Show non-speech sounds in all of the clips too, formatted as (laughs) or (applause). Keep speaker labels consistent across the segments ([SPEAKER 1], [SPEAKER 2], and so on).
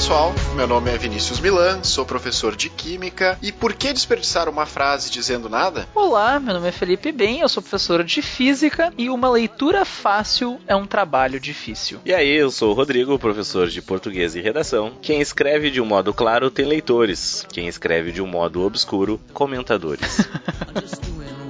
[SPEAKER 1] pessoal, meu nome é Vinícius Milan, sou professor de Química e por que desperdiçar uma frase dizendo nada?
[SPEAKER 2] Olá, meu nome é Felipe Bem, eu sou professor de Física e uma leitura fácil é um trabalho difícil.
[SPEAKER 3] E aí, eu sou o Rodrigo, professor de Português e Redação. Quem escreve de um modo claro tem leitores, quem escreve de um modo obscuro, comentadores. (laughs)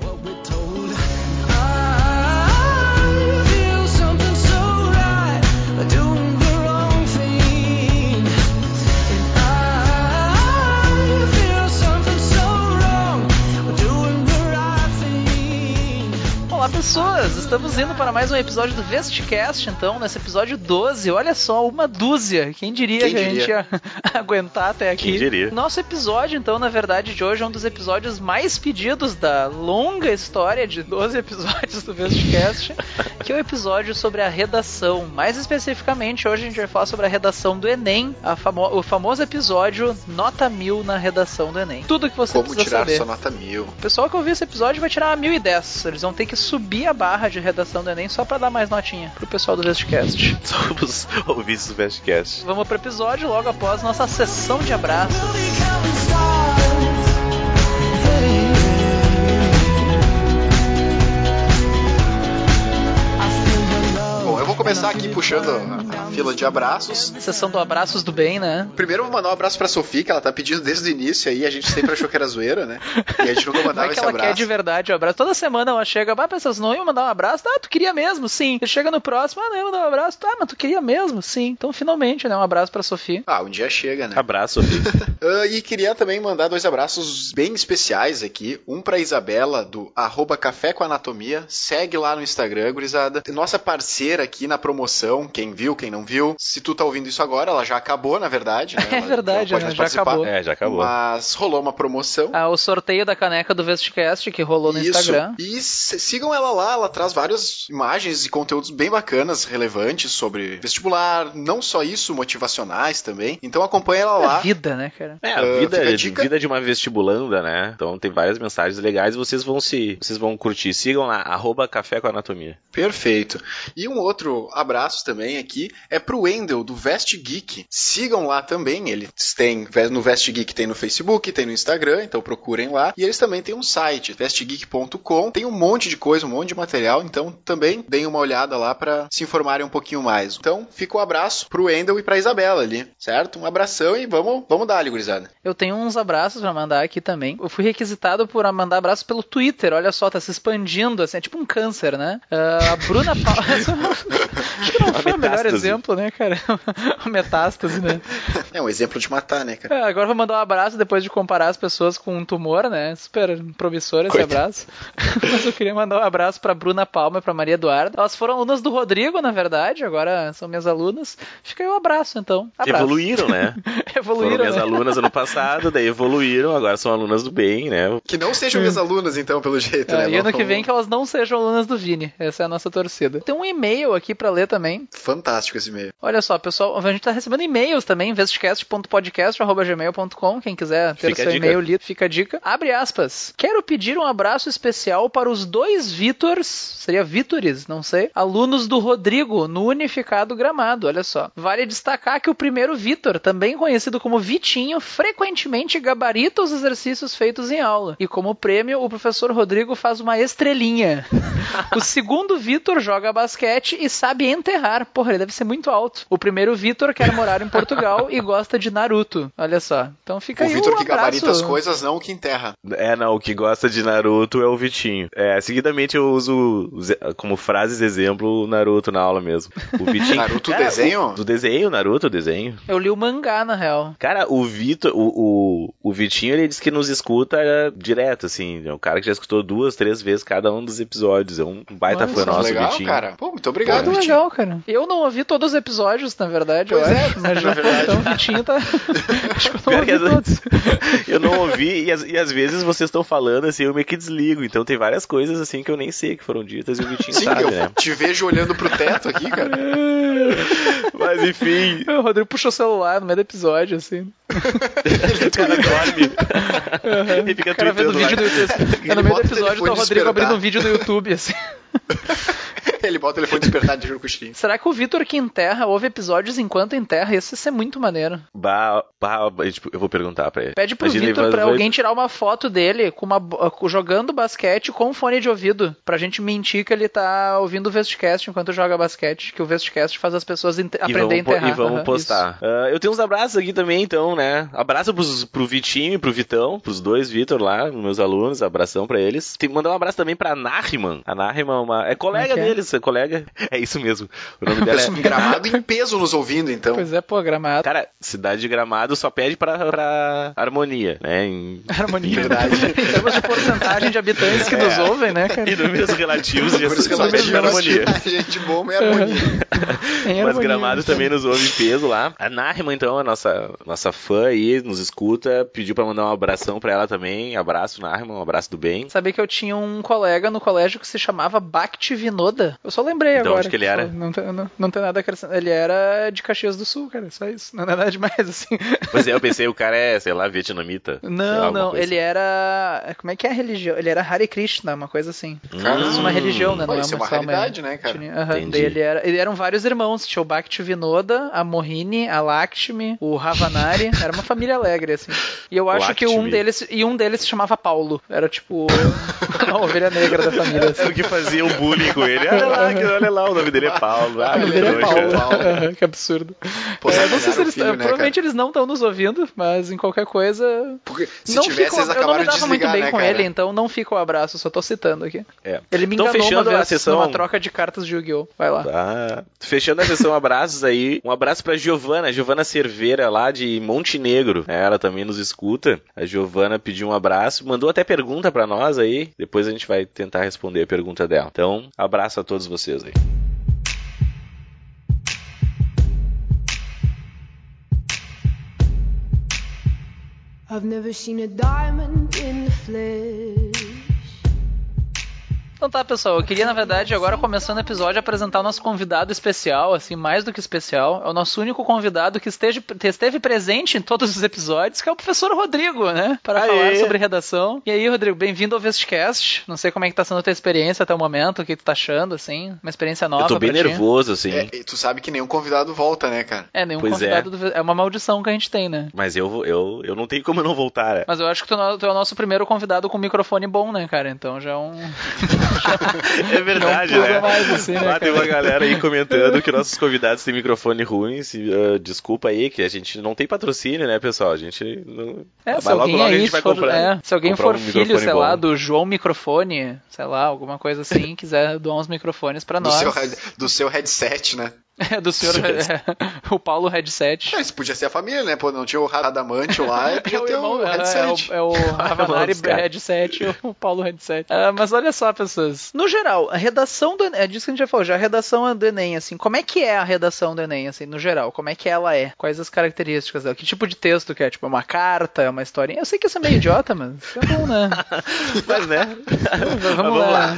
[SPEAKER 2] pessoas, estamos indo para mais um episódio do Vestcast, então, nesse episódio 12, olha só, uma dúzia, quem diria
[SPEAKER 1] Quem
[SPEAKER 2] que a gente ia (laughs) aguentar até aqui.
[SPEAKER 3] Quem diria?
[SPEAKER 2] Nosso episódio, então, na verdade, de hoje é um dos episódios mais pedidos da longa história de 12 episódios do Vestcast, (laughs) que é o episódio sobre a redação. Mais especificamente, hoje a gente vai falar sobre a redação do Enem, famo- o famoso episódio Nota Mil na redação do Enem. Tudo que você
[SPEAKER 1] Como
[SPEAKER 2] precisa
[SPEAKER 1] tirar
[SPEAKER 2] saber.
[SPEAKER 1] sua nota mil?
[SPEAKER 2] O pessoal que ouvir esse episódio vai tirar uma 1010. Eles vão ter que subir a barra de redação do Enem só pra dar mais notinha pro pessoal do Vestcast. (laughs)
[SPEAKER 3] Somos ouvintes do Bestcast.
[SPEAKER 2] Vamos pro episódio logo após nossa sessão de abraços.
[SPEAKER 1] Começar aqui puxando a, a fila de abraços.
[SPEAKER 2] Sessão do abraços do bem, né?
[SPEAKER 1] Primeiro eu vou mandar um abraço pra Sofia, que ela tá pedindo desde o início aí, a gente sempre achou que era zoeira, né? E a gente nunca mandava
[SPEAKER 2] que
[SPEAKER 1] esse
[SPEAKER 2] ela quer
[SPEAKER 1] abraço.
[SPEAKER 2] de verdade o abraço. Toda semana ela chega, vai pessoas, não ia mandar um abraço? Ah, tu queria mesmo? Sim. Ele chega no próximo, ah, não ia mandar um abraço? Ah, mas tu queria mesmo? Sim. Então, finalmente, né? Um abraço pra Sofia.
[SPEAKER 1] Ah, um dia chega, né?
[SPEAKER 3] Abraço, Sofia. (laughs)
[SPEAKER 1] Ah, e queria também mandar dois abraços bem especiais aqui. Um pra Isabela, do arroba Café com Anatomia. Segue lá no Instagram, gurizada. Nossa parceira aqui na promoção. Quem viu, quem não viu. Se tu tá ouvindo isso agora, ela já acabou, na verdade. Né? (laughs)
[SPEAKER 2] É
[SPEAKER 1] Ela
[SPEAKER 2] verdade,
[SPEAKER 1] pode
[SPEAKER 2] né? Já
[SPEAKER 1] participar.
[SPEAKER 2] acabou.
[SPEAKER 3] É, já acabou.
[SPEAKER 1] Mas rolou uma promoção.
[SPEAKER 2] Ah, o sorteio da caneca do Vestcast que rolou no
[SPEAKER 1] Isso.
[SPEAKER 2] Instagram.
[SPEAKER 1] E sigam ela lá, ela traz várias imagens e conteúdos bem bacanas, relevantes sobre vestibular, não só isso, motivacionais também. Então acompanha ela
[SPEAKER 2] É
[SPEAKER 1] lá.
[SPEAKER 2] vida, né, cara?
[SPEAKER 3] É, a
[SPEAKER 1] Ah,
[SPEAKER 3] vida,
[SPEAKER 1] fica a dica.
[SPEAKER 3] vida de uma vestibulanda, né? Então tem várias mensagens legais e vocês vão se. Vocês vão curtir. Sigam lá, arroba café com anatomia.
[SPEAKER 1] Perfeito. E um outro abraço também aqui é pro Wendel, do Vest Geek. Sigam lá também, eles têm no Vest Geek tem no Facebook, tem no Instagram, então procurem lá. E eles também têm um site, vestgeek.com. Tem um monte de coisa, um monte de material, então também deem uma olhada lá para se informarem um pouquinho mais. Então, fica um abraço pro Wendel e pra Isabela ali, certo? Um abração e vamos, vamos dar ali, gurizada.
[SPEAKER 2] Eu tenho uns abraços pra mandar aqui também. Eu fui requisitado por mandar abraços pelo Twitter. Olha só, tá se expandindo, assim, é tipo um câncer, né? Ah, a Bruna Paula. (laughs) Acho (laughs) que não foi o melhor exemplo, né, cara? (laughs) Uma metástase, né?
[SPEAKER 1] É um exemplo de matar, né, cara?
[SPEAKER 2] Ah, agora eu vou mandar um abraço depois de comparar as pessoas com um tumor, né? Super promissor esse
[SPEAKER 1] Coitado.
[SPEAKER 2] abraço. (laughs) Mas eu queria mandar um abraço pra Bruna Palma e pra Maria Eduarda. Elas foram alunas do Rodrigo, na verdade, agora são minhas alunas. Fica aí o abraço, então. Abraço.
[SPEAKER 3] Evoluíram, né?
[SPEAKER 2] Evoluíram,
[SPEAKER 3] Foram minhas
[SPEAKER 2] né?
[SPEAKER 3] alunas ano passado, daí evoluíram, agora são alunas do bem, né?
[SPEAKER 1] Que não sejam minhas alunas, então, pelo jeito,
[SPEAKER 2] É,
[SPEAKER 1] né?
[SPEAKER 2] e ano que vem que elas não sejam alunas do Vini. Essa é a nossa torcida. Tem um e-mail aqui pra ler também.
[SPEAKER 1] Fantástico esse e-mail.
[SPEAKER 2] Olha só, pessoal, a gente tá recebendo e-mails também, vestcast.podcast.gmail.com. Quem quiser ter
[SPEAKER 3] Fica
[SPEAKER 2] seu e-mail lido, fica a dica. Abre aspas. Quero pedir um abraço especial para os dois Vitors, seria Vítores, não sei, alunos do Rodrigo no Unificado Gramado. Olha só. Vale destacar que o primeiro Vitor, também conhecido como Vitinho, frequentemente gabarita os exercícios feitos em aula. E como prêmio, o professor Rodrigo faz uma estrelinha. (laughs) O segundo Vitor joga basquete e sabe enterrar. Porra, ele deve ser muito alto. O primeiro Vitor quer morar em Portugal (laughs) e gosta de Naruto. Olha só. Então fica
[SPEAKER 1] O
[SPEAKER 2] aí
[SPEAKER 1] Vitor
[SPEAKER 2] um
[SPEAKER 1] que gabarita
[SPEAKER 2] abraço.
[SPEAKER 1] as coisas, não o que enterra.
[SPEAKER 3] É, não, o que gosta de Naruto é o Vitinho. É, seguidamente eu uso como frases exemplo o Naruto na aula mesmo. O Vitinho. (laughs)
[SPEAKER 1] Naruto
[SPEAKER 3] Cara,
[SPEAKER 1] desenho?
[SPEAKER 3] o- Do desenho, Naruto, o desenho.
[SPEAKER 2] Eu li o mangá, na real.
[SPEAKER 3] Cara, o Vitor, o, o, o Vitinho, ele diz que nos escuta é, direto, assim. É um cara que já escutou duas, três vezes cada um dos episódios. É um baita
[SPEAKER 2] Olha
[SPEAKER 3] fã nosso,
[SPEAKER 1] legal,
[SPEAKER 3] Vitinho.
[SPEAKER 1] cara. Pô, muito obrigado, Vitinho.
[SPEAKER 2] Legal, cara. Eu não ouvi todos os episódios, na verdade,
[SPEAKER 1] Pois
[SPEAKER 2] eu
[SPEAKER 1] é,
[SPEAKER 2] acho. Mas (laughs)
[SPEAKER 1] na verdade.
[SPEAKER 2] então o Vitinho tá. (laughs) acho que eu não ouvi todos. (laughs)
[SPEAKER 3] Eu não ouvi, e, às- e às vezes vocês estão falando assim, eu meio que desligo. Então tem várias coisas assim que eu nem sei que foram ditas e o Vitinho
[SPEAKER 1] Sim,
[SPEAKER 3] sabe,
[SPEAKER 1] eu
[SPEAKER 3] né?
[SPEAKER 1] te vejo olhando pro teto aqui, cara.
[SPEAKER 3] Mas enfim,
[SPEAKER 2] O Rodrigo puxou o celular no meio do episódio, assim.
[SPEAKER 3] o cara dorme. e fica
[SPEAKER 2] O cara vendo
[SPEAKER 3] tweetando
[SPEAKER 2] vídeo
[SPEAKER 3] lá.
[SPEAKER 2] do YouTube. É, no meio do
[SPEAKER 1] o
[SPEAKER 2] episódio tá o Rodrigo
[SPEAKER 1] despertar.
[SPEAKER 2] abrindo um vídeo no YouTube, assim. (laughs)
[SPEAKER 1] Ele bota o telefone despertado de juro com o Chirinho.
[SPEAKER 2] Será que o Vitor que enterra ouve episódios enquanto enterra? Isso ia ser muito maneiro.
[SPEAKER 3] Bah, bah, eu vou perguntar pra ele.
[SPEAKER 2] Pede pro
[SPEAKER 3] Imagina,
[SPEAKER 2] Vitor pra
[SPEAKER 3] vai-
[SPEAKER 2] alguém tirar uma foto dele com uma, jogando basquete com fone de ouvido. Pra gente mentir que ele tá ouvindo o Vestcast enquanto joga basquete. Que o Vestcast faz as pessoas aprender a enterrar.
[SPEAKER 3] e vamos
[SPEAKER 2] Aham,
[SPEAKER 3] postar. Ah, eu tenho uns abraços aqui também, então, né? Abraço pros, pro Vitinho e pro Vitão, pros dois Vitor lá, meus alunos, abração pra eles. Tem que mandar um abraço também pra Nahriman. A Nahriman é uma. É colega
[SPEAKER 2] é é?
[SPEAKER 3] deles, é colega. É isso mesmo. O nome dela (laughs) é.
[SPEAKER 1] gramado em peso nos ouvindo, então.
[SPEAKER 2] Pois é, pô, gramado.
[SPEAKER 3] Cara, cidade de Gramado só pede pra, pra harmonia, né? Em, (laughs)
[SPEAKER 2] Harmonia.
[SPEAKER 1] Verdade. (laughs)
[SPEAKER 2] em termos de porcentagem de habitantes que
[SPEAKER 3] É.
[SPEAKER 2] nos ouvem, né, cara?
[SPEAKER 3] e números relativos de
[SPEAKER 1] Por isso que
[SPEAKER 3] só
[SPEAKER 1] ela
[SPEAKER 3] pede pra harmonia.
[SPEAKER 1] gente boa e harmonia.
[SPEAKER 3] Mas
[SPEAKER 2] harmonia.
[SPEAKER 3] Gramado também nos ouve em peso lá. A Nahima, então, a nossa, nossa fã aí, nos escuta, pediu pra mandar um abração pra ela também. Abraço, Nahima, um abraço do bem.
[SPEAKER 2] Sabia que eu tinha um colega no colégio que se chamava Bhakti Vinoda? Eu só lembrei
[SPEAKER 3] De
[SPEAKER 2] agora.
[SPEAKER 3] onde que ele era?
[SPEAKER 2] Não tem, não, não tem nada a acrescentar. Ele era de Caxias do Sul, cara. Só isso. Não é nada demais, (laughs) assim.
[SPEAKER 3] Pois é, eu pensei, o cara é, sei lá, vietnamita. (laughs) sei lá,
[SPEAKER 2] Não, não. Ele era. Como é que é a religião? Ele era Hare Krishna, uma coisa assim.
[SPEAKER 1] Cara,
[SPEAKER 2] é uma religião, né?
[SPEAKER 1] Pô,
[SPEAKER 2] Não
[SPEAKER 1] isso é uma
[SPEAKER 2] só
[SPEAKER 1] raridade, né, cara?
[SPEAKER 2] Daí ele era, ele eram vários irmãos. Tinha o Bhakti Vinoda, a Mohini, a Lakshmi, o Ravanari. (laughs) Era uma família alegre, assim. E eu acho que um
[SPEAKER 3] Lakshmi.
[SPEAKER 2] deles. E um deles se chamava Paulo. Era tipo. a ovelha negra da família. assim.
[SPEAKER 3] É o que fazia um bullying com ele. Olha lá, que- olha lá, o nome dele é Paulo. Ah,
[SPEAKER 2] O nome
[SPEAKER 3] que
[SPEAKER 2] dele é. Paulo.
[SPEAKER 1] Paulo.
[SPEAKER 2] Que absurdo.
[SPEAKER 1] Pô,
[SPEAKER 2] É, não sei se eles.
[SPEAKER 1] o filho, né,
[SPEAKER 2] provavelmente
[SPEAKER 1] cara?
[SPEAKER 2] eles não estão nos ouvindo, mas em qualquer coisa.
[SPEAKER 1] Porque se
[SPEAKER 2] não
[SPEAKER 1] tivesse, eles
[SPEAKER 2] eu não me dava muito bem
[SPEAKER 1] né,
[SPEAKER 2] com
[SPEAKER 1] cara?
[SPEAKER 2] ele, então não fica o abraço, só tô citando aqui.
[SPEAKER 3] É.
[SPEAKER 2] Ele me
[SPEAKER 3] Então,
[SPEAKER 2] enganou
[SPEAKER 3] fechando
[SPEAKER 2] uma
[SPEAKER 3] a sessão-
[SPEAKER 2] numa troca de cartas de Yu-Gi-Oh! Vai lá.
[SPEAKER 3] Ah, fechando a sessão abraços aí, um abraço pra Giovana, Giovana Cerveira lá de Montenegro. É, Ela também nos escuta. A Giovana pediu um abraço, mandou até pergunta pra nós aí. Depois a gente vai tentar responder a pergunta dela. Então, abraço a todos vocês aí.
[SPEAKER 4] I've never seen a diamond in the flesh.
[SPEAKER 2] Então tá, pessoal, eu queria, na verdade, agora começando o episódio, apresentar o nosso convidado especial, assim, mais do que especial. É o nosso único convidado que esteja, esteve presente em todos os episódios, que é o professor Rodrigo, né? Para
[SPEAKER 3] Aê!
[SPEAKER 2] falar sobre redação. E aí, Rodrigo, bem-vindo ao Vestcast. Não sei como é que tá sendo a tua experiência até o momento, o que tu tá achando, assim, uma experiência nova
[SPEAKER 3] Eu tô bem nervoso, assim.
[SPEAKER 1] É, e tu sabe que nenhum convidado volta, né, cara?
[SPEAKER 2] É, nenhum
[SPEAKER 3] Pois
[SPEAKER 2] convidado do... É uma maldição que a gente tem, né?
[SPEAKER 3] Mas eu, vou- eu, eu não tenho como eu não voltar. né?
[SPEAKER 2] Mas eu acho que tu, é o- tu é o nosso primeiro convidado com microfone bom, né, cara? Então já é um... (laughs) (laughs)
[SPEAKER 3] É verdade, né?
[SPEAKER 2] mais assim, né,
[SPEAKER 3] Lá tem uma galera aí comentando que nossos convidados têm microfone ruim. se, ah, desculpa aí, que a gente não tem patrocínio, né, pessoal? A gente não.
[SPEAKER 2] É,
[SPEAKER 3] Mas
[SPEAKER 2] se alguém
[SPEAKER 3] logo, logo a gente vai
[SPEAKER 2] for,
[SPEAKER 3] comprar.
[SPEAKER 2] é, se alguém
[SPEAKER 3] comprar
[SPEAKER 2] for
[SPEAKER 3] um
[SPEAKER 2] filho, sei
[SPEAKER 3] bom.
[SPEAKER 2] lá, do João Microfone, sei lá, alguma coisa assim, (laughs) quiser doar uns microfones pra
[SPEAKER 1] Do
[SPEAKER 2] nós.
[SPEAKER 1] seu, do seu headset, né?
[SPEAKER 2] É, do senhor, é, o Paulo Headset.
[SPEAKER 1] É, isso podia ser a família, né? Pô, não tinha o Radamante lá, (laughs) e podia
[SPEAKER 2] É o
[SPEAKER 1] ter
[SPEAKER 2] irmão,
[SPEAKER 1] o
[SPEAKER 2] é,
[SPEAKER 1] headset.
[SPEAKER 2] é o, é o (laughs) Ravanari. Headset e o (laughs) Paulo Headset. Ah, mas olha só, pessoas. No geral, a redação do Enem, é disso que a gente já falou, já a redação do Enem, assim, como é que é a redação do Enem, assim, no geral? Como é que ela é? Quais as características dela? Que tipo de texto que é? Tipo, é uma carta, é uma historinha? Eu sei que isso é meio idiota, mas é bom, né?
[SPEAKER 3] Mas, né?
[SPEAKER 2] Vamos,
[SPEAKER 3] Vamos
[SPEAKER 2] lá.
[SPEAKER 3] lá.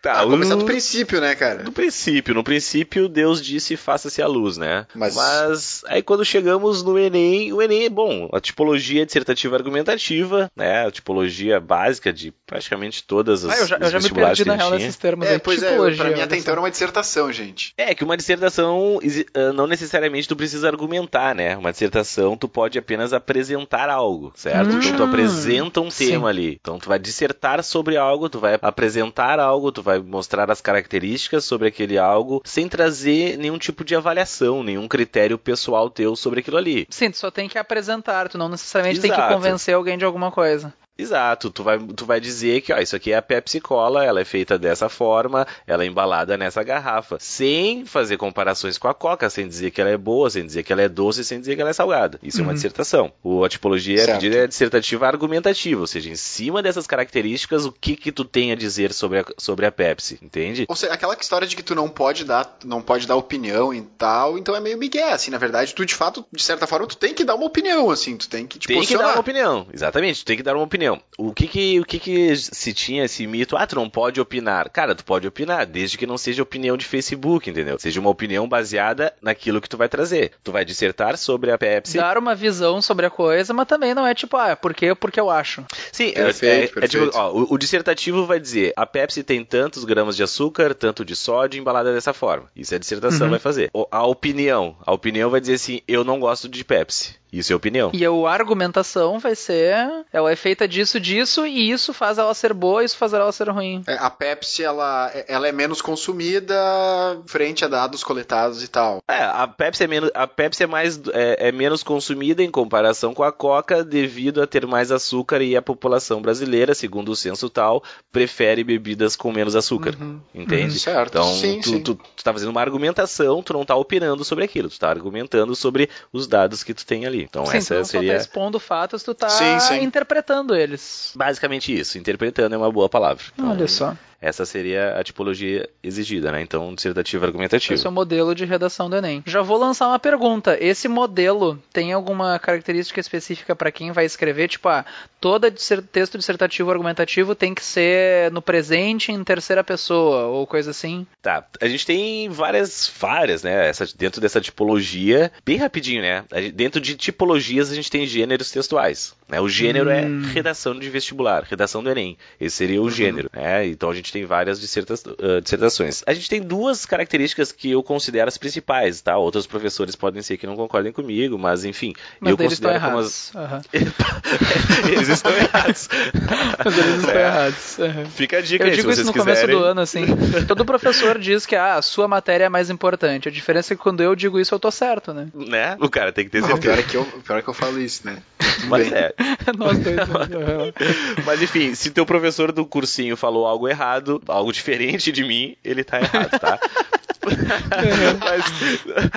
[SPEAKER 3] Tá,
[SPEAKER 1] Ah, começar do princípio, né, cara?
[SPEAKER 3] No princípio, no princípio, Deus disse faça-se a luz, né?
[SPEAKER 1] Mas-
[SPEAKER 3] aí quando chegamos no Enem, o Enem é bom. A tipologia dissertativa argumentativa, né? A tipologia básica de praticamente todas as
[SPEAKER 2] Ah, eu já, eu já me
[SPEAKER 3] vestibulares
[SPEAKER 2] perdi
[SPEAKER 3] que
[SPEAKER 2] na real nesses termos
[SPEAKER 1] É,
[SPEAKER 2] aí.
[SPEAKER 1] pois é,
[SPEAKER 2] Tipologia,
[SPEAKER 1] pra mim até
[SPEAKER 2] só.
[SPEAKER 1] então era uma dissertação, gente.
[SPEAKER 3] É, que uma dissertação ah, não necessariamente tu precisa argumentar, né? Uma dissertação tu pode apenas apresentar algo, certo?
[SPEAKER 2] Hum,
[SPEAKER 3] então tu apresenta um
[SPEAKER 2] sim.
[SPEAKER 3] tema ali. Então tu vai dissertar sobre algo, tu vai apresentar algo, tu vai mostrar as características sobre aquele algo, sem trazer nenhum tipo de avaliação, nenhum critério pessoal teu sobre aquilo ali.
[SPEAKER 2] Sim, tu só tem que apresentar, tu não necessariamente tem que
[SPEAKER 3] Exato.
[SPEAKER 2] convencer alguém de alguma coisa.
[SPEAKER 3] Exato, tu vai, tu vai dizer que ó, isso aqui é a Pepsi Cola, ela é feita dessa forma, ela é embalada nessa garrafa, sem fazer comparações com a Coca, sem dizer que ela é boa, sem dizer que ela é doce, sem dizer que ela é salgada. Isso é uma
[SPEAKER 2] Uhum.
[SPEAKER 3] dissertação. O, a tipologia
[SPEAKER 1] Certo.
[SPEAKER 3] a pedida é dissertativa argumentativa, ou seja, em cima dessas características, o que que tu tem a dizer sobre a, sobre a Pepsi, entende?
[SPEAKER 1] Ou seja, aquela história de que tu não pode dar, não pode dar opinião e tal, então é meio migué, assim, na verdade, tu de fato, de certa forma, tu tem que dar uma opinião, assim, tu tem que te
[SPEAKER 3] Tem que
[SPEAKER 1] posicionar.
[SPEAKER 3] dar uma opinião, exatamente, tu tem que dar uma opinião. Opinião. O que que, o que que se tinha esse mito? Ah, tu não pode opinar. Cara, tu pode opinar, desde que não seja opinião de Facebook, entendeu? Seja uma opinião baseada naquilo que tu vai trazer. Tu vai dissertar sobre a Pepsi.
[SPEAKER 2] Dar uma visão sobre a coisa, mas também não é tipo, ah, por quê? Porque eu acho.
[SPEAKER 3] Sim,
[SPEAKER 1] Perfeito,
[SPEAKER 3] é, é- é tipo,
[SPEAKER 1] perfeito.
[SPEAKER 3] ó, o, o dissertativo vai dizer, a Pepsi tem tantos gramas de açúcar, tanto de sódio embalada dessa forma. Isso a dissertação
[SPEAKER 2] Uhum.
[SPEAKER 3] vai fazer. O- a opinião, a opinião vai dizer assim, eu não gosto de Pepsi. Isso é opinião.
[SPEAKER 2] E a argumentação vai ser, ela é feita disso, disso, e isso faz ela ser boa, isso faz ela ser ruim.
[SPEAKER 1] É, A Pepsi, ela, ela é menos consumida frente a dados coletados e tal.
[SPEAKER 3] É, a Pepsi é menos, a Pepsi é mais é, é menos consumida em comparação com a Coca devido a ter mais açúcar e a população brasileira, segundo o censo tal, prefere bebidas com menos açúcar. Entende?
[SPEAKER 1] Uhum, certo.
[SPEAKER 3] Então,
[SPEAKER 1] Sim,
[SPEAKER 3] tu,
[SPEAKER 1] sim.
[SPEAKER 3] Tu, tu tá fazendo uma argumentação, tu não tá opinando sobre aquilo, tu tá argumentando sobre os dados que tu tem ali. Então
[SPEAKER 2] Sim, tu
[SPEAKER 3] essa
[SPEAKER 2] só
[SPEAKER 3] seria
[SPEAKER 2] tá expondo fatos, tu tá
[SPEAKER 1] Sim, sim.
[SPEAKER 2] interpretando eles.
[SPEAKER 3] basicamente isso. Interpretando é uma boa palavra. Então,
[SPEAKER 2] Olha só.
[SPEAKER 3] Essa seria a tipologia exigida, né? Então, dissertativo argumentativo.
[SPEAKER 2] Esse é o modelo de redação do Enem. Já vou lançar uma pergunta. Esse modelo tem alguma característica específica para quem vai escrever? Tipo, ah, todo texto dissertativo argumentativo tem que ser no presente em terceira pessoa ou coisa assim?
[SPEAKER 3] Tá, a gente tem várias, várias, né? Essa, dentro dessa tipologia, bem rapidinho, né? Gente- dentro de tipologias a gente tem gêneros textuais. Né? O gênero é redação de vestibular, redação do Enem. Esse seria o gênero, né? Então a gente tem várias disserta- dissertações. A gente tem duas características que eu considero as principais, tá? Outros professores podem ser que não concordem comigo, mas enfim,
[SPEAKER 2] Mas
[SPEAKER 3] eu
[SPEAKER 2] eles estão
[SPEAKER 3] considero como as...
[SPEAKER 2] errados. Aham. (laughs)
[SPEAKER 3] eles estão errados. (laughs)
[SPEAKER 2] Mas eles estão
[SPEAKER 3] É.
[SPEAKER 2] errados. Aham.
[SPEAKER 3] Fica a dica
[SPEAKER 2] Eu
[SPEAKER 3] aí,
[SPEAKER 2] digo
[SPEAKER 3] se
[SPEAKER 2] isso
[SPEAKER 3] vocês
[SPEAKER 2] no começo
[SPEAKER 3] quiserem.
[SPEAKER 2] do ano, assim. Todo professor diz que ah, a sua matéria é mais importante. A diferença é que quando eu digo isso, eu tô certo, né?
[SPEAKER 3] Né? O cara tem que ter
[SPEAKER 1] Não,
[SPEAKER 3] certeza.
[SPEAKER 1] pior, é que eu, pior é que eu falo isso, né?
[SPEAKER 3] Mas é. (laughs)
[SPEAKER 2] Nós dois. Aham.
[SPEAKER 3] Mas enfim, se teu professor do cursinho falou algo errado, algo diferente de mim, ele tá errado, tá? (laughs) mas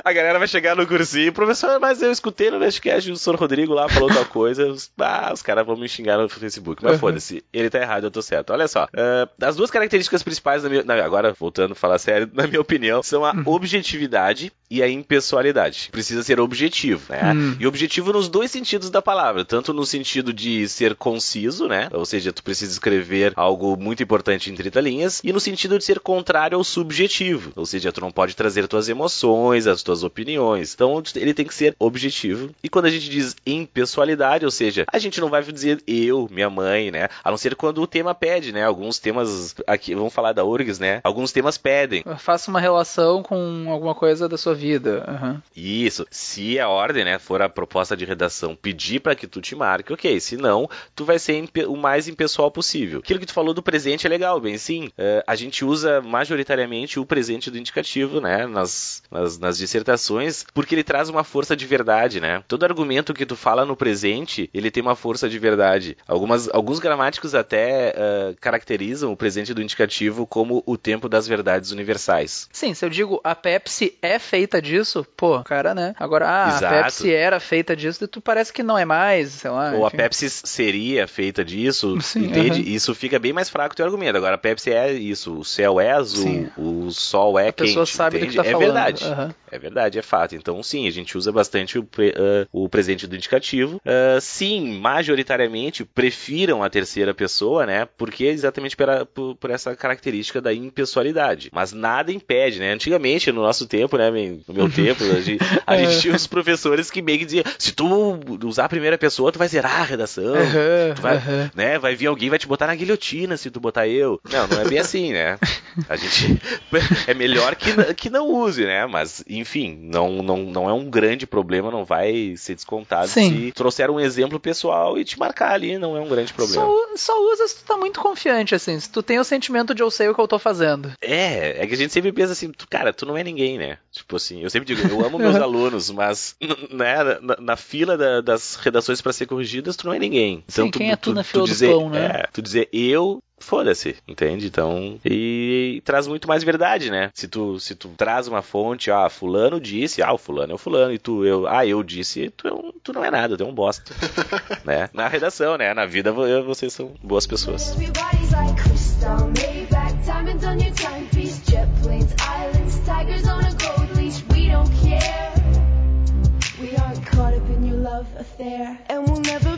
[SPEAKER 3] a galera vai chegar no cursinho, professor, mas eu escutei no Nerdcast o Sr. Rodrigo lá falou tal coisa, ah, os caras vão me xingar no Facebook. Mas
[SPEAKER 2] Uhum.
[SPEAKER 3] foda-se, ele tá errado, eu tô certo. Olha só, ah, as duas características principais, na minha, na- agora voltando a falar sério, na minha opinião, são a objetividade e a impessoalidade. Precisa ser objetivo, né?
[SPEAKER 2] Hum.
[SPEAKER 3] E objetivo nos dois sentidos da palavra, tanto no sentido de ser conciso, né? Ou seja, tu precisa escrever algo muito importante em 30 linhas, e no sentido de ser contrário ao subjetivo, ou seja, tu não pode trazer tuas emoções, as tuas opiniões. Então, ele tem que ser objetivo. E quando a gente diz impessoalidade, ou seja, a gente não vai dizer eu, minha mãe, né? A não ser quando o tema pede, né? Alguns temas aqui, vamos falar da URGS, né? Alguns temas pedem.
[SPEAKER 2] Faça uma relação com alguma coisa da sua vida. Aham.
[SPEAKER 3] Isso. Se a ordem, né, for a proposta de redação pedir para que tu te marque, ok. Se não, tu vai ser o mais impessoal possível. Aquilo que tu falou do presente é legal, bem sim. É, a gente usa majoritariamente o presente do indicativo, né, nas, nas, nas dissertações, porque ele traz uma força de verdade, né. Todo argumento que tu fala no presente, ele tem uma força de verdade. Algumas, alguns gramáticos até é, caracterizam o presente do indicativo como o tempo das verdades universais.
[SPEAKER 2] Sim, se eu digo a Pepsi é feita disso, pô, cara, né? Agora, ah,
[SPEAKER 3] Exato.
[SPEAKER 2] a Pepsi era feita disso, tu parece que não é mais, sei lá.
[SPEAKER 3] Ou a
[SPEAKER 2] enfim.
[SPEAKER 3] Pepsi seria feita disso, (laughs)
[SPEAKER 2] Sim,
[SPEAKER 3] entende?
[SPEAKER 2] aham.
[SPEAKER 3] Isso fica bem mais fraco o teu argumento. Agora, a Pepsi é isso, o céu é azul,
[SPEAKER 2] Sim.
[SPEAKER 3] o sol é
[SPEAKER 2] A pessoa sabe do
[SPEAKER 3] entende?
[SPEAKER 2] que tá
[SPEAKER 3] é
[SPEAKER 2] falando,
[SPEAKER 3] verdade.
[SPEAKER 2] aham.
[SPEAKER 3] É verdade, é fato. Então, sim, a gente usa bastante o, pre- ah, o presente do indicativo. Ah, sim, majoritariamente prefiram a terceira pessoa, né? Porque exatamente pela- por, por essa característica da impessoalidade. Mas nada impede, né? Antigamente, no nosso tempo, né, no meu (laughs) tempo, a gente, a gente tinha os professores que meio que diziam: se tu usar a primeira pessoa, tu vai zerar a redação. Tu vai,
[SPEAKER 2] aham.
[SPEAKER 3] né, vai vir alguém vai te botar na guilhotina se tu botar eu. Não, não é bem assim, né? (laughs) A gente (laughs) é melhor que, que não use, né? Mas, enfim, não, não, não é um grande problema, não vai ser descontado
[SPEAKER 2] Sim.
[SPEAKER 3] se trouxer um exemplo pessoal e te marcar ali, não é um grande problema.
[SPEAKER 2] Só, só usa se tu tá muito confiante, assim. Se tu tem o sentimento de eu sei o que eu tô fazendo.
[SPEAKER 3] É, é que a gente sempre pensa assim, tu- cara, tu não é ninguém, né? Tipo assim, eu sempre digo, eu amo meus (laughs) alunos, mas (laughs) né, na, na fila da- das redações pra ser corrigidas, tu não é ninguém.
[SPEAKER 2] Sim, quem é tu na fila do
[SPEAKER 3] dizer,
[SPEAKER 2] pão, né?
[SPEAKER 3] É, tu dizer eu Foda-se, entende? Então, e, traz muito mais verdade, né? Se tu, se tu traz uma fonte, ah, fulano disse, ah, o fulano é o fulano, e tu, eu, ah, eu disse, tu, é um- tu não é nada, tu é um bosta, (laughs) né? Na redação, né? Na vida vo- vocês são boas pessoas.
[SPEAKER 4] Caught up in your love affair, and we'll never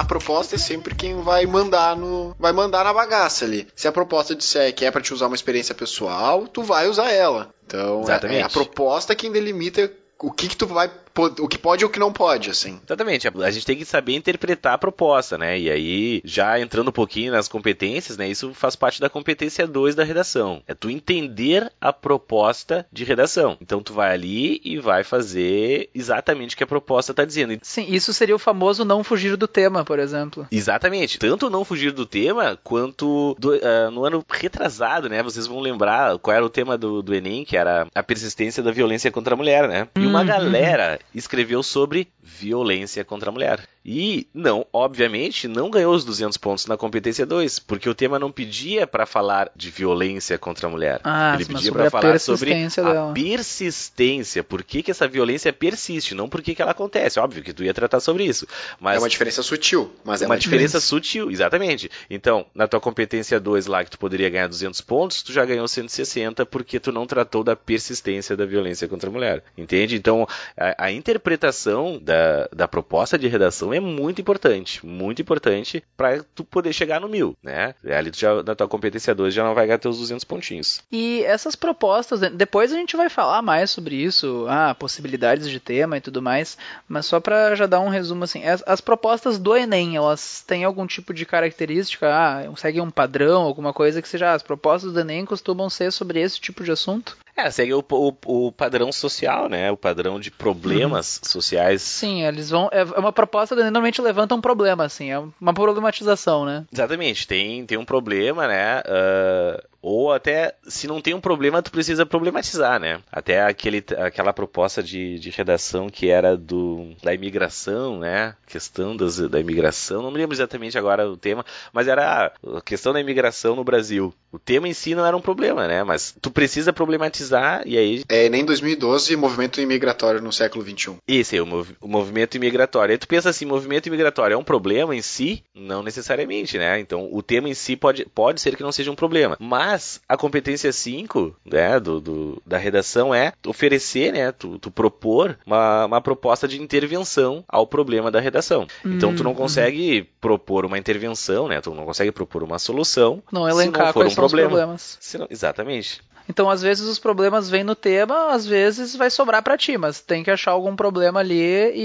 [SPEAKER 1] a proposta é sempre quem vai mandar no. vai mandar na bagaça ali. Se a proposta disser que é pra te usar uma experiência pessoal, tu vai usar ela. Então, é- é a proposta quem delimita o que que tu vai o que pode e o que não pode, assim.
[SPEAKER 3] Exatamente, a gente tem que saber interpretar a proposta, né? E aí, já entrando um pouquinho nas competências, né? Isso faz parte da competência 2 da redação. É tu entender a proposta de redação. Então tu vai ali e vai fazer exatamente o que a proposta está dizendo.
[SPEAKER 2] Sim, isso seria o famoso não fugir do tema, por exemplo.
[SPEAKER 3] Exatamente. Tanto não fugir do tema, quanto do- ah, no ano retrasado, né? Vocês vão lembrar qual era o tema do, do Enem, que era a persistência da violência contra a mulher, né? E uma
[SPEAKER 2] Uhum.
[SPEAKER 3] galera escreveu sobre violência contra a mulher. E não, obviamente, não ganhou os 200 pontos na competência 2, porque o tema não pedia para falar de violência contra a mulher.
[SPEAKER 2] Ah,
[SPEAKER 3] Ele pedia para falar sobre
[SPEAKER 2] persistência
[SPEAKER 3] a
[SPEAKER 2] dela.
[SPEAKER 3] persistência, por que, que essa violência persiste, não por que, que ela acontece. Óbvio que tu ia tratar sobre isso, mas
[SPEAKER 1] É uma diferença sutil, mas é
[SPEAKER 3] uma diferença sutil, exatamente. Então, na tua competência 2 lá, que tu poderia ganhar 200 pontos, tu já ganhou 160 porque tu não tratou da persistência da violência contra a mulher. Entende? Então, a, a interpretação da, da proposta de redação é muito importante. Muito importante para tu poder chegar no mil, né? Ali tu já, na tua competência 2 já não vai ganhar teus 200 pontinhos.
[SPEAKER 2] E essas propostas, depois a gente vai falar mais sobre isso, ah, possibilidades de tema e tudo mais, mas só pra já dar um resumo assim, as, as propostas do Enem, elas têm algum tipo de característica, ah, seguem um padrão, alguma coisa que seja, ah, as propostas do Enem costumam ser sobre esse tipo de assunto?
[SPEAKER 3] É, segue o, o, o padrão social, né? O padrão de problemas sociais
[SPEAKER 2] Sim, eles vão, é é uma proposta que normalmente levanta um problema, assim, é uma problematização, né?
[SPEAKER 3] Exatamente, tem, tem um problema, né? ah, ou até, se não tem um problema, tu precisa problematizar, né? Até aquele, aquela proposta de, de redação que era do, da imigração, né? Questão das, da imigração, não me lembro exatamente agora o tema, mas era a questão da imigração no Brasil. O tema em si não era um problema, né? Mas tu precisa problematizar e aí
[SPEAKER 1] É nem 2012, movimento imigratório no século XXI.
[SPEAKER 3] esse é o, mov- o movimento imigratório. Aí tu pensa assim, movimento imigratório é um problema em si? Não necessariamente, né? Então, o tema em si pode, pode ser que não seja um problema. Mas a competência 5, né, do, do- da redação é oferecer, né, tu, tu propor uma, uma proposta de intervenção ao problema da redação. Então, tu não consegue propor uma intervenção, né? Tu não consegue propor uma solução
[SPEAKER 2] Não
[SPEAKER 3] se
[SPEAKER 2] elencar
[SPEAKER 3] não for um problema.
[SPEAKER 2] problemas.
[SPEAKER 3] Se não- exatamente.
[SPEAKER 2] Então, às vezes os problemas vêm no tema, às vezes vai sobrar pra ti, mas tem que achar algum problema ali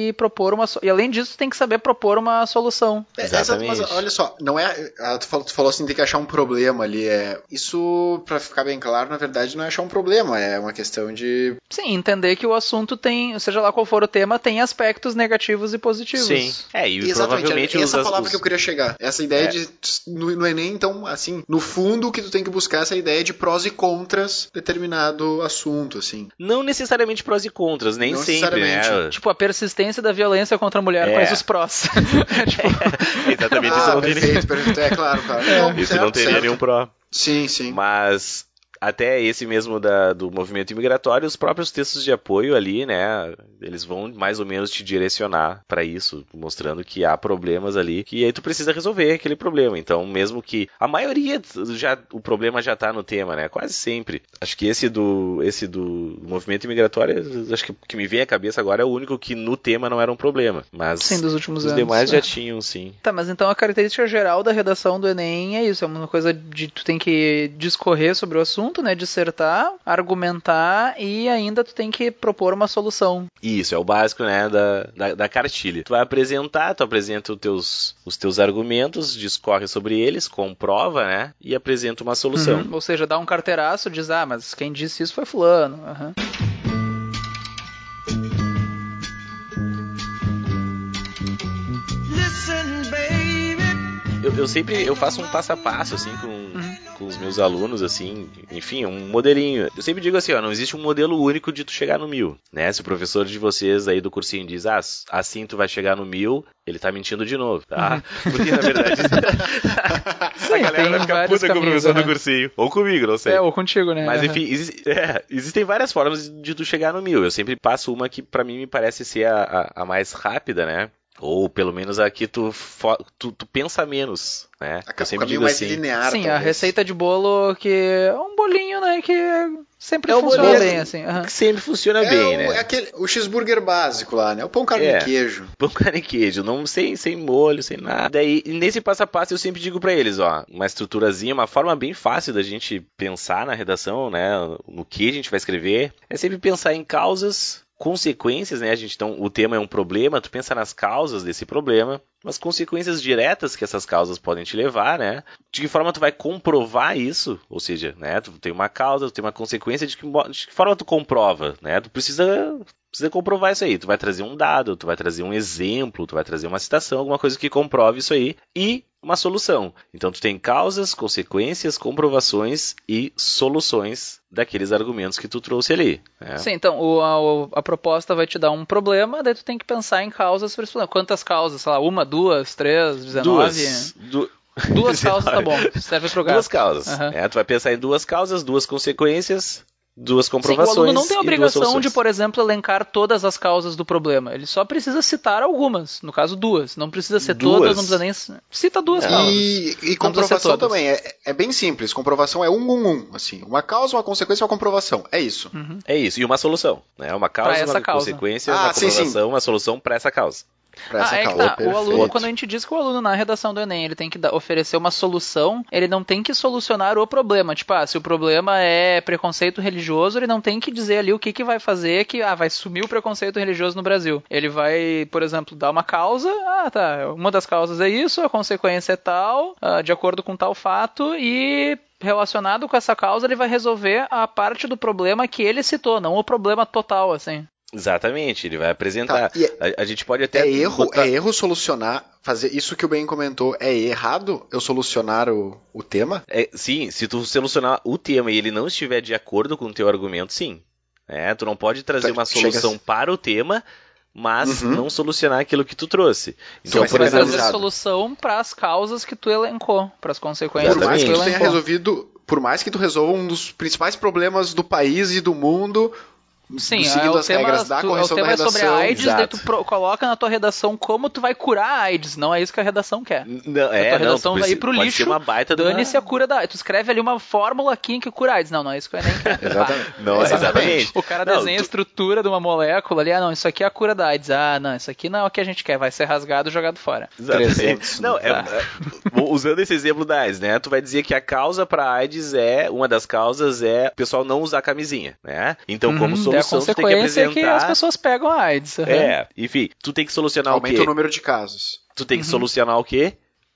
[SPEAKER 2] e propor uma so- e além disso tem que saber propor uma solução.
[SPEAKER 1] É, essa-
[SPEAKER 3] Exatamente.
[SPEAKER 1] mas olha só, não é. ah, Tu falou, tu falou assim, tem que achar um problema ali. É, isso, pra ficar bem claro, na verdade, não é achar um problema, é uma questão de.
[SPEAKER 2] Sim, entender que o assunto tem, seja lá qual for o tema, tem aspectos negativos e positivos.
[SPEAKER 3] Sim. É, e
[SPEAKER 1] Exatamente,
[SPEAKER 3] provavelmente
[SPEAKER 1] é essa
[SPEAKER 3] os-
[SPEAKER 1] palavra
[SPEAKER 3] os-
[SPEAKER 1] que eu queria chegar. Essa ideia
[SPEAKER 3] É.
[SPEAKER 1] de. No, no Enem, então, assim, no fundo, o que tu tem que buscar é essa ideia de prós e contras determinado assunto, assim.
[SPEAKER 3] Não necessariamente prós e contras, nem
[SPEAKER 1] Não
[SPEAKER 3] sempre, né?
[SPEAKER 2] Tipo, a persistência da violência contra a mulher,
[SPEAKER 3] É.
[SPEAKER 2] quais os prós? (laughs) tipo,
[SPEAKER 3] Exatamente, isso
[SPEAKER 1] ah,
[SPEAKER 3] não teria,
[SPEAKER 1] perfeito, perfeito. É claro, claro. Não,
[SPEAKER 3] isso
[SPEAKER 1] certo,
[SPEAKER 3] não teria
[SPEAKER 1] certo.
[SPEAKER 3] nenhum pró.
[SPEAKER 1] Sim, sim.
[SPEAKER 3] Mas até esse mesmo da- do movimento imigratório, os próprios textos de apoio ali, né? Eles vão mais ou menos te direcionar para isso, mostrando que há problemas ali que aí tu precisa resolver aquele problema. Então, mesmo que a maioria já o problema já tá no tema, né? Quase sempre. Acho que esse do esse do movimento imigratório, acho que o que me vem à cabeça agora é o único que no tema não era um problema, mas
[SPEAKER 2] sim, dos últimos
[SPEAKER 3] os
[SPEAKER 2] anos.
[SPEAKER 3] demais
[SPEAKER 2] é.
[SPEAKER 3] já tinham, sim.
[SPEAKER 2] Tá, mas então a característica geral da redação do Enem é isso, é uma coisa de tu tem que discorrer sobre o assunto, né, dissertar, argumentar e ainda tu tem que propor uma solução.
[SPEAKER 3] Isso, é o básico, né, da, da, da cartilha. Tu vai apresentar, tu apresenta os teus, os teus argumentos, discorre sobre eles, comprova, né, e apresenta uma solução.
[SPEAKER 2] Uhum. Ou seja, dá um carteiraço, diz, ah, mas quem disse isso foi fulano. Aham.
[SPEAKER 3] Eu, eu sempre, eu faço um passo a passo, assim, com, meus alunos, assim, enfim, um modelinho. Eu sempre digo assim, ó, não existe um modelo único de tu chegar no mil, né? Se o professor de vocês aí do cursinho diz, ah, assim tu vai chegar no mil, ele tá mentindo de novo, tá? (laughs) Porque, na verdade, (laughs) a galera vai ficar puta com o
[SPEAKER 2] caminhos,
[SPEAKER 3] professor
[SPEAKER 2] né?
[SPEAKER 3] do cursinho. Ou comigo, não sei.
[SPEAKER 2] É, ou contigo, né?
[SPEAKER 3] Mas
[SPEAKER 2] Aham.
[SPEAKER 3] enfim, exi- é, existem várias formas de tu chegar no mil. Eu sempre passo uma que pra mim me parece ser a, a- a mais rápida, né? Ou pelo menos a que tu, tu, tu pensa menos, né?
[SPEAKER 1] A,
[SPEAKER 3] Eu
[SPEAKER 1] o
[SPEAKER 3] sempre
[SPEAKER 1] caminho
[SPEAKER 3] digo
[SPEAKER 1] mais
[SPEAKER 3] assim.
[SPEAKER 1] linear,
[SPEAKER 2] Sim, a
[SPEAKER 1] talvez.
[SPEAKER 2] receita de bolo que é um bolinho, né, que Sempre
[SPEAKER 3] É
[SPEAKER 2] funciona
[SPEAKER 3] modelo-
[SPEAKER 2] bem, assim.
[SPEAKER 3] Que sempre funciona
[SPEAKER 1] É,
[SPEAKER 3] bem,
[SPEAKER 1] o,
[SPEAKER 3] né?
[SPEAKER 1] é aquele, o cheeseburger básico lá, né? O pão, carne
[SPEAKER 3] É.
[SPEAKER 1] e queijo. (laughs)
[SPEAKER 3] Pão, carne e queijo, não, sem, sem molho, sem nada. Daí, nesse passo a passo, eu sempre digo pra eles, ó, uma estruturazinha, uma forma bem fácil da gente pensar na redação, né, no que a gente vai escrever, é sempre pensar em causas, consequências, né, a gente, então, o tema é um problema, tu pensa nas causas desse problema, as consequências diretas que essas causas podem te levar, né, de que forma tu vai comprovar isso, ou seja, né, tu tem uma causa, tu tem uma consequência, de que, de que forma tu comprova, né, tu precisa precisa comprovar isso aí. Tu vai trazer um dado, tu vai trazer um exemplo, tu vai trazer uma citação, alguma coisa que comprove isso aí. E uma solução. Então tu tem causas, consequências, comprovações e soluções daqueles argumentos que tu trouxe ali. né?
[SPEAKER 2] Sim, então o- a, a proposta vai te dar um problema, daí tu tem que pensar em causas para. Quantas causas? Sei lá, uma, duas, três, dezenove?
[SPEAKER 3] Duas, du-
[SPEAKER 2] Duas causas tá
[SPEAKER 3] 19. (laughs)
[SPEAKER 2] bom, serve pro gasto.
[SPEAKER 3] Duas causas.
[SPEAKER 2] Aham.
[SPEAKER 3] É, tu vai pensar em duas causas, duas consequências, duas
[SPEAKER 2] Sim, o
[SPEAKER 3] comprovações.
[SPEAKER 2] aluno não tem a obrigação de, por exemplo, elencar todas as causas do problema. Ele só precisa citar algumas, no caso duas. Não precisa ser
[SPEAKER 3] Duas?
[SPEAKER 2] todas, não precisa nem. Cita duas causas.
[SPEAKER 1] E, e comprovação também. É, é bem simples. Comprovação é um, um, um. Assim, uma causa, uma consequência, uma comprovação. É isso.
[SPEAKER 3] É isso, e uma solução. Né? Uma causa,
[SPEAKER 2] Pra essa
[SPEAKER 3] uma
[SPEAKER 2] causa.
[SPEAKER 3] consequência,
[SPEAKER 1] Ah,
[SPEAKER 3] uma
[SPEAKER 1] sim, sim.
[SPEAKER 3] comprovação, uma solução para essa causa.
[SPEAKER 2] Ah, é que tá. O aluno, quando a gente diz que o aluno na redação do Enem ele tem que oferecer uma solução, ele não tem que solucionar o problema. Tipo, ah, se o problema é preconceito religioso, ele não tem que dizer ali o que, que vai fazer que ah, vai sumir o preconceito religioso no Brasil. Ele vai, por exemplo, dar uma causa, ah, tá, uma das causas é isso, a consequência é tal, ah, de acordo com tal fato, e relacionado com essa causa, ele vai resolver a parte do problema que ele citou, não o problema total, assim.
[SPEAKER 3] Exatamente, ele vai apresentar.
[SPEAKER 1] Tá, e é-
[SPEAKER 3] a, a gente pode até
[SPEAKER 1] É erro,
[SPEAKER 3] botar-
[SPEAKER 1] é erro solucionar, fazer isso que o Ben comentou. É errado eu solucionar o, o tema?
[SPEAKER 3] É, sim, se tu solucionar o tema e ele não estiver de acordo com o teu argumento, sim. É, tu não pode trazer
[SPEAKER 1] Tá,
[SPEAKER 3] uma solução para o tema, mas
[SPEAKER 1] Uhum.
[SPEAKER 3] não solucionar aquilo que tu trouxe. Então,
[SPEAKER 1] mas
[SPEAKER 3] por
[SPEAKER 1] você vai
[SPEAKER 3] exemplo,
[SPEAKER 1] trazer
[SPEAKER 2] solução para as causas que tu elencou, para as consequências
[SPEAKER 1] Por mais
[SPEAKER 2] que
[SPEAKER 1] que
[SPEAKER 2] tu
[SPEAKER 1] tu tenha
[SPEAKER 2] elencou.
[SPEAKER 1] resolvido, por mais que tu resolva um dos principais problemas do país e do mundo,
[SPEAKER 2] Sim, é, o tema,
[SPEAKER 1] regras
[SPEAKER 2] tu-
[SPEAKER 1] correção
[SPEAKER 2] o tema é sobre a. AIDS, daí tu pro- coloca na tua redação como tu vai curar a AIDS. Não é isso que a redação quer.
[SPEAKER 3] não,
[SPEAKER 2] a
[SPEAKER 3] é,
[SPEAKER 2] tua
[SPEAKER 3] não,
[SPEAKER 2] redação
[SPEAKER 3] tu
[SPEAKER 2] vai ir pro lixo,
[SPEAKER 3] ser uma
[SPEAKER 2] Dane-se a cura da AIDS. Tu escreve ali uma fórmula aqui que cura a AIDS. Não, não é isso que eu nem quero. (laughs)
[SPEAKER 1] Exatamente.
[SPEAKER 3] Não, exatamente.
[SPEAKER 2] O cara
[SPEAKER 3] Não,
[SPEAKER 2] desenha a
[SPEAKER 3] tu-
[SPEAKER 2] estrutura de uma molécula ali. Ah, não, isso aqui é a cura da AIDS. Ah, não, isso aqui não é o que a gente quer. Vai ser rasgado e jogado fora.
[SPEAKER 3] Exatamente.
[SPEAKER 1] 300,
[SPEAKER 3] Não, é,
[SPEAKER 2] tá.
[SPEAKER 3] é- usando esse exemplo da AIDS, né? Tu vai dizer que a causa para AIDS é uma das causas é o pessoal não usar camisinha, né? Então, como
[SPEAKER 2] Uhum, a
[SPEAKER 3] solução, tem que
[SPEAKER 2] consequência é que as pessoas pegam a AIDS. aham.
[SPEAKER 3] É, enfim, tu tem que solucionar o
[SPEAKER 1] aumenta
[SPEAKER 3] quê?
[SPEAKER 1] o número de casos.
[SPEAKER 3] Tu tem que solucionar o quê?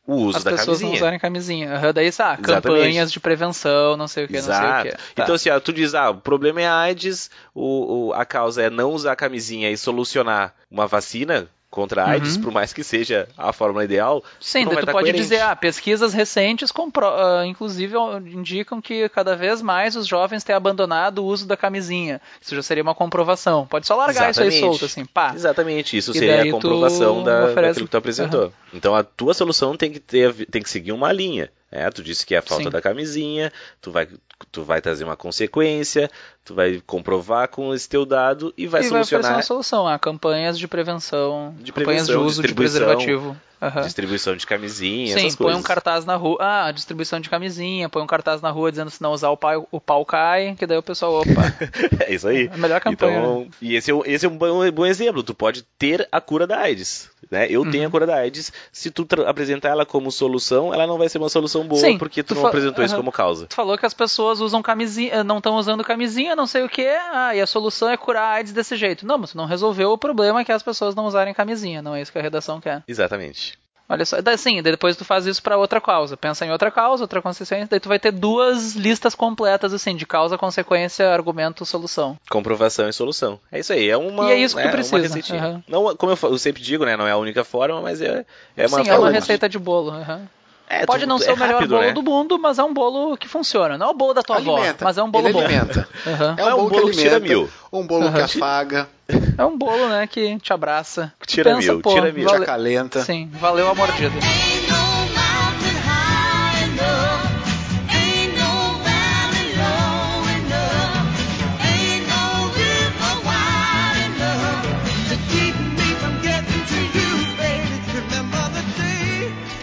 [SPEAKER 3] O uso
[SPEAKER 2] Uhum. As
[SPEAKER 3] da
[SPEAKER 2] pessoas não
[SPEAKER 3] camisinha.
[SPEAKER 2] usarem camisinha. Aham, Daí, ah,
[SPEAKER 3] Exatamente.
[SPEAKER 2] campanhas de prevenção, não sei o que, não sei o
[SPEAKER 3] Exato.
[SPEAKER 2] que. Tá.
[SPEAKER 3] Então, assim, ó, tu diz, ah, o problema é a AIDS, o, o- a causa é não usar camisinha e solucionar uma vacina contra a AIDS,
[SPEAKER 2] Uhum.
[SPEAKER 3] por mais que seja a fórmula ideal.
[SPEAKER 2] Sim,
[SPEAKER 3] não
[SPEAKER 2] tu pode
[SPEAKER 3] coerente.
[SPEAKER 2] dizer, ah, pesquisas recentes, compro- ah, inclusive, indicam que cada vez mais os jovens têm abandonado o uso da camisinha. Isso já seria uma comprovação. Pode só largar isso aí
[SPEAKER 3] Exatamente.
[SPEAKER 2] solto, assim, pá.
[SPEAKER 3] Exatamente, isso
[SPEAKER 2] E
[SPEAKER 3] seria a comprovação da,
[SPEAKER 2] oferece-
[SPEAKER 3] daquilo que tu apresentou. Então a tua solução tem que ter, tem que seguir uma linha. Né? Tu disse que é a falta
[SPEAKER 2] Sim.
[SPEAKER 3] da camisinha, tu vai, tu vai trazer uma consequência, tu vai comprovar com esse teu dado e vai
[SPEAKER 2] e vai
[SPEAKER 3] solucionar
[SPEAKER 2] uma solução, ah, campanhas de prevenção,
[SPEAKER 3] De
[SPEAKER 2] campanhas de
[SPEAKER 3] prevenção,
[SPEAKER 2] uso de preservativo. Aham.
[SPEAKER 3] distribuição de camisinha,
[SPEAKER 2] Sim,
[SPEAKER 3] essas
[SPEAKER 2] põe
[SPEAKER 3] coisas.
[SPEAKER 2] um cartaz na rua. Ah, distribuição de camisinha, põe um cartaz na rua dizendo se não usar o pau, o pau cai, que daí o pessoal, opa, (laughs)
[SPEAKER 3] É isso aí.
[SPEAKER 2] é a melhor campanha. né?
[SPEAKER 3] Então, e esse é, um- esse é um bom, bom exemplo. Tu pode ter a cura da AIDS. Né? Eu
[SPEAKER 2] Uhum.
[SPEAKER 3] tenho a cura da AIDS. Se tu apresentar ela como solução, ela não vai ser uma solução boa
[SPEAKER 2] Sim,
[SPEAKER 3] porque tu,
[SPEAKER 2] tu
[SPEAKER 3] não apresentou isso
[SPEAKER 2] Aham.
[SPEAKER 3] como causa.
[SPEAKER 2] Tu falou que as pessoas usam camisinha, não estão usando camisinha, não sei o que, ah, e a solução é curar a AIDS desse jeito. Não, mas tu não resolveu o problema que é as pessoas não usarem camisinha, não é isso que a redação quer.
[SPEAKER 3] Exatamente.
[SPEAKER 2] Olha só, sim, depois tu faz isso pra outra causa, pensa em outra causa, outra consequência, daí tu vai ter duas listas completas, assim, de causa, consequência, argumento, solução.
[SPEAKER 3] Comprovação e solução. É isso aí. É uma,
[SPEAKER 2] E é isso que tu
[SPEAKER 3] né,
[SPEAKER 2] precisa, aham.
[SPEAKER 3] Não, como eu, eu sempre digo, né? Não é a única forma, mas é, é uma
[SPEAKER 2] sim, é uma
[SPEAKER 3] forma de-
[SPEAKER 2] receita de bolo. aham.
[SPEAKER 3] É,
[SPEAKER 2] Pode
[SPEAKER 3] tu-
[SPEAKER 2] não ser
[SPEAKER 3] é
[SPEAKER 2] o melhor
[SPEAKER 3] rápido,
[SPEAKER 2] bolo
[SPEAKER 3] né?
[SPEAKER 2] do mundo, mas é um bolo que funciona. Não é o bolo da tua avó,
[SPEAKER 1] alimenta.
[SPEAKER 2] mas é um bolo
[SPEAKER 1] Ele
[SPEAKER 2] bom.
[SPEAKER 1] alimenta. (laughs)
[SPEAKER 2] Aham.
[SPEAKER 1] É um
[SPEAKER 3] É um
[SPEAKER 1] bolo,
[SPEAKER 3] bolo
[SPEAKER 1] que
[SPEAKER 3] que tira mil.
[SPEAKER 1] um bolo que
[SPEAKER 2] Aham.
[SPEAKER 1] afaga,
[SPEAKER 2] É um bolo, né, que te abraça. que
[SPEAKER 3] Tira
[SPEAKER 2] pensa,
[SPEAKER 3] mil,
[SPEAKER 2] pô,
[SPEAKER 3] tira mil.
[SPEAKER 1] te
[SPEAKER 2] vale-
[SPEAKER 1] acalenta.
[SPEAKER 2] Sim, valeu a mordida.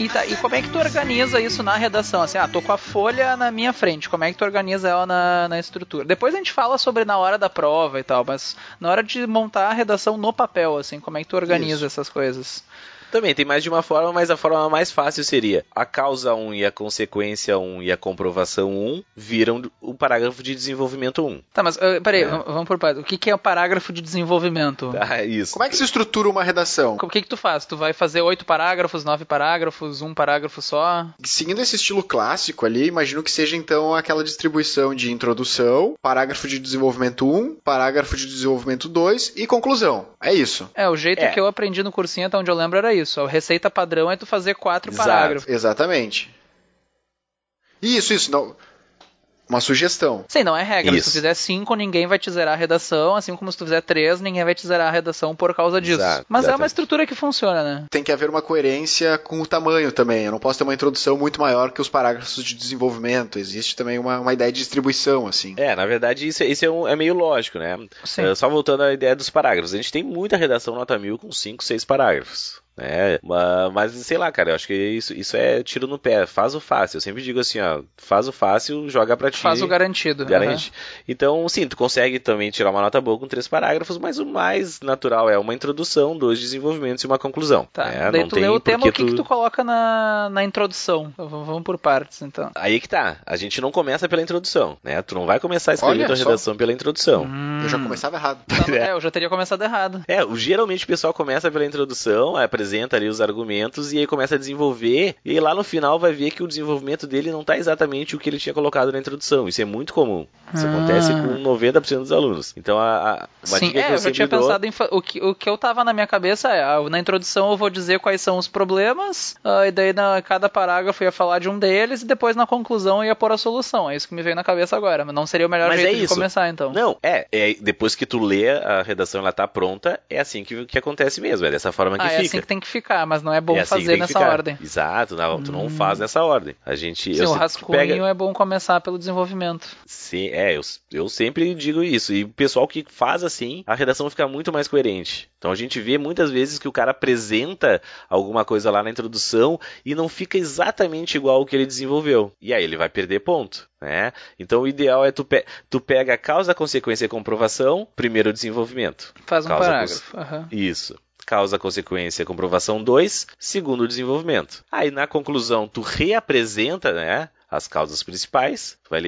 [SPEAKER 2] E, tá, e como é que tu organiza isso na redação? Assim, ah, tô com a folha na minha frente, como é que tu organiza ela na, na estrutura? Depois a gente fala sobre na hora da prova e tal, mas na hora de montar a redação no papel, assim, como é que tu organiza
[SPEAKER 1] Isso.
[SPEAKER 2] essas coisas?
[SPEAKER 3] Também tem mais de uma forma, mas a forma mais fácil seria a causa 1 e a consequência 1 e a comprovação 1 viram o parágrafo de desenvolvimento 1.
[SPEAKER 2] Tá, mas uh, peraí,
[SPEAKER 3] É.
[SPEAKER 2] vamos por partes. O que, que é o parágrafo de desenvolvimento?
[SPEAKER 3] Tá, isso.
[SPEAKER 1] Como é que se estrutura uma redação?
[SPEAKER 2] O que, que tu faz? Tu vai fazer oito parágrafos, nove parágrafos, um parágrafo só?
[SPEAKER 1] Seguindo esse estilo clássico ali, imagino que seja então aquela distribuição de introdução, parágrafo de desenvolvimento 1, parágrafo de desenvolvimento 2 e conclusão. É isso.
[SPEAKER 2] É, o jeito
[SPEAKER 3] É.
[SPEAKER 2] que eu aprendi no cursinho até onde eu lembro era isso. A receita padrão é tu fazer quatro
[SPEAKER 3] Exato.
[SPEAKER 2] parágrafos.
[SPEAKER 1] Exatamente. Isso, isso. Não. Uma sugestão.
[SPEAKER 2] Sim, não é regra. Se
[SPEAKER 3] Isso.
[SPEAKER 2] tu fizer cinco, ninguém vai te zerar a redação, assim como se tu fizer três, ninguém vai te zerar a redação por causa disso.
[SPEAKER 3] Exato,
[SPEAKER 2] Mas é uma
[SPEAKER 3] exatamente.
[SPEAKER 2] estrutura que funciona, né?
[SPEAKER 1] Tem que haver uma coerência com o tamanho também. Eu não posso ter uma introdução muito maior que os parágrafos de desenvolvimento. Existe também uma, uma ideia de distribuição, assim.
[SPEAKER 3] É, na verdade, isso, isso é, um- é meio lógico, né?
[SPEAKER 2] Sim.
[SPEAKER 3] É, só voltando à ideia dos parágrafos. A gente tem muita redação nota mil com 5, 6 parágrafos. Né? Ma- Mas, sei lá, cara, eu acho que isso, isso é tiro no pé. Faz o fácil. Eu sempre digo assim, ó, faz o fácil, joga pra ti.
[SPEAKER 2] Faz o garantido.
[SPEAKER 3] Garante. Então, sim, tu consegue também tirar uma nota boa com três parágrafos, mas o mais natural é uma introdução, dois desenvolvimentos e uma conclusão.
[SPEAKER 2] Tá.
[SPEAKER 3] né?
[SPEAKER 2] Daí
[SPEAKER 3] Não
[SPEAKER 2] tu
[SPEAKER 3] tem
[SPEAKER 2] lê o tema, o que, que tu coloca na, na introdução? Vamos por partes, então.
[SPEAKER 3] Aí que tá. A gente não começa pela introdução, né? Tu não vai começar a escrever
[SPEAKER 1] Olha
[SPEAKER 3] tua
[SPEAKER 1] só.
[SPEAKER 3] redação pela introdução.
[SPEAKER 2] Hum.
[SPEAKER 1] Eu já começava errado.
[SPEAKER 2] Então, (laughs) é, eu já teria começado errado.
[SPEAKER 3] É, geralmente o pessoal começa pela introdução, apresenta ali os argumentos e aí começa a desenvolver, e aí lá no final vai ver que o desenvolvimento dele não tá exatamente o que ele tinha colocado na introdução. Isso é muito comum. Isso
[SPEAKER 2] Ah.
[SPEAKER 3] acontece com 90% dos alunos. Então a, a
[SPEAKER 2] Sim, é,
[SPEAKER 3] que
[SPEAKER 2] eu
[SPEAKER 3] eu
[SPEAKER 2] tinha
[SPEAKER 3] dou,
[SPEAKER 2] pensado em. O que, o que eu tava na minha cabeça é, ah, na introdução eu vou dizer quais são os problemas, ah, e daí na cada parágrafo eu ia falar de um deles, e depois na conclusão eu ia pôr a solução. É isso que me veio na cabeça agora. Mas não seria o melhor
[SPEAKER 3] Mas
[SPEAKER 2] jeito
[SPEAKER 3] é
[SPEAKER 2] de começar, então.
[SPEAKER 3] Não, é, é, depois que tu lê a redação ela tá pronta, é assim que, que acontece mesmo, é dessa forma que
[SPEAKER 2] ah, é
[SPEAKER 3] fica.
[SPEAKER 2] assim que tem que ficar, mas não é bom
[SPEAKER 3] É assim
[SPEAKER 2] fazer nessa
[SPEAKER 3] ficar.
[SPEAKER 2] ordem.
[SPEAKER 3] Exato, não, tu não faz nessa ordem. A gente
[SPEAKER 2] Sim,
[SPEAKER 3] eu
[SPEAKER 2] o rascunho
[SPEAKER 3] pega,
[SPEAKER 2] é bom começar pelo desenvolvimento.
[SPEAKER 3] Sim, é, eu, eu sempre digo isso. E o pessoal que faz assim, a redação fica muito mais coerente. Então a gente vê muitas vezes que o cara apresenta alguma coisa lá na introdução e não fica exatamente igual ao que ele desenvolveu. E aí ele vai perder ponto. Né? Então o ideal é tu, pe tu pega a causa, consequência e comprovação, primeiro o desenvolvimento.
[SPEAKER 2] Faz um
[SPEAKER 3] Causa
[SPEAKER 2] parágrafo. aham.
[SPEAKER 3] Isso. Causa, consequência, comprovação 2, segundo o desenvolvimento. Aí na conclusão tu reapresenta, né, as causas principais, tu vai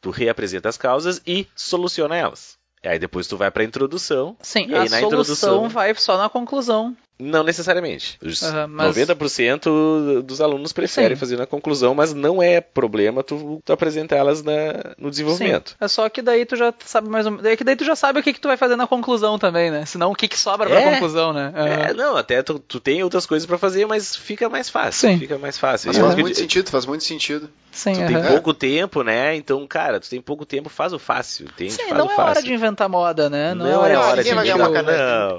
[SPEAKER 3] tu reapresenta as causas e soluciona elas. E aí depois tu vai para a introdução.
[SPEAKER 2] Sim,
[SPEAKER 3] e
[SPEAKER 2] a
[SPEAKER 3] aí na
[SPEAKER 2] solução
[SPEAKER 3] introdução,
[SPEAKER 2] vai só na conclusão.
[SPEAKER 3] Não necessariamente. Os
[SPEAKER 2] Aham, mas-
[SPEAKER 3] 90% dos alunos preferem
[SPEAKER 2] Sim.
[SPEAKER 3] fazer na conclusão, mas não é problema tu, tu apresentar elas na, no desenvolvimento.
[SPEAKER 2] Sim. É só que daí tu já sabe mais ou menos. É que daí tu já sabe o que, que tu vai fazer na conclusão também, né? Senão o que, que sobra pra
[SPEAKER 3] É.
[SPEAKER 2] conclusão, né? Aham.
[SPEAKER 3] É, não, até tu, tu tem outras coisas para fazer, mas fica mais fácil.
[SPEAKER 2] Sim.
[SPEAKER 3] Fica mais fácil.
[SPEAKER 1] Mas faz muito sentido, faz muito sentido.
[SPEAKER 2] Sim,
[SPEAKER 3] Tu tem
[SPEAKER 2] aham.
[SPEAKER 3] pouco tempo, né? Então, cara, tu tem pouco tempo, faz o fácil. Tem
[SPEAKER 2] Sim,
[SPEAKER 3] faz
[SPEAKER 2] não
[SPEAKER 3] o
[SPEAKER 2] é
[SPEAKER 3] fácil.
[SPEAKER 2] hora de inventar moda, né?
[SPEAKER 3] Não,
[SPEAKER 2] é hora
[SPEAKER 3] é
[SPEAKER 2] de
[SPEAKER 3] hora de
[SPEAKER 1] ganhar
[SPEAKER 3] não,
[SPEAKER 1] uma (laughs) caneca.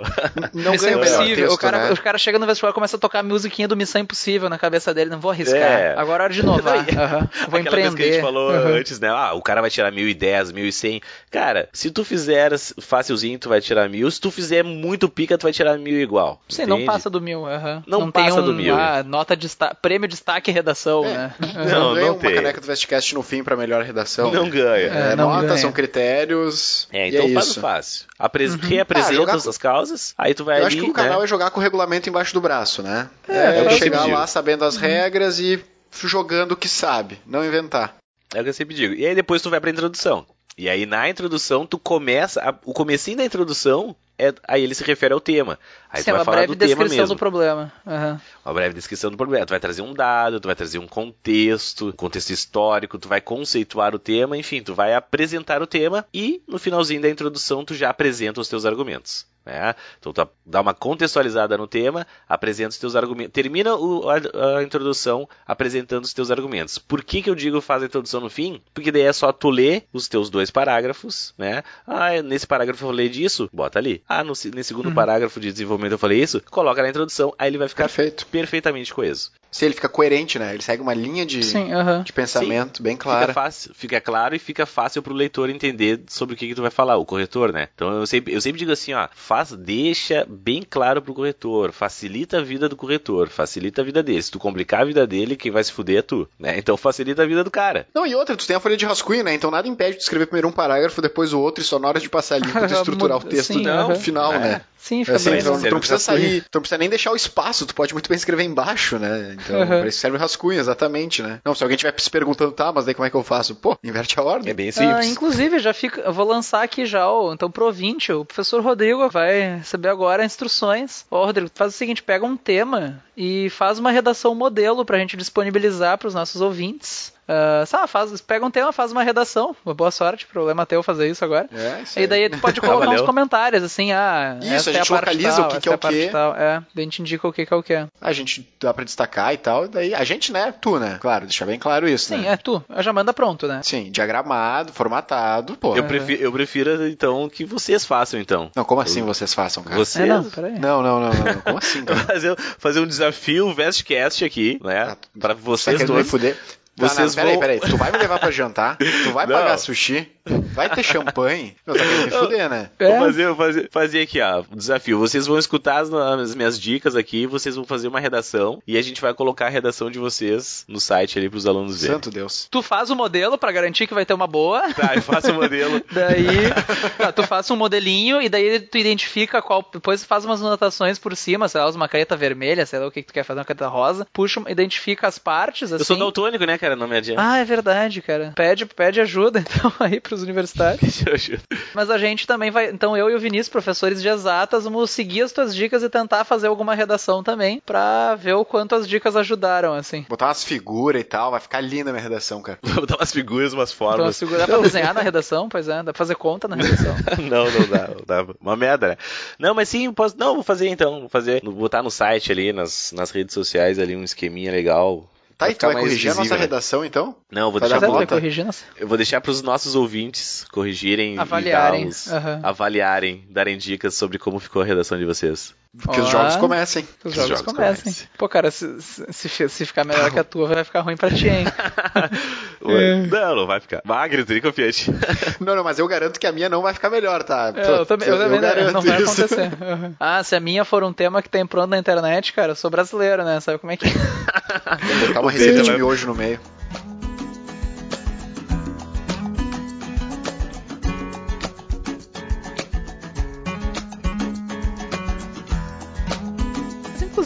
[SPEAKER 3] não.
[SPEAKER 1] Não ganha o melhor
[SPEAKER 2] Impossível.
[SPEAKER 1] texto,
[SPEAKER 2] o, cara,
[SPEAKER 1] né?
[SPEAKER 2] o cara chega no vestibular e começa a tocar a musiquinha do Missão Impossível na cabeça dele. Não vou arriscar.
[SPEAKER 3] É.
[SPEAKER 2] Agora é hora de inovar. (laughs) Aham. Vou
[SPEAKER 3] Aquela vez que a
[SPEAKER 2] empreender.
[SPEAKER 3] gente falou
[SPEAKER 2] Aham.
[SPEAKER 3] antes, né? Ah, o cara vai tirar 1010, 1100. Cara, se tu fizer facilzinho, tu vai tirar mil. Se tu fizer muito pica, tu vai tirar mil igual.
[SPEAKER 2] Sim, não passa do mil. aham.
[SPEAKER 3] Não
[SPEAKER 2] tem
[SPEAKER 3] passa
[SPEAKER 2] um,
[SPEAKER 3] do mil.
[SPEAKER 2] ah, nota de prêmio destaque redação,
[SPEAKER 1] É.
[SPEAKER 2] né?
[SPEAKER 3] Não,
[SPEAKER 1] ganha
[SPEAKER 3] não
[SPEAKER 1] uma
[SPEAKER 3] tem.
[SPEAKER 1] caneca do Vestcast no fim pra melhor redação.
[SPEAKER 3] Não ganha.
[SPEAKER 2] É,
[SPEAKER 1] É,
[SPEAKER 2] não
[SPEAKER 1] nota,
[SPEAKER 2] ganha.
[SPEAKER 1] são critérios.
[SPEAKER 3] É, então
[SPEAKER 1] é
[SPEAKER 3] faz fácil. Apre
[SPEAKER 2] Uhum.
[SPEAKER 1] Ah,
[SPEAKER 3] Reapresenta
[SPEAKER 1] jogar-
[SPEAKER 3] as causas, aí tu vai
[SPEAKER 1] Eu
[SPEAKER 3] ali,
[SPEAKER 1] acho que o canal
[SPEAKER 3] né?
[SPEAKER 1] é jogar com o regulamento embaixo do braço, né?
[SPEAKER 2] É,
[SPEAKER 1] É,
[SPEAKER 3] é
[SPEAKER 1] chegar lá
[SPEAKER 3] digo.
[SPEAKER 1] sabendo as regras e jogando o que sabe, não inventar.
[SPEAKER 3] É o que eu sempre digo. E aí depois tu vai pra introdução. E aí na introdução tu começa. a- o comecinho da introdução é. Aí ele se refere ao tema. Aí
[SPEAKER 2] Sim,
[SPEAKER 3] tu vai
[SPEAKER 2] uma
[SPEAKER 3] falar
[SPEAKER 2] breve
[SPEAKER 3] do tema
[SPEAKER 2] descrição
[SPEAKER 3] mesmo.
[SPEAKER 2] do problema. Aham.
[SPEAKER 3] Uma breve descrição do problema. Tu vai trazer um dado, tu vai trazer um contexto, contexto histórico, tu vai conceituar o tema, enfim, tu vai apresentar o tema e no finalzinho da introdução tu já apresenta os teus argumentos. Né? Então tu dá uma contextualizada no tema, apresenta os teus argumentos. Termina o- a, a introdução apresentando os teus argumentos. Por que, que eu digo faz a introdução no fim? Porque daí é só tu ler os teus dois parágrafos, né? Ah, nesse parágrafo eu falei disso, bota ali. Ah, no, se- nesse segundo parágrafo de desenvolvimento eu falei isso, coloca na introdução, aí ele vai ficar
[SPEAKER 1] Perfeito.
[SPEAKER 3] perfeitamente coeso.
[SPEAKER 1] Se ele fica coerente, né? Ele segue uma linha de,
[SPEAKER 2] Sim, aham.
[SPEAKER 1] de pensamento bem
[SPEAKER 3] Fica
[SPEAKER 1] clara.
[SPEAKER 3] fácil, fica claro e fica fácil pro leitor entender sobre o que, que tu vai falar, o corretor, né? Então eu sempre, eu sempre digo assim, ó, faz, deixa bem claro pro corretor, facilita a vida do corretor, facilita a vida dele. Se tu complicar a vida dele, quem vai se fuder é tu, né? Então facilita a vida do cara.
[SPEAKER 1] Não, e outra, tu tem a folha de rascunho, né? Então nada impede de escrever primeiro um parágrafo, depois o outro, e só na hora de passar limpo, tu (laughs) estruturar o texto
[SPEAKER 2] Sim,
[SPEAKER 1] no
[SPEAKER 2] aham.
[SPEAKER 1] final,
[SPEAKER 3] É.
[SPEAKER 1] né?
[SPEAKER 2] Sim, fica
[SPEAKER 1] Assim,
[SPEAKER 2] bem.
[SPEAKER 1] então, não precisa sair, tu não precisa nem deixar o espaço, tu pode muito bem escrever embaixo, né? Então,
[SPEAKER 2] Uhum.
[SPEAKER 1] pra isso serve o rascunho, exatamente, né? Não, se alguém estiver se perguntando, tá, mas daí como é que eu faço? Pô, inverte a ordem.
[SPEAKER 3] É bem
[SPEAKER 2] Ah,
[SPEAKER 3] simples.
[SPEAKER 2] inclusive, já fica. Eu vou lançar aqui já, ó, então pro ouvinte, o professor Rodrigo vai receber agora instruções. Ó, Rodrigo, faz o seguinte: pega um tema e faz uma redação modelo pra gente disponibilizar pros nossos ouvintes. Ah, sabe, faz, pega um tema, faz uma redação. Boa sorte pro Lemateu fazer isso agora.
[SPEAKER 1] É, isso
[SPEAKER 2] E
[SPEAKER 1] aí.
[SPEAKER 2] daí tu pode (laughs) colocar
[SPEAKER 3] Valeu.
[SPEAKER 2] uns comentários, assim, ah,
[SPEAKER 1] Isso,
[SPEAKER 2] essa
[SPEAKER 1] a
[SPEAKER 2] é
[SPEAKER 1] gente
[SPEAKER 2] a parte
[SPEAKER 1] localiza
[SPEAKER 2] tal,
[SPEAKER 1] o que que é
[SPEAKER 2] a
[SPEAKER 1] o quê.
[SPEAKER 2] tal. É, daí a gente indica o que que é o que.
[SPEAKER 1] A gente dá pra destacar e tal, daí a gente, né? Tu, né? Claro, deixar bem claro isso,
[SPEAKER 2] Sim,
[SPEAKER 1] né?
[SPEAKER 2] é tu. Já manda pronto, né?
[SPEAKER 1] Sim, diagramado, formatado, pô.
[SPEAKER 3] Eu prefiro, eu prefiro, então, que vocês façam, então.
[SPEAKER 1] Não, como assim vocês façam, cara?
[SPEAKER 3] Vocês.
[SPEAKER 2] É, não, peraí.
[SPEAKER 1] Não, não, não, não, não. Como assim, (laughs) cara?
[SPEAKER 3] Fazer, fazer um desafio Vestcast aqui, né?
[SPEAKER 1] Ah,
[SPEAKER 3] Pra
[SPEAKER 1] Tá
[SPEAKER 3] vocês
[SPEAKER 1] querendo me
[SPEAKER 3] todos.
[SPEAKER 1] fuder? Tá,
[SPEAKER 3] Vocês
[SPEAKER 1] não, peraí,
[SPEAKER 3] vão-
[SPEAKER 1] peraí. Tu vai me levar pra jantar? Tu vai (laughs)
[SPEAKER 3] Não.
[SPEAKER 1] pagar sushi? Vai ter champanhe? Não, tá querendo me fuder, né?
[SPEAKER 2] É.
[SPEAKER 3] Vou fazer, vou fazer, fazer aqui, ó, o desafio. Vocês vão escutar as, as minhas dicas aqui, vocês vão fazer uma redação e a gente vai colocar a redação de vocês no site ali pros alunos verem.
[SPEAKER 1] Santo Deus.
[SPEAKER 2] Tu faz o modelo pra garantir que vai ter uma boa.
[SPEAKER 3] Tá, eu faço o modelo. (laughs)
[SPEAKER 2] Daí, tá, tu faz um modelinho e daí tu identifica qual. Depois faz umas anotações por cima, sei lá, usa uma caneta vermelha, sei lá o que, que tu quer fazer, uma caneta rosa. Puxa, identifica as partes, assim.
[SPEAKER 3] Eu sou daltônico, né, cara? Não me adianta.
[SPEAKER 2] Ah, é verdade, cara. Pede, pede ajuda, (laughs) então, aí pros universitários. (laughs) Mas a gente também vai. Então, eu e o Vinícius, professores de exatas, vamos seguir as tuas dicas e tentar fazer alguma redação também, pra ver o quanto as dicas ajudaram, assim.
[SPEAKER 1] Botar umas figuras e tal, vai ficar linda a minha redação, cara.
[SPEAKER 3] Vou (laughs) botar umas figuras, umas
[SPEAKER 2] Então,
[SPEAKER 3] formas.
[SPEAKER 2] se dá pra desenhar na redação, pois é, dá pra fazer conta na redação. (laughs)
[SPEAKER 3] não, não dá, não dá. Uma merda, né? Não, mas sim, posso. Não, vou fazer então. Vou fazer. Vou botar no site ali, nas, nas redes sociais ali, um esqueminha legal.
[SPEAKER 1] Tá, e tu vai corrigir a nossa
[SPEAKER 3] visível, né?
[SPEAKER 1] redação, então?
[SPEAKER 3] Não, vou
[SPEAKER 1] Vai
[SPEAKER 3] deixar,
[SPEAKER 2] é,
[SPEAKER 1] nota?
[SPEAKER 2] vai corrigir, nossa.
[SPEAKER 3] eu vou deixar pros nossos ouvintes corrigirem
[SPEAKER 2] Avaliarem,
[SPEAKER 3] e os-
[SPEAKER 2] aham.
[SPEAKER 3] avaliarem, darem dicas sobre como ficou a redação de vocês.
[SPEAKER 1] Porque os
[SPEAKER 2] Ó.
[SPEAKER 1] jogos comecem.
[SPEAKER 2] Os
[SPEAKER 3] Os
[SPEAKER 2] jogos,
[SPEAKER 3] jogos
[SPEAKER 2] comecem.
[SPEAKER 3] comecem.
[SPEAKER 2] Pô, cara, se, se, se- ficar melhor que a tua, vai ficar ruim pra ti, hein? (laughs)
[SPEAKER 3] Não, não vai ficar. Magro, tri confiante. (laughs)
[SPEAKER 1] Não, não, mas eu garanto que a minha não vai ficar melhor, tá?
[SPEAKER 2] É, eu também, eu também
[SPEAKER 1] garanto
[SPEAKER 2] não vai
[SPEAKER 1] isso.
[SPEAKER 2] acontecer. Uhum. (laughs) Ah, se a minha for um tema que tem pronto na internet, cara, eu sou brasileiro, né? Sabe como é que é?
[SPEAKER 1] Vou botar uma receita de miojo no meio.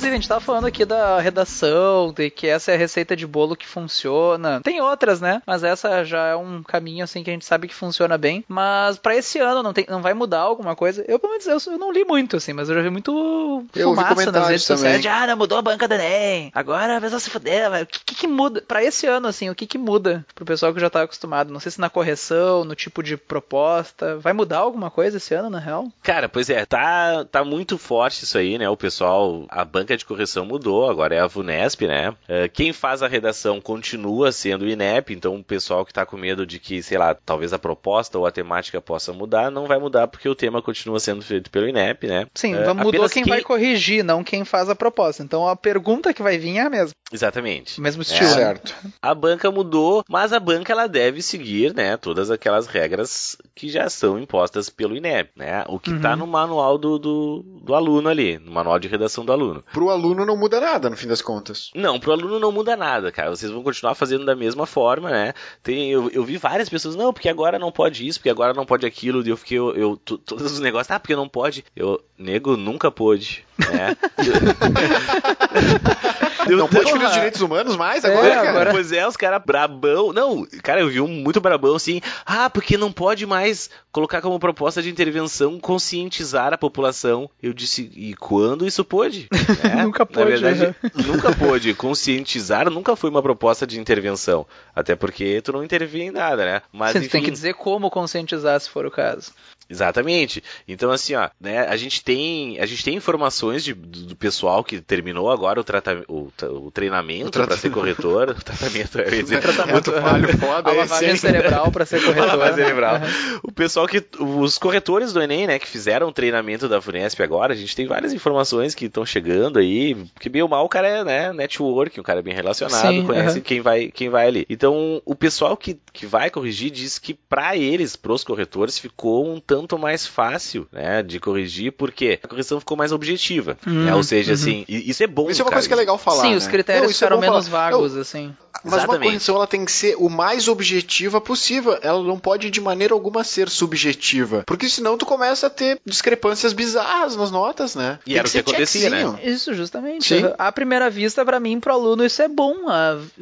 [SPEAKER 2] Inclusive, a gente tava falando aqui da redação, de que essa é a receita de bolo que funciona. Tem outras, né? Mas essa já é um caminho, assim, que a gente sabe que funciona bem. Mas pra esse ano, não, tem, não vai mudar alguma coisa? Eu, pelo menos, eu, eu não li muito, assim, mas eu já vi muito
[SPEAKER 1] Eu
[SPEAKER 2] fumaça nas redes
[SPEAKER 1] também.
[SPEAKER 2] sociais de, ah, não mudou a banca do Enem. Agora a pessoa se fuder, velho. O que, que, que muda? Pra esse ano, assim, o que que muda pro pessoal que já tá acostumado? Não sei se na correção, no tipo de proposta. Vai mudar alguma coisa esse ano, na real?
[SPEAKER 3] Cara, pois é, tá, tá muito forte isso aí, né? O pessoal, a banca de correção mudou, agora é a VUNESP, né? É, quem faz a redação continua sendo o INEP, então o pessoal que tá com medo de que, sei lá, talvez a proposta ou a temática possa mudar, não vai mudar porque o tema continua sendo feito pelo INEP, né?
[SPEAKER 2] Sim,
[SPEAKER 3] É,
[SPEAKER 2] mudou quem
[SPEAKER 3] que-
[SPEAKER 2] vai corrigir, não quem faz a proposta. Então a pergunta que vai vir é a mesma.
[SPEAKER 3] Exatamente.
[SPEAKER 2] O mesmo estilo. né?
[SPEAKER 1] Certo.
[SPEAKER 3] A banca mudou, mas a banca ela deve seguir, né, todas aquelas regras que já são impostas pelo INEP, né? O que tá
[SPEAKER 2] Uhum.
[SPEAKER 3] no manual do, do, do aluno ali, no manual de redação do aluno.
[SPEAKER 1] Pro aluno não muda nada, no fim das contas.
[SPEAKER 3] Não, pro aluno não muda nada, cara. Vocês vão continuar fazendo da mesma forma, né? Tem, eu, eu vi várias pessoas, não, porque agora não pode isso, porque agora não pode aquilo. E eu fiquei, eu, eu to- todos os negócios, ah, porque não pode. Eu, nego, nunca pôde, né? (laughs)
[SPEAKER 1] Não pode
[SPEAKER 2] porra.
[SPEAKER 1] pedir direitos humanos mais
[SPEAKER 2] É,
[SPEAKER 1] agora, cara?
[SPEAKER 2] agora-
[SPEAKER 3] Pois é, os caras brabão. Não, cara, eu vi um muito brabão assim. Ah, porque não pode mais colocar como proposta de intervenção conscientizar a população. Eu disse, e quando isso pôde? (laughs) É,
[SPEAKER 2] Nunca pôde,
[SPEAKER 3] Na verdade, (laughs) nunca pôde. Conscientizar nunca foi uma proposta de intervenção. Até porque tu não intervia em nada, né? Mas
[SPEAKER 2] Você
[SPEAKER 3] enfim,
[SPEAKER 2] tem que dizer como conscientizar, se for o caso.
[SPEAKER 3] Exatamente. Então, assim, ó, né, a gente tem, a gente tem informações de- do, pessoal que terminou agora o, trata, o, o treinamento para ser corretor. (laughs) o tratamento, eu ia dizer,
[SPEAKER 1] Tratamento falho foda
[SPEAKER 2] A lavagem cerebral pra ser (laughs) corretor.
[SPEAKER 3] Cerebral. O pessoal que. Os corretores do Enem, né, que fizeram o treinamento da Funesp agora, a gente tem várias informações que estão chegando aí. Porque bem ou mal o cara é, né, network, um cara é bem relacionado,
[SPEAKER 2] Sim,
[SPEAKER 3] conhece
[SPEAKER 2] aham.
[SPEAKER 3] quem, vai, quem vai ali. Então, o pessoal que, que vai corrigir diz que pra eles, pros corretores, ficou um tanto mais fácil, né, de corrigir, porque a correção ficou mais objetiva.
[SPEAKER 2] Hum,
[SPEAKER 3] né? Ou seja,
[SPEAKER 2] uhum.
[SPEAKER 3] assim, isso é bom.
[SPEAKER 1] Isso é uma
[SPEAKER 3] cara.
[SPEAKER 1] coisa que é legal falar.
[SPEAKER 2] Sim,
[SPEAKER 1] né?
[SPEAKER 2] os critérios
[SPEAKER 1] Não, é
[SPEAKER 2] ficaram
[SPEAKER 1] bom
[SPEAKER 2] menos
[SPEAKER 1] falar.
[SPEAKER 2] vagos,
[SPEAKER 1] Não,
[SPEAKER 2] assim.
[SPEAKER 1] Mas uma
[SPEAKER 3] Exatamente.
[SPEAKER 1] correção ela tem que ser o mais objetiva possível. Ela não pode de maneira alguma ser subjetiva. Porque senão tu começa a ter discrepâncias bizarras nas notas, né?
[SPEAKER 3] E
[SPEAKER 1] Tem
[SPEAKER 3] era o que
[SPEAKER 1] ser
[SPEAKER 3] acontecia, né?
[SPEAKER 2] Isso, justamente.
[SPEAKER 1] Sim.
[SPEAKER 2] À primeira vista, pra mim, pro aluno, isso é bom.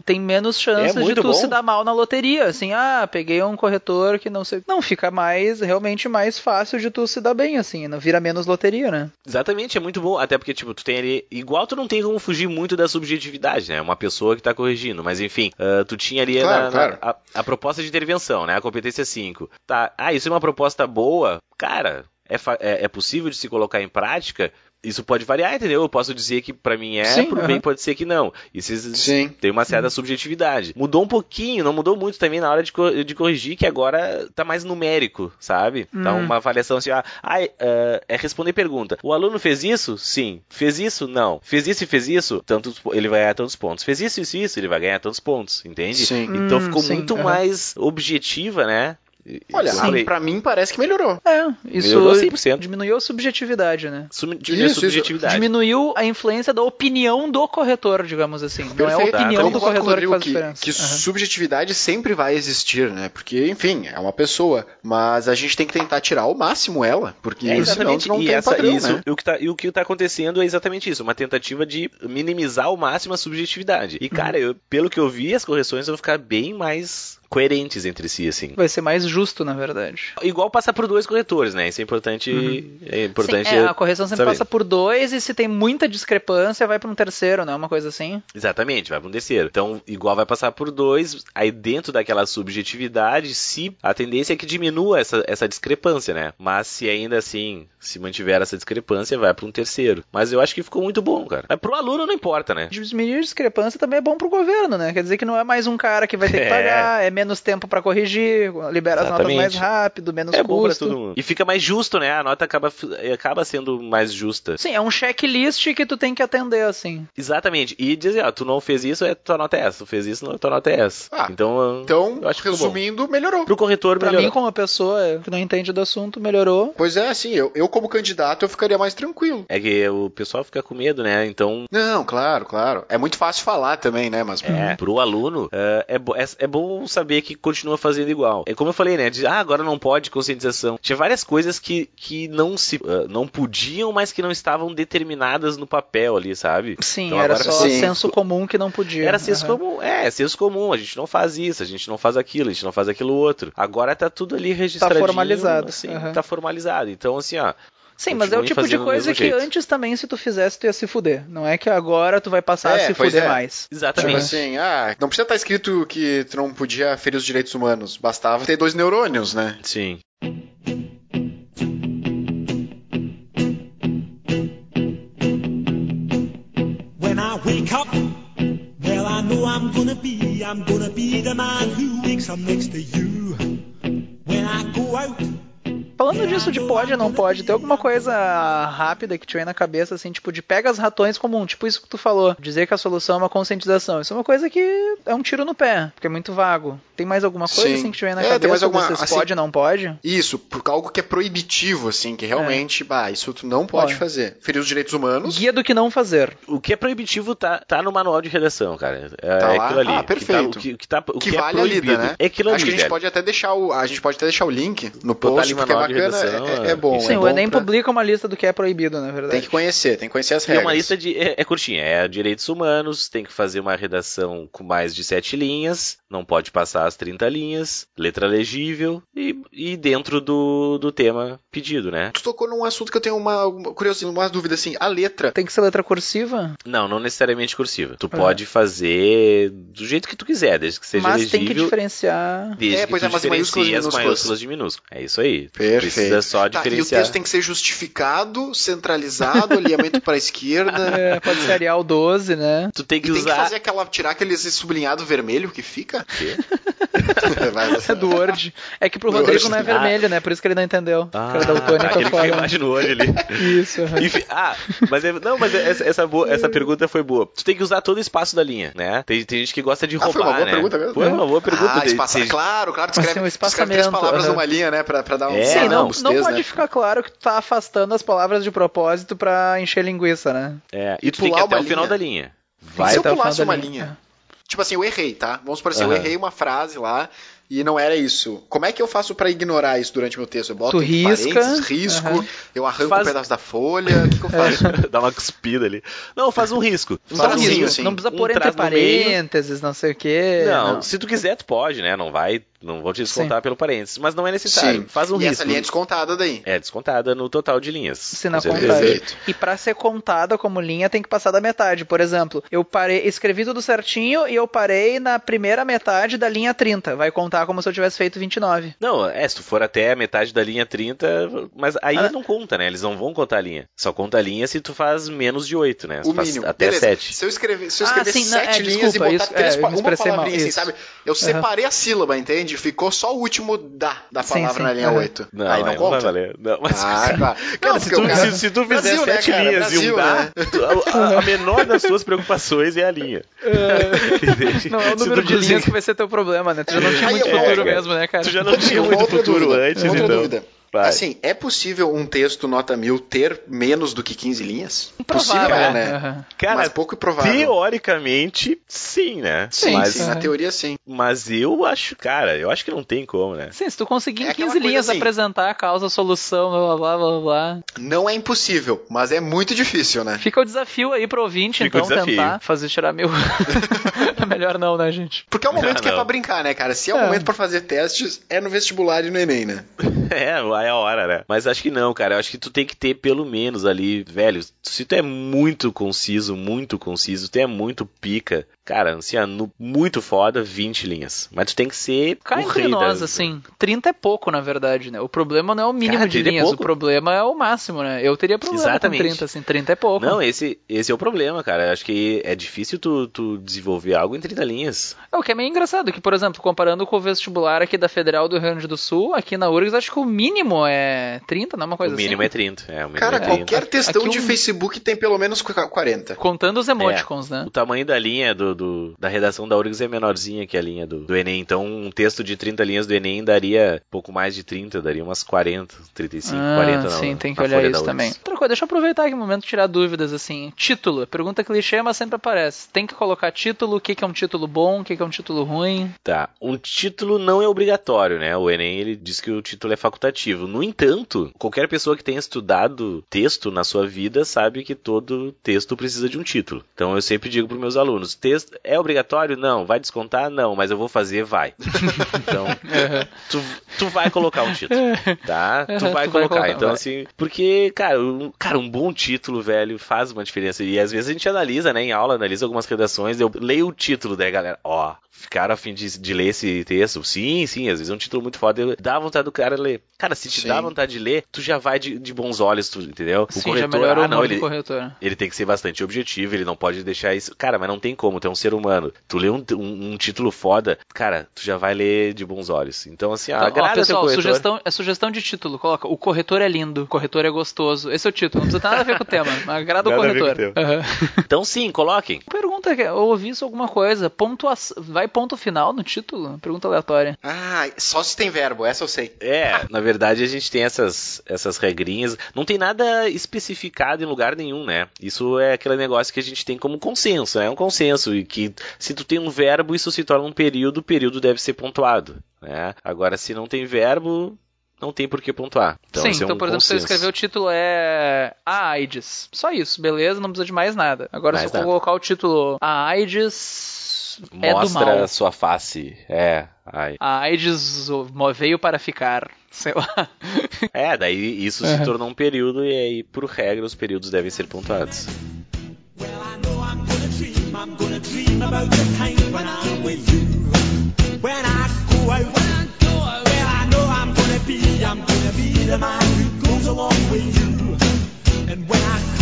[SPEAKER 2] Tem menos chances
[SPEAKER 3] É
[SPEAKER 2] de tu
[SPEAKER 3] bom.
[SPEAKER 2] se dar mal na loteria. Assim, ah, peguei um corretor que não sei. Não, fica mais, realmente mais fácil de tu se dar bem, assim. Não vira menos loteria, né?
[SPEAKER 3] Exatamente, é muito bom. Até porque, tipo, tu tem ali. Igual tu não tem como fugir muito da subjetividade, né? Uma pessoa que tá corrigindo. Mas enfim, ah, tu tinha ali
[SPEAKER 1] Claro,
[SPEAKER 3] na- na-
[SPEAKER 1] claro.
[SPEAKER 3] a, a proposta de intervenção, né? A competência 5. Tá. Ah, isso é uma proposta boa? Cara, é, é, é possível de se colocar em prática? Isso pode variar, entendeu? Eu posso dizer que pra mim é,
[SPEAKER 2] Sim,
[SPEAKER 3] pro bem pode ser que não. Isso
[SPEAKER 1] Sim.
[SPEAKER 3] tem uma certa subjetividade. Mudou um pouquinho, não mudou muito também na hora de, co- de corrigir, que agora tá mais numérico, sabe? Tá
[SPEAKER 2] Hum.
[SPEAKER 3] uma avaliação assim, ah, ah, é, é responder pergunta. O aluno fez isso? Sim. Fez isso? Não. Fez isso e fez isso? Tantos, ele vai ganhar tantos pontos. Fez isso, isso e isso, ele vai ganhar tantos pontos, entende?
[SPEAKER 1] Sim.
[SPEAKER 3] Então
[SPEAKER 2] Hum,
[SPEAKER 3] ficou
[SPEAKER 2] sim,
[SPEAKER 3] muito mais objetiva, né?
[SPEAKER 1] Olha,
[SPEAKER 3] falei,
[SPEAKER 1] pra mim parece que melhorou.
[SPEAKER 2] É, isso
[SPEAKER 3] Melhorou 100%.
[SPEAKER 2] diminuiu a subjetividade, né?
[SPEAKER 3] diminuiu a
[SPEAKER 1] Isso, isso.
[SPEAKER 3] subjetividade.
[SPEAKER 2] Diminuiu a influência da opinião do corretor, digamos assim. Não é a
[SPEAKER 1] Perfeito.
[SPEAKER 2] opinião
[SPEAKER 1] Eu
[SPEAKER 2] do corretor que faz
[SPEAKER 1] que,
[SPEAKER 2] diferença.
[SPEAKER 1] que
[SPEAKER 2] Aham.
[SPEAKER 1] subjetividade sempre vai existir, né? Porque, enfim, é uma pessoa. Mas a gente tem que tentar tirar ao máximo ela. Porque
[SPEAKER 3] É,
[SPEAKER 1] senão não
[SPEAKER 3] e
[SPEAKER 1] tem
[SPEAKER 3] essa,
[SPEAKER 1] padrão,
[SPEAKER 3] isso,
[SPEAKER 1] né?
[SPEAKER 3] e o que tá, e o que tá acontecendo é exatamente isso, uma tentativa de minimizar ao máximo a subjetividade. E, cara, eu- pelo que eu vi, as correções vão ficar bem mais coerentes entre si, assim.
[SPEAKER 2] Vai ser mais justo, na verdade.
[SPEAKER 3] Igual passar por dois corretores, né? Isso é importante. É importante.
[SPEAKER 2] Sim, é, a correção sempre
[SPEAKER 3] saber.
[SPEAKER 2] passa por dois e se tem muita discrepância, vai pra um terceiro, não é uma coisa assim?
[SPEAKER 3] Exatamente, vai para um terceiro. Então, igual vai passar por dois, aí dentro daquela subjetividade, se a tendência é que diminua essa, essa discrepância, né? Mas se ainda assim se mantiver essa discrepância, vai para um terceiro. Mas eu acho que ficou muito bom, cara. Mas pro aluno não importa, né?
[SPEAKER 2] Diminuir a discrepância também é bom pro governo, né? Quer dizer que não é mais um cara que vai ter que (laughs)
[SPEAKER 3] É.
[SPEAKER 2] pagar, é menos tempo pra corrigir, libera as notas
[SPEAKER 3] Exatamente.
[SPEAKER 2] mais rápido, menos
[SPEAKER 3] É bom pra
[SPEAKER 2] custo.
[SPEAKER 3] todo mundo. E fica mais justo, né? A nota acaba, acaba sendo mais justa.
[SPEAKER 2] Sim, é um checklist que tu tem que atender, assim.
[SPEAKER 3] Exatamente. E dizer, ó, tu não fez isso, é tua nota é essa. Tu fez isso, não, tua nota é essa.
[SPEAKER 1] Ah,
[SPEAKER 3] então,
[SPEAKER 1] Então,
[SPEAKER 3] eu acho que bom.
[SPEAKER 1] resumindo, melhorou.
[SPEAKER 3] pro corretor
[SPEAKER 2] Pra
[SPEAKER 3] melhorou.
[SPEAKER 2] mim, como pessoa que não entende do assunto, melhorou.
[SPEAKER 1] Pois é, assim, eu, eu como candidato eu ficaria mais tranquilo.
[SPEAKER 3] É que o pessoal fica com medo, né? Então,
[SPEAKER 1] Não, claro, claro. É muito fácil falar também, né? Mas
[SPEAKER 3] É, pro aluno, é, é, bo- é- é bom saber que continua fazendo igual. É como eu falei, né? De, ah, agora não pode, conscientização. Tinha várias coisas que, que não se ah, não podiam, mas que não estavam determinadas no papel ali, sabe?
[SPEAKER 2] Sim,
[SPEAKER 3] Então
[SPEAKER 2] era
[SPEAKER 3] agora
[SPEAKER 2] só
[SPEAKER 1] sim.
[SPEAKER 2] senso comum que não podia.
[SPEAKER 3] Era senso
[SPEAKER 2] Aham.
[SPEAKER 3] comum, é, senso comum, a gente não faz isso, a gente não faz aquilo, a gente não faz aquilo outro. Agora tá tudo ali registradinho.
[SPEAKER 2] formalizado,
[SPEAKER 3] Assim,
[SPEAKER 2] aham.
[SPEAKER 3] tá formalizado. Então, assim, ó.
[SPEAKER 2] Sim, mas é o tipo de coisa que
[SPEAKER 3] jeito.
[SPEAKER 2] antes também, se tu fizesse, tu ia se fuder. Não é que agora tu vai passar a
[SPEAKER 1] É,
[SPEAKER 2] se
[SPEAKER 1] pois
[SPEAKER 2] fuder
[SPEAKER 1] é.
[SPEAKER 2] mais.
[SPEAKER 1] Tipo
[SPEAKER 3] Exatamente.
[SPEAKER 1] assim, ah, não precisa estar escrito que tu não podia ferir os direitos humanos. Bastava ter dois neurônios, né?
[SPEAKER 3] Sim.
[SPEAKER 5] When I wake up, well, I know I'm gonna be, I'm gonna be the man who wakes up next to you. When I go out,
[SPEAKER 2] Falando disso de pode ou não pode, tem alguma coisa rápida que te vem na cabeça, assim, tipo, de pega as ratões comum, tipo isso que tu falou, dizer que a solução é uma conscientização. Isso é uma coisa que é um tiro no pé, porque é muito vago. Tem mais alguma coisa
[SPEAKER 1] Sim.
[SPEAKER 2] assim que te vem na
[SPEAKER 1] É, tem
[SPEAKER 2] cabeça
[SPEAKER 1] mais alguma-
[SPEAKER 2] desses
[SPEAKER 1] assim-
[SPEAKER 2] pode ou não pode?
[SPEAKER 1] Isso, por algo que é proibitivo, assim, que realmente, bah, isso tu não pode fazer. Ferir os direitos humanos.
[SPEAKER 2] Guia do que não fazer.
[SPEAKER 3] O que é proibitivo tá, tá no manual de redação, cara. É,
[SPEAKER 1] Tá
[SPEAKER 3] é
[SPEAKER 1] lá?
[SPEAKER 3] aquilo ali.
[SPEAKER 1] Ah,
[SPEAKER 3] O que tá-
[SPEAKER 1] perfeito.
[SPEAKER 3] O que, o que, tá, o
[SPEAKER 1] que,
[SPEAKER 3] que é
[SPEAKER 1] vale a
[SPEAKER 3] proibido.
[SPEAKER 1] lida, né?
[SPEAKER 3] É aquilo ali,
[SPEAKER 1] Acho que a gente
[SPEAKER 3] velho.
[SPEAKER 1] pode até deixar o, a gente pode até deixar o link no post,
[SPEAKER 3] ali
[SPEAKER 1] porque é bacana,
[SPEAKER 3] redação,
[SPEAKER 1] é, é bom.
[SPEAKER 2] Sim,
[SPEAKER 1] é
[SPEAKER 2] o
[SPEAKER 1] bom
[SPEAKER 2] Enem
[SPEAKER 1] pra-
[SPEAKER 2] publica uma lista do que é proibido, na verdade.
[SPEAKER 1] Tem que conhecer, tem que conhecer as
[SPEAKER 3] E é
[SPEAKER 1] regras.
[SPEAKER 3] uma lista de. É, é curtinha, é direitos humanos, tem que fazer uma redação com mais de 7 linhas, não pode passar as 30 linhas, letra legível e, e dentro do, do tema pedido, né?
[SPEAKER 1] Tu tocou num assunto que eu tenho uma, uma curiosidade, uma dúvida assim. A letra.
[SPEAKER 2] Tem que ser letra cursiva?
[SPEAKER 3] Não, não necessariamente cursiva. Tu
[SPEAKER 2] É.
[SPEAKER 3] pode fazer do jeito que tu quiser, desde que seja
[SPEAKER 2] Mas tem que
[SPEAKER 3] legível.
[SPEAKER 2] diferenciar.
[SPEAKER 3] Desde
[SPEAKER 1] É,
[SPEAKER 3] que
[SPEAKER 1] pois
[SPEAKER 3] tu
[SPEAKER 1] é, mas maiúsculas e
[SPEAKER 3] as maiúsculas de minúsculas. É isso aí. Tu
[SPEAKER 1] Perfeito.
[SPEAKER 3] Precisa só
[SPEAKER 1] Tá, e o
[SPEAKER 3] diferenciar.
[SPEAKER 1] texto tem que ser justificado, centralizado, alinhamento para a esquerda. (laughs)
[SPEAKER 2] É, pode ser Arial 12, né?
[SPEAKER 3] Tu tem que
[SPEAKER 1] E tem que
[SPEAKER 3] usar.
[SPEAKER 1] fazer aquela. tirar aquele sublinhado vermelho que fica. (laughs)
[SPEAKER 2] É do Word. É que pro
[SPEAKER 1] Do
[SPEAKER 2] Rodrigo
[SPEAKER 1] Word.
[SPEAKER 2] não é
[SPEAKER 3] Ah.
[SPEAKER 2] vermelho, né? Por isso que ele não entendeu.
[SPEAKER 3] Ah,
[SPEAKER 2] daltônico
[SPEAKER 3] aquele que
[SPEAKER 2] foda.
[SPEAKER 3] fica embaixo no olho ali.
[SPEAKER 2] Isso. aham.
[SPEAKER 3] Enfim, ah, mas é- não, mas essa, essa, boa- essa pergunta foi boa. Tu tem que usar todo o espaço da linha, né? Tem, tem gente que gosta de
[SPEAKER 1] Ah,
[SPEAKER 3] roubar,
[SPEAKER 1] foi uma boa
[SPEAKER 3] né?
[SPEAKER 1] pergunta mesmo.
[SPEAKER 3] Foi uma boa pergunta.
[SPEAKER 1] Ah, espaçar.
[SPEAKER 3] tem-
[SPEAKER 1] Claro, claro, tu escreve,
[SPEAKER 2] um
[SPEAKER 1] tu escreve três
[SPEAKER 2] espaçamento,
[SPEAKER 1] palavras
[SPEAKER 2] aham.
[SPEAKER 1] numa linha, né? Pra, pra dar um.
[SPEAKER 3] É,
[SPEAKER 1] Uma
[SPEAKER 2] não,
[SPEAKER 1] robustez,
[SPEAKER 2] não pode
[SPEAKER 1] né?
[SPEAKER 2] ficar claro que tu tá afastando as palavras de propósito pra encher linguiça, né?
[SPEAKER 3] É, e
[SPEAKER 1] E
[SPEAKER 3] tu tem que
[SPEAKER 1] pular
[SPEAKER 3] até o final
[SPEAKER 1] linha.
[SPEAKER 3] da linha.
[SPEAKER 1] E
[SPEAKER 3] Vai
[SPEAKER 1] se eu
[SPEAKER 2] até o final
[SPEAKER 1] pulasse
[SPEAKER 2] da
[SPEAKER 1] uma
[SPEAKER 2] linha.
[SPEAKER 1] linha? Tipo assim, eu errei, tá? Vamos supor assim, eu
[SPEAKER 3] Aham.
[SPEAKER 1] errei uma frase lá e não era isso. Como é que eu faço pra ignorar isso durante meu texto? Eu boto
[SPEAKER 2] Tu risca,
[SPEAKER 1] parênteses, risco, eu arranco
[SPEAKER 3] Faz-
[SPEAKER 1] um pedaço da folha, o que, que eu faço? (laughs)
[SPEAKER 3] Dá uma cuspida ali. Não, faz um risco.
[SPEAKER 1] Um
[SPEAKER 3] Faz
[SPEAKER 1] tracinho,
[SPEAKER 3] risco.
[SPEAKER 1] assim.
[SPEAKER 2] Não precisa
[SPEAKER 3] Um
[SPEAKER 2] pôr entre parênteses, não sei o quê.
[SPEAKER 3] Não, se tu quiser, tu pode, né? Não vai, não vou te descontar pelo parênteses, mas não é necessário. Faz um
[SPEAKER 1] e
[SPEAKER 3] risco.
[SPEAKER 1] essa linha é descontada daí.
[SPEAKER 3] É descontada no total de linhas.
[SPEAKER 2] Se na contagem. E pra ser contada como linha, tem que passar da metade. Por exemplo, eu parei, escrevi tudo certinho e eu parei na primeira metade da linha 30. Vai contar como se eu tivesse feito 29.
[SPEAKER 3] Não, é, se tu for até a metade da linha 30, mas aí
[SPEAKER 2] Ah.
[SPEAKER 3] não conta, né? Eles não vão contar a linha. Só conta a linha se tu faz menos de 8, né? Se
[SPEAKER 1] O mínimo.
[SPEAKER 3] até
[SPEAKER 1] Beleza.
[SPEAKER 3] 7.
[SPEAKER 1] Se eu escrever, se eu
[SPEAKER 2] Ah,
[SPEAKER 1] escrever
[SPEAKER 2] sim, não,
[SPEAKER 1] sete
[SPEAKER 2] é,
[SPEAKER 1] linhas
[SPEAKER 2] desculpa,
[SPEAKER 1] e botar
[SPEAKER 2] isso,
[SPEAKER 1] três,
[SPEAKER 2] é,
[SPEAKER 1] uma palavrinha assim, sabe? Eu separei a sílaba, entende? Ficou só o último da da
[SPEAKER 2] Sim,
[SPEAKER 1] palavra
[SPEAKER 2] sim,
[SPEAKER 1] na linha
[SPEAKER 2] aham.
[SPEAKER 1] 8.
[SPEAKER 3] Não,
[SPEAKER 1] aí
[SPEAKER 3] aí
[SPEAKER 1] não
[SPEAKER 3] não vai
[SPEAKER 1] conta.
[SPEAKER 3] valer. Não, mas,
[SPEAKER 1] Ah, claro.
[SPEAKER 3] Cara,
[SPEAKER 1] Não,
[SPEAKER 3] se, tu,
[SPEAKER 1] cara-
[SPEAKER 3] se, se tu fizer
[SPEAKER 1] Brasil, né,
[SPEAKER 3] sete
[SPEAKER 1] cara?
[SPEAKER 3] linhas
[SPEAKER 1] Brasil,
[SPEAKER 3] e um dá,
[SPEAKER 1] né?
[SPEAKER 3] tu- a, a menor das tuas preocupações é a linha. (laughs) (laughs) Entende?
[SPEAKER 2] Não é o
[SPEAKER 3] Se
[SPEAKER 2] número
[SPEAKER 3] tu
[SPEAKER 2] de linhas que vai ser teu problema, né? Tu já não tinha muito futuro
[SPEAKER 3] É, cara.
[SPEAKER 2] mesmo, né, cara?
[SPEAKER 3] Tu já não tinha muito futuro
[SPEAKER 1] dúvida,
[SPEAKER 3] antes,
[SPEAKER 1] outra
[SPEAKER 3] então.
[SPEAKER 1] dúvida.
[SPEAKER 3] Vai.
[SPEAKER 1] Assim, é possível um texto nota mil ter menos do que 15 linhas?
[SPEAKER 2] Improvável,
[SPEAKER 1] Possível, é,
[SPEAKER 2] né?
[SPEAKER 1] né?
[SPEAKER 2] Aham.
[SPEAKER 3] Cara,
[SPEAKER 1] Mas pouco improvável.
[SPEAKER 3] teoricamente, sim, né?
[SPEAKER 2] Sim,
[SPEAKER 3] mas,
[SPEAKER 1] Sim, na teoria sim.
[SPEAKER 3] mas eu acho, cara, eu acho que não tem como, né?
[SPEAKER 2] Sim, se tu conseguir em
[SPEAKER 1] É aquela
[SPEAKER 2] 15
[SPEAKER 1] coisa
[SPEAKER 2] linhas
[SPEAKER 1] assim.
[SPEAKER 2] apresentar a causa, a solução, blá blá blá blá blá.
[SPEAKER 1] Não é impossível, mas é muito difícil, né?
[SPEAKER 2] Fica o desafio aí pro ouvinte,
[SPEAKER 3] Fica o
[SPEAKER 2] então, tentar fazer tirar mil. (laughs) Melhor não, né, gente?
[SPEAKER 1] Porque é o momento
[SPEAKER 3] Não,
[SPEAKER 1] que é pra brincar, né, cara? Se é o
[SPEAKER 2] É.
[SPEAKER 1] momento pra fazer testes, é no vestibular e no Enem, né? (laughs)
[SPEAKER 3] É, é a hora, né? Mas acho que não, cara. Eu acho que tu tem que ter pelo menos ali, velho. Se tu é muito conciso, muito conciso, tu é muito pica, cara, assim, no- muito foda, 20 linhas. Mas tu tem que ser
[SPEAKER 2] Cá
[SPEAKER 3] o
[SPEAKER 2] entre nós,
[SPEAKER 3] da-
[SPEAKER 2] assim, 30 é pouco, na verdade, né? O problema não é o mínimo
[SPEAKER 3] Cara,
[SPEAKER 2] de
[SPEAKER 3] 30 é
[SPEAKER 2] linhas, o
[SPEAKER 3] pouco.
[SPEAKER 2] problema é o máximo, né? Eu teria problema
[SPEAKER 3] Exatamente.
[SPEAKER 2] com 30, assim, 30 é pouco.
[SPEAKER 3] Não, esse, esse é o problema, cara. Eu acho que é difícil tu, tu desenvolver algo em 30 linhas.
[SPEAKER 2] É o que é meio engraçado, que, por exemplo, comparando com o vestibular aqui da Federal do Rio Grande do Sul, aqui na URGS, acho que o mínimo é 30, não é uma coisa
[SPEAKER 3] o mínimo
[SPEAKER 2] assim?
[SPEAKER 3] é 30. É, o mínimo
[SPEAKER 1] Cara,
[SPEAKER 3] é 30.
[SPEAKER 1] qualquer textão
[SPEAKER 2] Aqui
[SPEAKER 1] de
[SPEAKER 2] um-
[SPEAKER 1] Facebook tem pelo menos qu- 40.
[SPEAKER 2] Contando os emoticons, né?
[SPEAKER 3] O tamanho da linha do, do- da redação da URGS é menorzinha que a linha do, do Enem. Então, um texto de 30 linhas do Enem daria pouco mais de 30, daria umas 40, 35,
[SPEAKER 2] Ah,
[SPEAKER 3] 40 não.
[SPEAKER 2] sim, tem que
[SPEAKER 3] na
[SPEAKER 2] olhar isso também. Outra coisa, deixa eu aproveitar aqui o momento de tirar dúvidas, assim. Título, pergunta clichê, mas sempre aparece. Tem que colocar título, o que que é um título bom, o que que é um título ruim.
[SPEAKER 3] Tá, um título não é obrigatório, né? O Enem ele diz que o título é facultativo. No entanto, qualquer pessoa que tenha estudado texto na sua vida sabe que todo texto precisa de um título. Então eu sempre digo para meus alunos: texto é obrigatório? Não. Vai descontar? Não. Mas eu vou fazer? Vai. (laughs) Então, tu, tu vai colocar um título, tá? Tu vai
[SPEAKER 2] tu vai
[SPEAKER 3] colocar.
[SPEAKER 2] colocar,
[SPEAKER 3] então,
[SPEAKER 2] vai.
[SPEAKER 3] assim, porque, cara um, cara, um bom título, velho, faz uma diferença. E às vezes a gente analisa, né, em aula, analisa algumas redações, eu leio o título, daí, galera, ó, ficaram a fim de, de ler esse texto. Sim, sim, às vezes é um título muito foda, dá vontade do cara ler. Cara, se te
[SPEAKER 1] Sim.
[SPEAKER 3] dá vontade de ler, tu já vai de, de bons olhos, tu, entendeu? O
[SPEAKER 2] Sim, já
[SPEAKER 3] corretor, ah, não, ele,
[SPEAKER 2] corretor.
[SPEAKER 3] ele tem que ser bastante objetivo, ele não pode deixar isso. Cara, mas não tem como, tu é um ser humano. Tu lê um, um- um título foda, cara, tu já vai ler de bons olhos. Então, assim, ó,
[SPEAKER 2] Então, ó,
[SPEAKER 3] agrada
[SPEAKER 2] pessoal,
[SPEAKER 3] teu corretor.
[SPEAKER 2] sugestão, é sugestão de título. Coloca, o corretor é lindo, o corretor é gostoso. Esse é o título, não precisa ter nada a ver com o tema. mas (laughs) Agrada o
[SPEAKER 3] Nada a ver com
[SPEAKER 2] corretor.
[SPEAKER 3] o tema.
[SPEAKER 2] Aham.
[SPEAKER 3] Então, sim, coloquem.
[SPEAKER 2] Pergunta, que- eu ouvi isso alguma coisa. Pontua, vai ponto final no título? Pergunta aleatória.
[SPEAKER 1] Ah, só se tem verbo, essa eu sei.
[SPEAKER 3] É, na verdade a gente tem essas, essas regrinhas. Não tem nada especificado em lugar nenhum, né? Isso é aquele negócio que a gente tem como consenso, né? É um consenso. E que se tu tem um verbo, isso se torna um período, o período deve ser pontuado. Né? Agora, se não tem verbo, não tem por que pontuar. Então,
[SPEAKER 2] Sim,
[SPEAKER 3] é
[SPEAKER 2] então,
[SPEAKER 3] um
[SPEAKER 2] por exemplo, se eu
[SPEAKER 3] consenso.
[SPEAKER 2] escrever o título é A AIDS. Só isso, beleza, não precisa de mais nada. Agora,
[SPEAKER 3] Mais
[SPEAKER 2] se eu
[SPEAKER 3] nada.
[SPEAKER 2] colocar o título A AIDS é
[SPEAKER 3] Mostra a sua face. É. Ai.
[SPEAKER 2] A AIDS o- veio para ficar. (laughs) Sei lá.
[SPEAKER 3] É, daí isso se tornou um período e aí, por regra, os períodos devem ser pontuados.
[SPEAKER 5] Well, I know I'm gonna dream, I'm gonna dream about the time when I'm with you. When I go out, when I go out, well, I know I'm gonna be, I'm gonna be the man who goes along with you. And when I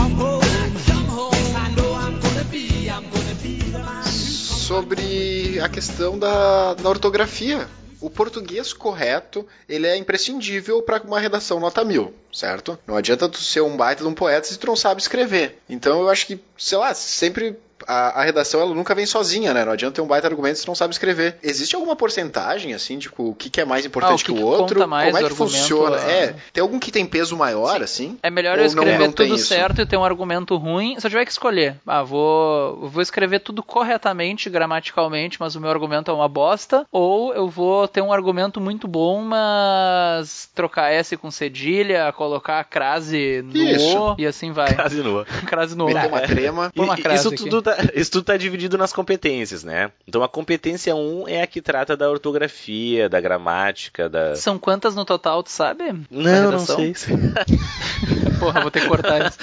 [SPEAKER 1] Sobre a questão da, da ortografia. O português correto, ele é imprescindível para uma redação nota mil, certo? Não adianta tu ser um baita de um poeta se tu não sabe escrever. Então eu acho que, sei lá, sempre a, a redação ela nunca vem sozinha, né? Não adianta ter um baita argumento se não sabe escrever. Existe alguma porcentagem, assim, de o que, que é mais importante
[SPEAKER 2] Ah, o que
[SPEAKER 1] que o
[SPEAKER 2] que
[SPEAKER 1] outro?
[SPEAKER 2] conta mais
[SPEAKER 1] Como é que
[SPEAKER 2] argumento,
[SPEAKER 1] funciona?
[SPEAKER 2] ah.
[SPEAKER 1] É, tem algum que tem peso maior, assim?
[SPEAKER 2] É melhor eu escrever
[SPEAKER 1] não
[SPEAKER 2] tudo
[SPEAKER 1] isso?
[SPEAKER 2] certo e ter um argumento ruim. Se eu tiver que escolher, ah, vou, vou escrever tudo corretamente, gramaticalmente, mas o meu argumento é uma bosta. Ou eu vou ter um argumento muito bom, mas trocar S com cedilha, colocar a crase no
[SPEAKER 1] Isso.
[SPEAKER 2] O e assim vai. Crase no O. (laughs)
[SPEAKER 1] Meter uma trema.
[SPEAKER 2] Põe uma crase
[SPEAKER 3] isso,
[SPEAKER 2] aqui.
[SPEAKER 3] tudo tá, isso tudo tá dividido nas competências, né? Então a competência 1 é a que trata da ortografia, da gramática, da.
[SPEAKER 2] São quantas no total, tu sabe?
[SPEAKER 3] Não, não sei. (laughs)
[SPEAKER 2] Porra, vou ter que cortar isso.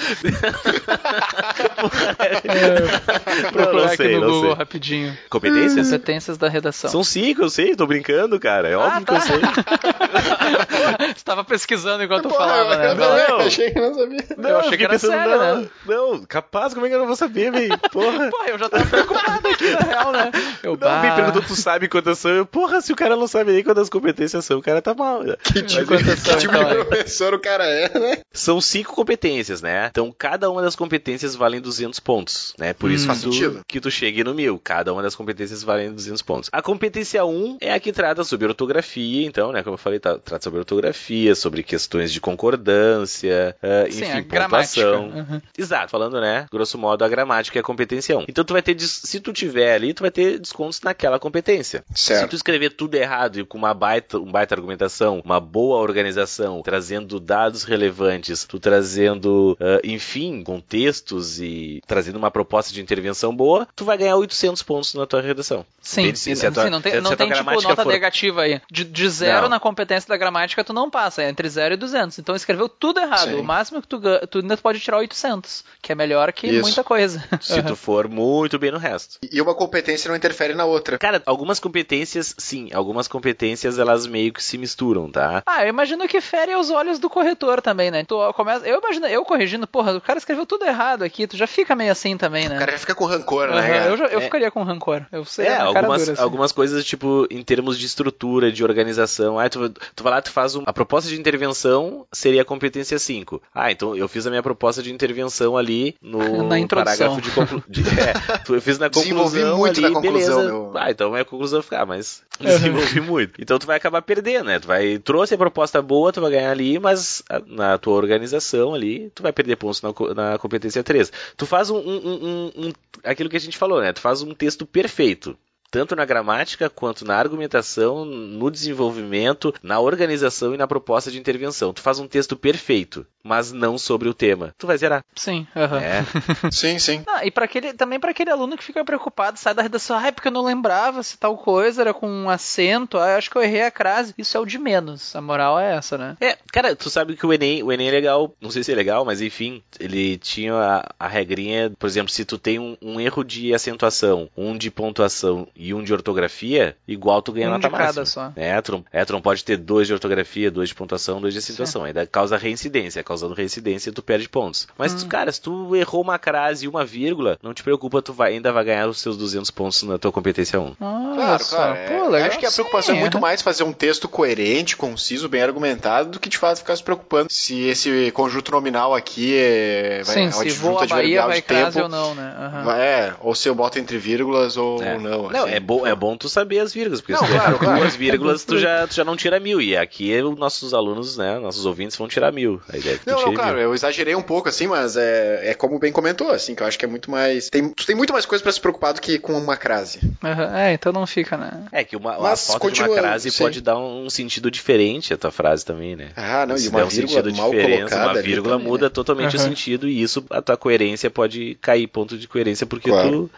[SPEAKER 3] Não,
[SPEAKER 2] Procurar
[SPEAKER 3] não
[SPEAKER 2] aqui
[SPEAKER 3] sei,
[SPEAKER 2] no
[SPEAKER 3] não
[SPEAKER 2] Google
[SPEAKER 3] sei.
[SPEAKER 2] rapidinho.
[SPEAKER 3] Competências?
[SPEAKER 2] Competências da redação.
[SPEAKER 3] São cinco, eu sei, tô brincando, cara. É óbvio que eu
[SPEAKER 2] tá.
[SPEAKER 3] sei. (laughs)
[SPEAKER 2] Você tava pesquisando enquanto eu
[SPEAKER 1] Porra,
[SPEAKER 2] falava, né?
[SPEAKER 1] eu,
[SPEAKER 3] Não.
[SPEAKER 1] eu achei que não sabia.
[SPEAKER 2] Eu achei que era
[SPEAKER 3] pensando,
[SPEAKER 2] sério,
[SPEAKER 3] não,
[SPEAKER 2] né?
[SPEAKER 3] Não, capaz, como é que eu não vou saber, velho? Porra.
[SPEAKER 2] Porra, eu já tava preocupado aqui, na real, né? Eu,
[SPEAKER 3] Não,
[SPEAKER 2] bah,
[SPEAKER 3] me perguntou, tu sabe quantas são? Eu, porra, se o cara não sabe nem quantas competências são, o cara tá mal. né?
[SPEAKER 1] Que tipo, que tipo
[SPEAKER 2] então,
[SPEAKER 1] de
[SPEAKER 2] é?
[SPEAKER 1] professor o cara é, né?
[SPEAKER 3] São cinco competências, né? Então cada uma das competências valem 200 pontos, né? Por isso
[SPEAKER 1] Hum,
[SPEAKER 3] que,
[SPEAKER 1] faz
[SPEAKER 3] tu,
[SPEAKER 1] sentido.
[SPEAKER 3] que tu chegue no mil. Cada uma das competências valem 200 pontos. A competência 1 é a que trata sobre ortografia, então, né? Como eu falei, tá- trata sobre ortografia, sobre questões de concordância, ah,
[SPEAKER 2] Sim,
[SPEAKER 3] enfim, pontuação.
[SPEAKER 2] Uhum.
[SPEAKER 3] Exato, falando, né? Grosso modo, a gramática é a competência 1. Então tu vai ter, se tu tiver ali, tu vai ter descontos naquela competência. Se
[SPEAKER 1] Certo.
[SPEAKER 3] tu escrever tudo errado e com uma baita, um baita argumentação, uma boa organização, trazendo dados relevantes, tu trazendo, ah, enfim, contextos e trazendo uma proposta de intervenção boa, tu vai ganhar 800 pontos na tua redação.
[SPEAKER 2] Sim,
[SPEAKER 3] Entende? Se- se tua-
[SPEAKER 2] sim, não tem, não tem tipo nota
[SPEAKER 3] for-
[SPEAKER 2] negativa aí. De, de zero
[SPEAKER 3] Não.
[SPEAKER 2] na competência da gramática tu não passa, é entre 0 e 200. Então escreveu tudo errado.
[SPEAKER 1] Sim.
[SPEAKER 2] O máximo que tu, tu ainda pode tirar 800, que é melhor que
[SPEAKER 1] Isso.
[SPEAKER 2] muita coisa.
[SPEAKER 3] Se tu (laughs) for muito bem no resto.
[SPEAKER 1] E uma competência não interfere na outra.
[SPEAKER 3] Cara, algumas competências, sim, algumas competências elas meio que se misturam, tá?
[SPEAKER 2] Ah, eu imagino que fere aos olhos do corretor também, né? Tu começa, eu imagino, eu corrigindo, porra, o cara escreveu tudo errado aqui, tu já fica meio assim também, né?
[SPEAKER 1] O cara já fica com rancor,
[SPEAKER 2] Aham,
[SPEAKER 1] né? cara?
[SPEAKER 2] eu já- eu
[SPEAKER 3] É.
[SPEAKER 2] ficaria com rancor. Eu sei,
[SPEAKER 3] É,
[SPEAKER 2] cara
[SPEAKER 3] algumas,
[SPEAKER 2] dura, assim.
[SPEAKER 3] algumas coisas, tipo, em termos de estrutura, de organização. Ah, tu, tu vai lá, tu faz um, a proposta de intervenção seria a competência 5. Ah, então eu fiz a minha proposta de intervenção ali no (laughs) parágrafo de conclusão. É, eu fiz na
[SPEAKER 1] Desenvolvi
[SPEAKER 3] conclusão
[SPEAKER 1] muito
[SPEAKER 3] ali,
[SPEAKER 1] na conclusão,
[SPEAKER 3] beleza.
[SPEAKER 1] meu.
[SPEAKER 3] Ah, então minha conclusão fica, ah, mas (laughs) desenvolvi muito. Então tu vai acabar perdendo, né? Tu vai, trouxe a proposta boa, tu vai ganhar ali, mas a- na tua organização ali, tu vai perder pontos na, na competência 3. Tu faz um- um- um- um- aquilo que a gente falou, né? Tu faz um texto perfeito tanto na gramática quanto na argumentação, no desenvolvimento, na organização e na proposta de intervenção. Tu faz um texto perfeito, mas não sobre o tema. Tu vai zerar.
[SPEAKER 2] Sim, aham.
[SPEAKER 3] É. (laughs)
[SPEAKER 1] Sim, sim.
[SPEAKER 2] Ah, e para aquele, também para aquele aluno que fica preocupado, sai da redação, ah, é porque eu não lembrava se tal coisa era com um acento, ah, eu acho que eu errei a crase. Isso é o de menos. A moral é essa, né?
[SPEAKER 3] É, cara, tu sabe que o Enem, o Enem é legal, não sei se é legal, mas enfim, ele tinha a, a regrinha, por exemplo, se tu tem um, um erro de acentuação, um de pontuação e um de ortografia, igual tu ganha
[SPEAKER 2] Um
[SPEAKER 3] nota
[SPEAKER 2] de cada
[SPEAKER 3] máxima.
[SPEAKER 2] só.
[SPEAKER 3] É, tu não, é, tu não pode ter dois de ortografia, dois de pontuação, dois de acentuação. Aí dá- causa reincidência, causando reincidência tu perde pontos. Mas,
[SPEAKER 2] Hum.
[SPEAKER 3] tu, cara, se tu errou uma crase e uma vírgula, não te preocupa, tu vai, ainda vai ganhar os seus 200 pontos na tua competência 1.
[SPEAKER 2] Olha
[SPEAKER 1] Claro, claro. é.
[SPEAKER 2] Pô, legal.
[SPEAKER 1] Acho que a preocupação
[SPEAKER 2] Sim,
[SPEAKER 1] é muito
[SPEAKER 2] aham.
[SPEAKER 1] mais fazer um texto coerente, conciso, bem argumentado, do que de fato ficar se preocupando se esse conjunto nominal aqui é, vai,
[SPEAKER 2] Sim,
[SPEAKER 1] é
[SPEAKER 2] se a Bahia, vai
[SPEAKER 1] de
[SPEAKER 2] crase
[SPEAKER 1] tempo.
[SPEAKER 2] ou não, né?
[SPEAKER 1] Vai- É, ou se eu boto entre vírgulas ou
[SPEAKER 3] É.
[SPEAKER 1] não.
[SPEAKER 3] Não,
[SPEAKER 1] assim.
[SPEAKER 3] É bom, é bom tu saber as vírgulas, porque
[SPEAKER 1] Não,
[SPEAKER 3] se tu
[SPEAKER 1] claro,
[SPEAKER 3] errar
[SPEAKER 1] claro.
[SPEAKER 3] duas vírgulas, tu já, tu já não tira mil. E aqui os nossos alunos, né, nossos ouvintes vão tirar mil. A ideia é que tu
[SPEAKER 1] Não, não, claro,
[SPEAKER 3] mil.
[SPEAKER 1] eu exagerei um pouco, assim, mas é, é como bem comentou, assim, que eu acho que é muito mais. Tem, tu tem muito mais coisa pra se preocupar do que com uma crase.
[SPEAKER 2] Aham. É, então não fica, né?
[SPEAKER 3] É que uma, a
[SPEAKER 1] Mas
[SPEAKER 3] falta de uma frase
[SPEAKER 1] sim.
[SPEAKER 3] pode dar um sentido diferente a tua frase também, né?
[SPEAKER 1] Ah, não,
[SPEAKER 3] Se
[SPEAKER 1] e uma
[SPEAKER 3] der um
[SPEAKER 1] vírgula
[SPEAKER 3] sentido
[SPEAKER 1] mal
[SPEAKER 3] diferente,
[SPEAKER 1] colocada.
[SPEAKER 3] uma vírgula
[SPEAKER 1] também,
[SPEAKER 3] muda
[SPEAKER 1] né?
[SPEAKER 3] totalmente o
[SPEAKER 2] Aham.
[SPEAKER 3] sentido e isso a tua coerência pode cair ponto de coerência porque
[SPEAKER 1] Claro.
[SPEAKER 3] tu,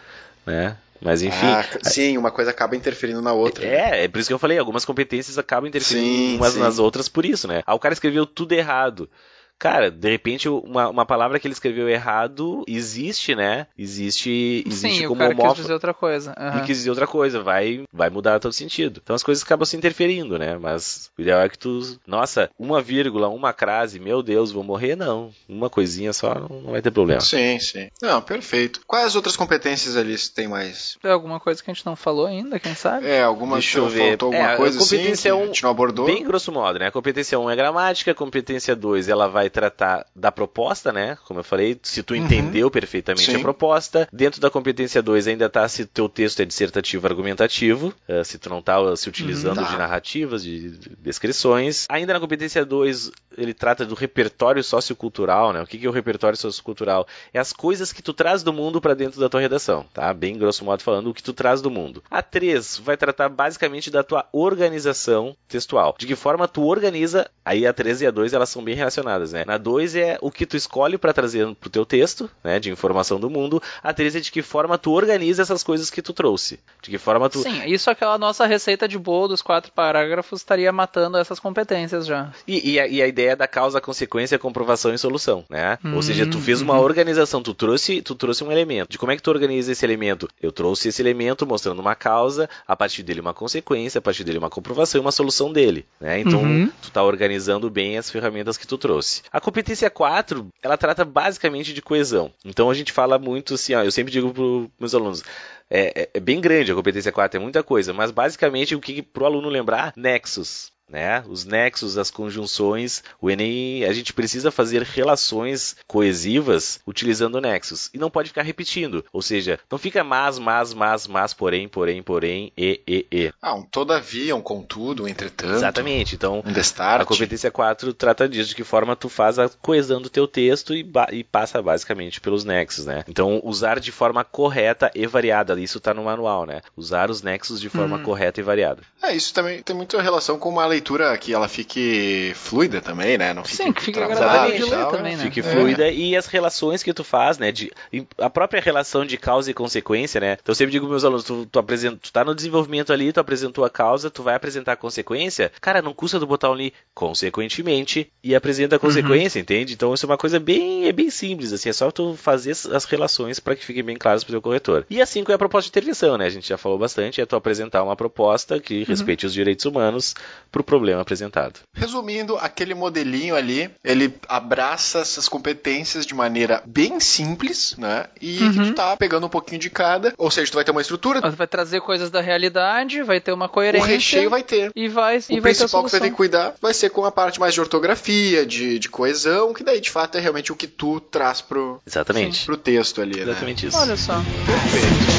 [SPEAKER 3] né, Mas enfim.
[SPEAKER 1] Ah, sim, uma coisa acaba interferindo na outra. né?
[SPEAKER 3] É, é por isso que eu falei, algumas competências acabam interferindo
[SPEAKER 1] Sim,
[SPEAKER 3] umas
[SPEAKER 1] sim.
[SPEAKER 3] nas outras por isso, né? Ah, o cara escreveu tudo errado. Cara, de repente uma, uma palavra que ele escreveu errado existe, né? Existe, existe
[SPEAKER 2] Sim, o
[SPEAKER 3] como
[SPEAKER 2] cara quis
[SPEAKER 3] homófobo.
[SPEAKER 2] dizer outra coisa.
[SPEAKER 3] E quis dizer outra coisa, vai, vai mudar todo sentido. Então as coisas acabam se interferindo, né? Mas o ideal é que tu. Nossa, uma vírgula, uma crase, meu Deus, vou morrer? Não. Uma coisinha só não, não vai ter problema.
[SPEAKER 1] Sim, sim. Não, perfeito. Quais as outras competências ali tem mais?
[SPEAKER 2] Tem alguma coisa que a gente não falou ainda, quem sabe?
[SPEAKER 1] É, alguma
[SPEAKER 3] Deixa eu ver.
[SPEAKER 1] faltou alguma
[SPEAKER 3] É, a
[SPEAKER 1] coisa assim que
[SPEAKER 3] competência
[SPEAKER 1] a
[SPEAKER 3] um-
[SPEAKER 1] gente não abordou?
[SPEAKER 3] Bem grosso modo, né? A competência 1 é gramática, a competência 2 ela vai tratar da proposta, né? Como eu falei, se tu entendeu perfeitamente
[SPEAKER 1] Sim.
[SPEAKER 3] a proposta. Dentro da competência 2 ainda tá se teu texto é dissertativo argumentativo, eh, se tu não tá se utilizando
[SPEAKER 1] Tá.
[SPEAKER 3] de narrativas, de de descrições. Ainda na competência 2 ele trata do repertório sociocultural, né? O que que é o repertório sociocultural? É as coisas que tu traz do mundo para dentro da tua redação, tá? Bem grosso modo falando, o que tu traz do mundo. A 3 vai tratar basicamente da tua organização textual. De que forma tu organiza, aí a 3 e a 2 elas são bem relacionadas, né? Na 2 é o que tu escolhe para trazer pro teu texto, né, de informação do mundo. A 3 é de que forma tu organiza essas coisas que tu trouxe. De que forma tu
[SPEAKER 2] Sim, isso aquela nossa receita de bolo dos quatro parágrafos estaria matando essas competências já.
[SPEAKER 3] E, e a, e a ideia da causa, consequência, comprovação e solução, né? Ou seja, tu
[SPEAKER 2] Hum,
[SPEAKER 3] fez uma organização, tu trouxe, tu trouxe um elemento. De como é que tu organiza esse elemento? Eu trouxe esse elemento mostrando uma causa, a partir dele uma consequência, a partir dele uma comprovação e uma solução dele, né? Então,
[SPEAKER 2] Uhum.
[SPEAKER 3] tu tá organizando bem as ferramentas que tu trouxe. A competência 4, ela trata basicamente de coesão. Então, a gente fala muito assim, ó, eu sempre digo para meus alunos, é, é- é bem grande a competência 4, é muita coisa, mas basicamente o que pro aluno lembrar, nexos. Né? Os nexos, as conjunções, o Enem, a gente precisa fazer relações coesivas utilizando nexos. E não pode ficar repetindo. Ou seja, não fica mas, mas, mas, mas, porém, porém, porém, e, e, e.
[SPEAKER 1] Ah, um todavia, um contudo, um entretanto.
[SPEAKER 3] Exatamente. Então,
[SPEAKER 1] Um destarte.
[SPEAKER 3] a competência 4 trata disso, de que forma tu faz a coesão do teu texto e, e passa basicamente pelos nexos, né? Então, usar de forma correta e variada, isso tá no manual, né? Usar os nexos de forma correta e variada.
[SPEAKER 1] É, isso também tem muita relação com uma leitura que ela fique fluida também, né? Não fique
[SPEAKER 2] Sim, que fique agradável
[SPEAKER 1] e
[SPEAKER 2] de ler
[SPEAKER 1] tal,
[SPEAKER 2] também, né?
[SPEAKER 3] Fique
[SPEAKER 2] É.
[SPEAKER 3] fluida e as relações que tu faz, né? De, a própria relação de causa e consequência, né? Então eu sempre digo pros meus alunos, tu, tu, apresenta, tu tá no desenvolvimento ali, tu apresentou a causa, tu vai apresentar a consequência, cara, não custa tu botar ali consequentemente e apresenta a consequência, entende? Então isso é uma coisa bem, é bem simples, assim, é só tu fazer as- relações para que fiquem bem claras pro teu corretor. E assim é a proposta de intervenção, né? A gente já falou bastante, é tu apresentar uma proposta que respeite os direitos humanos pro problema apresentado.
[SPEAKER 1] Resumindo, aquele modelinho ali, ele abraça essas competências de maneira bem simples, né? E que tu tá pegando um pouquinho de cada. Ou seja, tu vai ter uma estrutura,
[SPEAKER 2] Mas vai trazer coisas da realidade, vai ter uma
[SPEAKER 1] o
[SPEAKER 2] coerência.
[SPEAKER 1] recheio vai ter.
[SPEAKER 2] E vai, e
[SPEAKER 1] O
[SPEAKER 2] vai ter a
[SPEAKER 1] principal que você tem que cuidar vai ser com a parte mais de ortografia, de, de coesão, que daí de fato é realmente o que tu traz pro,
[SPEAKER 3] Exatamente.
[SPEAKER 1] pro texto ali, né?
[SPEAKER 3] Exatamente isso.
[SPEAKER 2] Olha só.
[SPEAKER 5] trees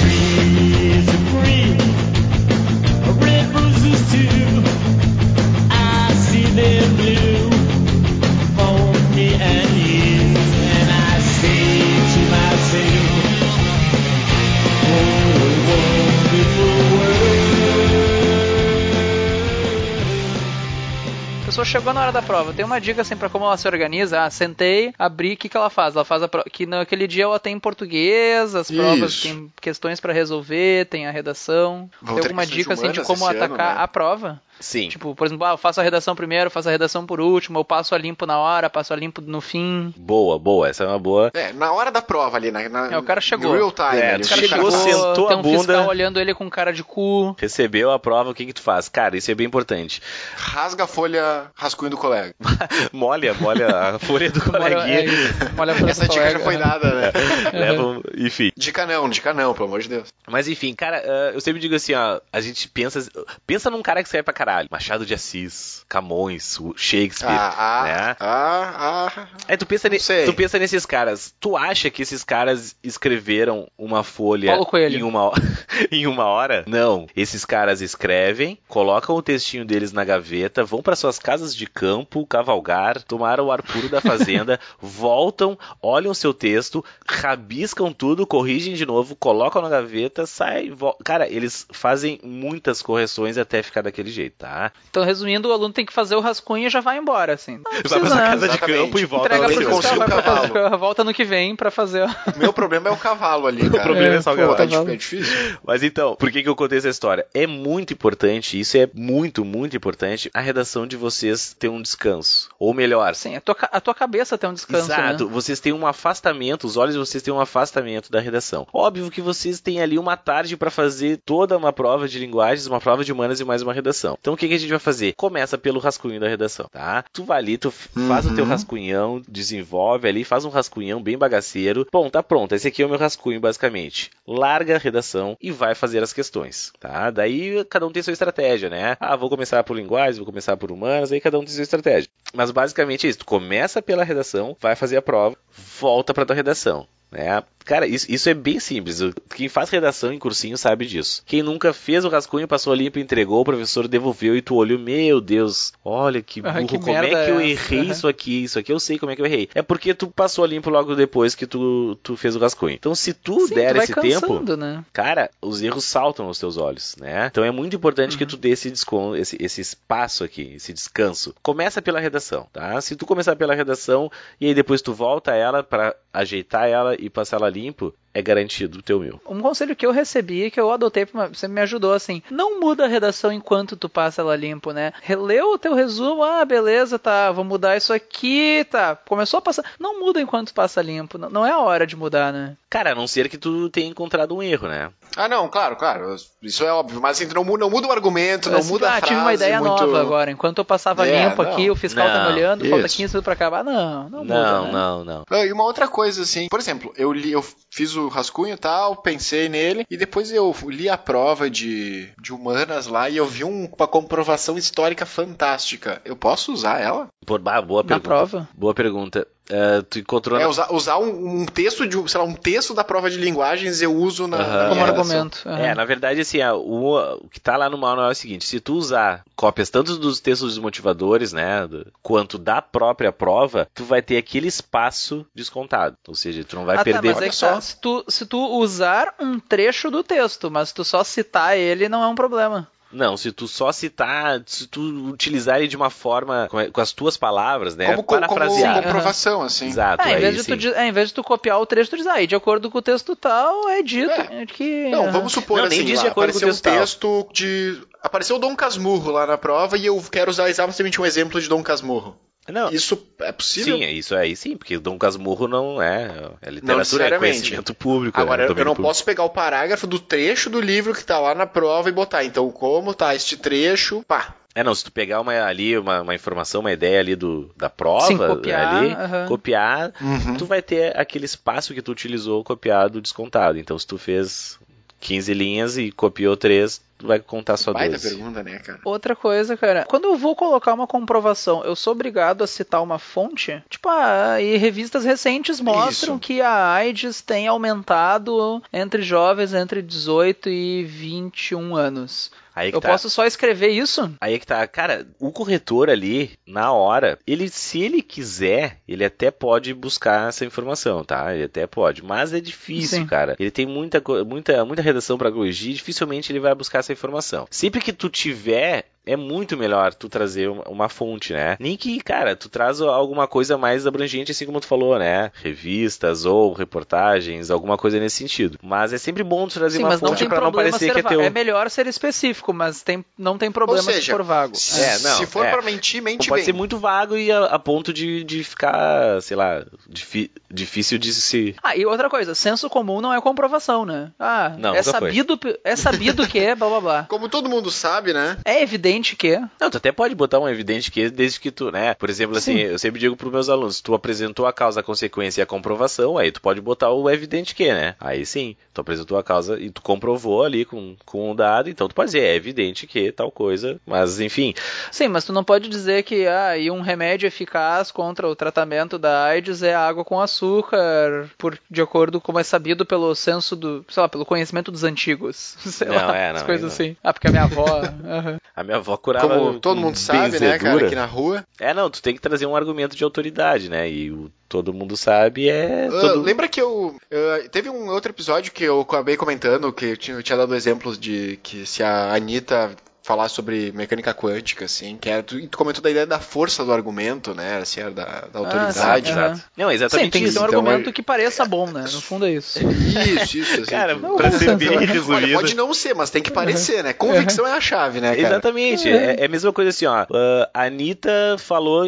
[SPEAKER 2] chegou na hora da prova. Tem uma dica assim pra como ela se organiza. Ah, sentei, abri, o que, que ela faz? Ela faz a prova. Que naquele dia ela tem em português, as provas
[SPEAKER 1] Isso.
[SPEAKER 2] tem questões pra resolver, tem a redação.
[SPEAKER 1] Vão
[SPEAKER 2] tem alguma dica assim de como
[SPEAKER 1] esse ano,
[SPEAKER 2] atacar
[SPEAKER 1] né?
[SPEAKER 2] a prova?
[SPEAKER 3] Sim.
[SPEAKER 2] Tipo, por exemplo, ah, eu faço a redação primeiro, faço a redação por último, eu passo a limpo na hora, passo a limpo no fim.
[SPEAKER 3] Boa, boa. Essa é uma boa.
[SPEAKER 1] É, na hora da prova ali, na, na
[SPEAKER 2] É, o cara chegou.
[SPEAKER 1] no real time.
[SPEAKER 3] É,
[SPEAKER 1] ali,
[SPEAKER 3] o
[SPEAKER 1] o
[SPEAKER 3] cara
[SPEAKER 1] cara
[SPEAKER 3] chegou, sentou
[SPEAKER 2] tem
[SPEAKER 3] a
[SPEAKER 2] um
[SPEAKER 3] bunda.
[SPEAKER 2] fiscal olhando ele com cara de cu.
[SPEAKER 3] Recebeu a prova, o que que tu faz? Cara, isso é bem importante.
[SPEAKER 1] rasga a folha rascunho do colega. (laughs)
[SPEAKER 3] molha, molha a folha do (laughs)
[SPEAKER 2] Molha, é
[SPEAKER 3] coleguinha.
[SPEAKER 2] isso, molha a folha
[SPEAKER 1] Essa
[SPEAKER 2] do
[SPEAKER 1] dica já
[SPEAKER 2] colega.
[SPEAKER 1] foi dada, né? (laughs)
[SPEAKER 3] Leva, um- enfim.
[SPEAKER 1] Dica não, dica não, pelo amor de Deus.
[SPEAKER 3] Mas enfim, cara, ah, eu sempre digo assim, ó, a gente pensa, pensa num cara que serve pra caralho. Machado de Assis, Camões, Shakespeare,
[SPEAKER 1] Ah, ah,
[SPEAKER 3] né?
[SPEAKER 1] ah, ah.
[SPEAKER 3] Aí tu pensa,
[SPEAKER 1] Não
[SPEAKER 3] ne- tu pensa nesses caras. Tu acha que esses caras escreveram uma folha em uma, (laughs) em uma hora? Não. Esses caras escrevem, colocam o textinho deles na gaveta, vão para suas casas de campo, cavalgar, tomar o ar puro da fazenda, (laughs) voltam, olham o seu texto, rabiscam tudo, corrigem de novo, colocam na gaveta, sai, Cara, eles fazem muitas correções até ficar daquele jeito. Tá?
[SPEAKER 2] Então, resumindo, o aluno tem que fazer o rascunho e já vai embora, assim. Não
[SPEAKER 3] Vai
[SPEAKER 2] precisa,
[SPEAKER 3] pra
[SPEAKER 2] né?
[SPEAKER 3] casa de campo e volta
[SPEAKER 2] Entrega pro fiscal, vai pra
[SPEAKER 1] o cavalo.
[SPEAKER 2] volta no que vem pra fazer.
[SPEAKER 1] O meu problema é o cavalo ali, cara.
[SPEAKER 3] problema é só o cavalo.
[SPEAKER 1] É, dif-
[SPEAKER 2] Pô,
[SPEAKER 1] é
[SPEAKER 2] cavalo.
[SPEAKER 1] difícil.
[SPEAKER 3] Mas então, por que, que eu contei essa história? É muito importante, isso é muito, muito importante, a redação de vocês ter um descanso. Ou melhor,
[SPEAKER 2] Sim, a tua, a tua cabeça tem um descanso,
[SPEAKER 3] Exato,
[SPEAKER 2] né?
[SPEAKER 3] vocês têm um afastamento, os olhos de vocês têm um afastamento da redação. Óbvio que vocês têm ali uma tarde para fazer toda uma prova de linguagens, uma prova de humanas e mais uma redação. Então o que, que a gente vai fazer? Começa pelo rascunho da redação, tá? Tu vai ali, tu faz o teu
[SPEAKER 1] Uhum.
[SPEAKER 3] rascunhão, desenvolve ali, faz um rascunhão bem bagaceiro. Bom, tá pronto, esse aqui é o meu rascunho basicamente. Larga a redação e vai fazer as questões, tá? Daí cada um tem sua estratégia, né? Ah, vou começar por linguagens, vou começar por humanas, aí cada um tem sua estratégia. Mas basicamente é isso, tu começa pela redação, vai fazer a prova, volta pra tua redação. Né? Cara, isso, isso é bem simples. Quem faz redação em cursinho sabe disso. Quem nunca fez o rascunho, passou limpo, entregou, o professor devolveu e tu olhou, meu Deus, olha que (laughs)
[SPEAKER 2] Ah,
[SPEAKER 3] burro,
[SPEAKER 2] que
[SPEAKER 3] como é que eu
[SPEAKER 2] é
[SPEAKER 3] errei isso aqui, isso aqui eu sei como é que eu errei. É porque tu passou limpo logo depois que tu, tu fez o rascunho. Então se tu
[SPEAKER 2] Sim,
[SPEAKER 3] der
[SPEAKER 2] tu
[SPEAKER 3] esse tempo,
[SPEAKER 2] cansando, né?
[SPEAKER 3] cara, os erros saltam aos teus olhos, né? Então é muito importante que tu dê esse, descon- esse, esse espaço aqui, esse descanso. Começa pela redação, tá? Se tu começar pela redação e aí depois tu volta a ela pra ajeitar ela e passar ela limpo, é garantido o teu mil.
[SPEAKER 2] Um conselho que eu recebi, que eu adotei, pra uma- você me ajudou assim, não muda a redação enquanto tu passa ela limpo, né? Releu o teu resumo, ah, beleza, tá, vou mudar isso aqui, tá, começou a passar, não muda enquanto passa limpo, não, não é a hora de mudar, né?
[SPEAKER 3] Cara, a não ser que tu tenha encontrado um erro, né?
[SPEAKER 1] Ah, não, claro, claro. Isso é óbvio. Mas assim, não, não muda o argumento, não
[SPEAKER 2] Assim,
[SPEAKER 1] muda a
[SPEAKER 2] ah,
[SPEAKER 1] frase.
[SPEAKER 2] tive uma ideia
[SPEAKER 1] muito...
[SPEAKER 2] nova agora, enquanto eu passava
[SPEAKER 1] É,
[SPEAKER 2] limpo
[SPEAKER 1] não.
[SPEAKER 2] aqui, o fiscal tá
[SPEAKER 3] Não,
[SPEAKER 2] me olhando, falta
[SPEAKER 1] isso.
[SPEAKER 2] 15 minutos pra acabar, não, não muda,
[SPEAKER 3] não,
[SPEAKER 2] né?
[SPEAKER 3] não, não.
[SPEAKER 1] Ah, E uma outra coisa, assim, por exemplo, eu li, eu fiz o rascunho e tal, pensei nele, e depois eu li a prova de, de humanas lá e eu vi um- uma comprovação histórica fantástica. Eu posso usar ela?
[SPEAKER 3] Por, boa
[SPEAKER 2] Na
[SPEAKER 3] pergunta.
[SPEAKER 2] prova?
[SPEAKER 3] Boa pergunta. Ah, tu encontrou
[SPEAKER 1] É,
[SPEAKER 3] na...
[SPEAKER 1] usar, usar um, um texto de, sei lá, um texto da prova de linguagens eu uso na, na
[SPEAKER 2] Como
[SPEAKER 1] redação.
[SPEAKER 2] argumento. aham.
[SPEAKER 3] É, na verdade, assim, ah, o, o que tá lá no manual é o seguinte: se tu usar cópias tanto dos textos desmotivadores, né, do- quanto da própria prova, tu vai ter aquele espaço descontado. Ou seja, tu não vai
[SPEAKER 2] ah,
[SPEAKER 3] perder.
[SPEAKER 2] tá, mas é
[SPEAKER 1] só.
[SPEAKER 2] tá. Se tu, se tu usar um trecho do texto, mas se tu só citar ele, não é um problema.
[SPEAKER 3] Não, se tu só citar, se tu utilizar ele de uma forma com, com as tuas palavras, né,
[SPEAKER 1] Como, como, como
[SPEAKER 3] parafrasear.
[SPEAKER 1] comprovação, assim.
[SPEAKER 3] Exato,
[SPEAKER 2] Ah, em,
[SPEAKER 3] aí
[SPEAKER 2] vez de tu, é, em vez de tu copiar o trecho, tu diz, ah, e de acordo com o texto tal, é dito
[SPEAKER 1] É.
[SPEAKER 2] que...
[SPEAKER 1] Não, vamos supor
[SPEAKER 3] Não, nem
[SPEAKER 1] assim,
[SPEAKER 3] diz
[SPEAKER 1] lá,
[SPEAKER 3] de acordo com o
[SPEAKER 1] apareceu um
[SPEAKER 3] texto tal.
[SPEAKER 1] texto de... Apareceu o Dom Casmurro lá na prova e eu quero usar exatamente um exemplo de Dom Casmurro.
[SPEAKER 3] Não,
[SPEAKER 1] Isso é possível?
[SPEAKER 3] sim, é isso aí sim, porque Dom Casmurro não é, é literatura, é
[SPEAKER 1] necessariamente.
[SPEAKER 3] conhecimento público.
[SPEAKER 1] Agora,
[SPEAKER 3] é
[SPEAKER 1] eu não
[SPEAKER 3] público.
[SPEAKER 1] posso pegar o parágrafo do trecho do livro que tá lá na prova e botar. Então, como tá este trecho, pá.
[SPEAKER 3] É, não, se tu pegar uma, ali uma, uma informação, uma ideia ali do, da prova,
[SPEAKER 2] Sim, copiar,
[SPEAKER 3] ali, copiar,
[SPEAKER 1] Uhum.
[SPEAKER 3] tu vai ter aquele espaço que tu utilizou copiado descontado. Então, se tu fez 15 linhas e copiou 3, tu vai contar só 12.
[SPEAKER 1] pergunta, né, cara?
[SPEAKER 2] Outra coisa, cara, quando eu vou colocar uma comprovação, eu sou obrigado a citar uma fonte? Tipo, ah, e revistas recentes mostram
[SPEAKER 1] Isso.
[SPEAKER 2] que a AIDS tem aumentado entre jovens entre 18 e 21 anos.
[SPEAKER 3] Aí que
[SPEAKER 2] Eu
[SPEAKER 3] tá.
[SPEAKER 2] posso só escrever isso?
[SPEAKER 3] Aí que tá, cara, o corretor ali, na hora, ele, se ele quiser, ele até pode buscar essa informação, tá? Ele até pode, mas é difícil,
[SPEAKER 2] Sim.
[SPEAKER 3] cara. Ele tem muita, muita, muita redação pra corrigir, dificilmente ele vai buscar essa informação. Sempre que tu tiver, é muito melhor tu trazer uma, fonte, né? Nem que, cara, tu traz alguma coisa mais abrangente, assim como tu falou, né? Revistas ou reportagens, alguma coisa nesse sentido. Mas é sempre bom tu trazer
[SPEAKER 2] Sim,
[SPEAKER 3] uma fonte
[SPEAKER 2] tem
[SPEAKER 3] pra não parecer que é teu...
[SPEAKER 2] É melhor ser específico, mas tem, não tem problema
[SPEAKER 1] Ou seja,
[SPEAKER 2] se for vago.
[SPEAKER 1] Se,
[SPEAKER 3] É, não,
[SPEAKER 1] se for
[SPEAKER 3] é.
[SPEAKER 1] pra mentir, mente
[SPEAKER 3] Pode
[SPEAKER 1] bem.
[SPEAKER 3] ser muito vago e a, a ponto de, de ficar, sei lá, difi- difícil de se.
[SPEAKER 2] Ah, e outra coisa, senso comum não é comprovação, né? Ah,
[SPEAKER 3] Não,
[SPEAKER 2] é
[SPEAKER 3] foi.
[SPEAKER 2] sabido, é sabido que, blá blá blá.
[SPEAKER 1] Como todo mundo sabe, né?
[SPEAKER 2] É evidente que.
[SPEAKER 3] Não, tu até pode botar um evidente que desde que tu, né? Por exemplo, assim,
[SPEAKER 2] Sim.
[SPEAKER 3] eu sempre digo pros meus alunos, tu apresentou a causa, a consequência e a comprovação, aí tu pode botar o evidente que, né? Aí sim, tu apresentou a causa e tu comprovou ali com, com um dado, então tu pode dizer, é evidente que tal coisa, mas enfim,
[SPEAKER 2] Sim, mas tu não pode dizer que ah, e um remédio eficaz contra o tratamento da AIDS é água com açúcar, por, de acordo com é sabido pelo senso do, sei lá, pelo conhecimento dos antigos. (laughs) Sei
[SPEAKER 3] Não,
[SPEAKER 2] lá,
[SPEAKER 3] é,
[SPEAKER 2] as
[SPEAKER 3] não,
[SPEAKER 2] coisas
[SPEAKER 3] aí não.
[SPEAKER 2] assim. Ah, porque a minha avó. (laughs)
[SPEAKER 3] a minha avó curava.
[SPEAKER 1] Como todo mundo sabe, né, cara, aqui na rua.
[SPEAKER 3] É, não, tu tem que trazer um argumento de autoridade, né? E o todo mundo sabe é.
[SPEAKER 1] Ah,
[SPEAKER 3] todo-
[SPEAKER 1] lembra que eu. ah, teve um outro episódio que eu acabei comentando, que eu tinha, eu tinha dado exemplos de que se a Anitta falar sobre mecânica quântica, assim, que é, tu, tu comentou da ideia da força do argumento, né, assim, era da, da autoridade.
[SPEAKER 2] sim,
[SPEAKER 1] né?
[SPEAKER 2] aham.
[SPEAKER 3] Não, é
[SPEAKER 2] Sim,
[SPEAKER 3] exatamente
[SPEAKER 2] tem que ser um
[SPEAKER 1] Então,
[SPEAKER 2] argumento
[SPEAKER 1] é-
[SPEAKER 2] que pareça bom, né? No fundo é isso. (laughs)
[SPEAKER 1] Isso, isso. Assim,
[SPEAKER 3] Cara,
[SPEAKER 1] que-
[SPEAKER 3] pra ser
[SPEAKER 2] Não,
[SPEAKER 3] bem
[SPEAKER 2] não, não.
[SPEAKER 3] resumido.
[SPEAKER 1] Olha, pode não ser, mas tem que parecer, né? Convicção é a chave, né, cara?
[SPEAKER 3] Exatamente. É. é a mesma coisa assim, ó. ah, a Anitta falou.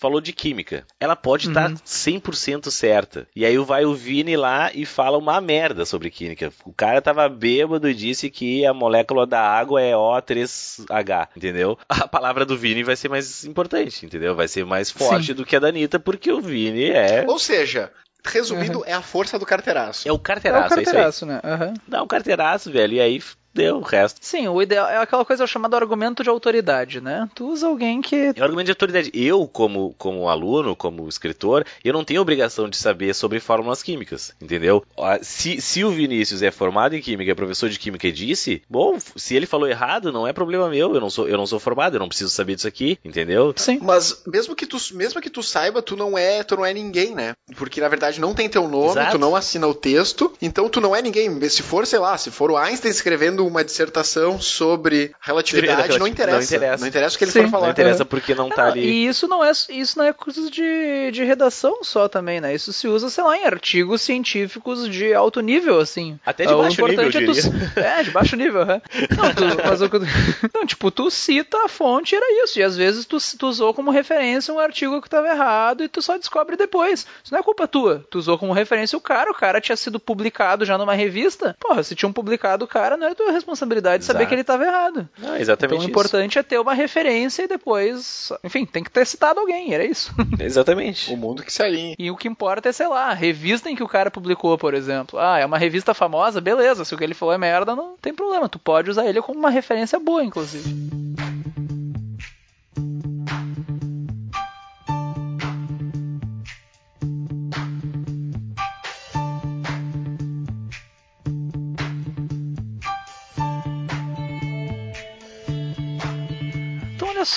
[SPEAKER 3] Falou de química. Ela pode estar
[SPEAKER 2] Uhum.
[SPEAKER 3] 100% certa. E aí vai o Vini lá e fala uma merda sobre química. O cara tava bêbado e disse que a molécula da água é O3H, entendeu? (laughs) A palavra do Vini vai ser mais importante, entendeu? Vai ser mais forte
[SPEAKER 2] Sim.
[SPEAKER 3] do que a da Anitta, porque o Vini é...
[SPEAKER 1] Ou seja, resumindo, é a força do carteiraço.
[SPEAKER 3] É o
[SPEAKER 2] É o
[SPEAKER 3] carteiraço, é, isso aí.
[SPEAKER 2] carteiraço, né? Aham.
[SPEAKER 3] Dá um carteiraço, velho, e aí deu o resto.
[SPEAKER 2] Sim, o ideal é aquela coisa chamada argumento de autoridade, né? Tu usa alguém que.
[SPEAKER 3] É um argumento de autoridade. Eu, como, como aluno, como escritor, eu não tenho obrigação de saber sobre fórmulas químicas, entendeu? Ah, Se, se o Vinícius é formado em química, é professor de química e disse, bom, se ele falou errado, não é problema meu, eu não sou, eu não sou formado, eu não preciso saber disso aqui, entendeu?
[SPEAKER 2] Sim.
[SPEAKER 1] Mas mesmo que tu, mesmo que tu saiba, tu não é, tu não é ninguém, né? Porque na verdade não tem teu nome,
[SPEAKER 3] Exato.
[SPEAKER 1] tu não assina o texto, então tu não é ninguém. Se for, sei lá, se for o Einstein escrevendo uma dissertação sobre relatividade,
[SPEAKER 3] Relati-
[SPEAKER 1] não interessa.
[SPEAKER 3] não interessa.
[SPEAKER 1] Não interessa o que ele
[SPEAKER 2] Sim.
[SPEAKER 1] for falar.
[SPEAKER 3] Não interessa porque não tá
[SPEAKER 2] Não,
[SPEAKER 3] ali.
[SPEAKER 2] E isso não é isso não é coisa de, de redação só também, né? Isso se usa, sei lá, em artigos científicos de alto nível, assim.
[SPEAKER 3] Até de
[SPEAKER 2] Ah, o
[SPEAKER 3] baixo nível,
[SPEAKER 2] é tu, (laughs) É, de baixo nível, é. Não, tu, mas o (laughs) não, tipo, tu cita a fonte e era isso. E às vezes tu, tu usou como referência um artigo que estava errado e tu só descobre depois. Isso não é culpa tua. Tu usou como referência o cara, o cara tinha sido publicado já numa revista. Porra, se tinham publicado o cara, não é tua responsabilidade saber
[SPEAKER 3] Exato.
[SPEAKER 2] que ele estava errado.
[SPEAKER 3] Não, exatamente
[SPEAKER 2] Então o importante é ter uma referência e depois, enfim, tem que ter citado alguém, era isso.
[SPEAKER 3] isso. (laughs) Exatamente.
[SPEAKER 1] O mundo que se alinha.
[SPEAKER 2] E o que importa é, sei lá, a revista em que o cara publicou, por exemplo. Ah, é uma revista famosa, beleza, se o que ele falou é merda, não tem problema, tu pode usar ele como uma referência boa, inclusive.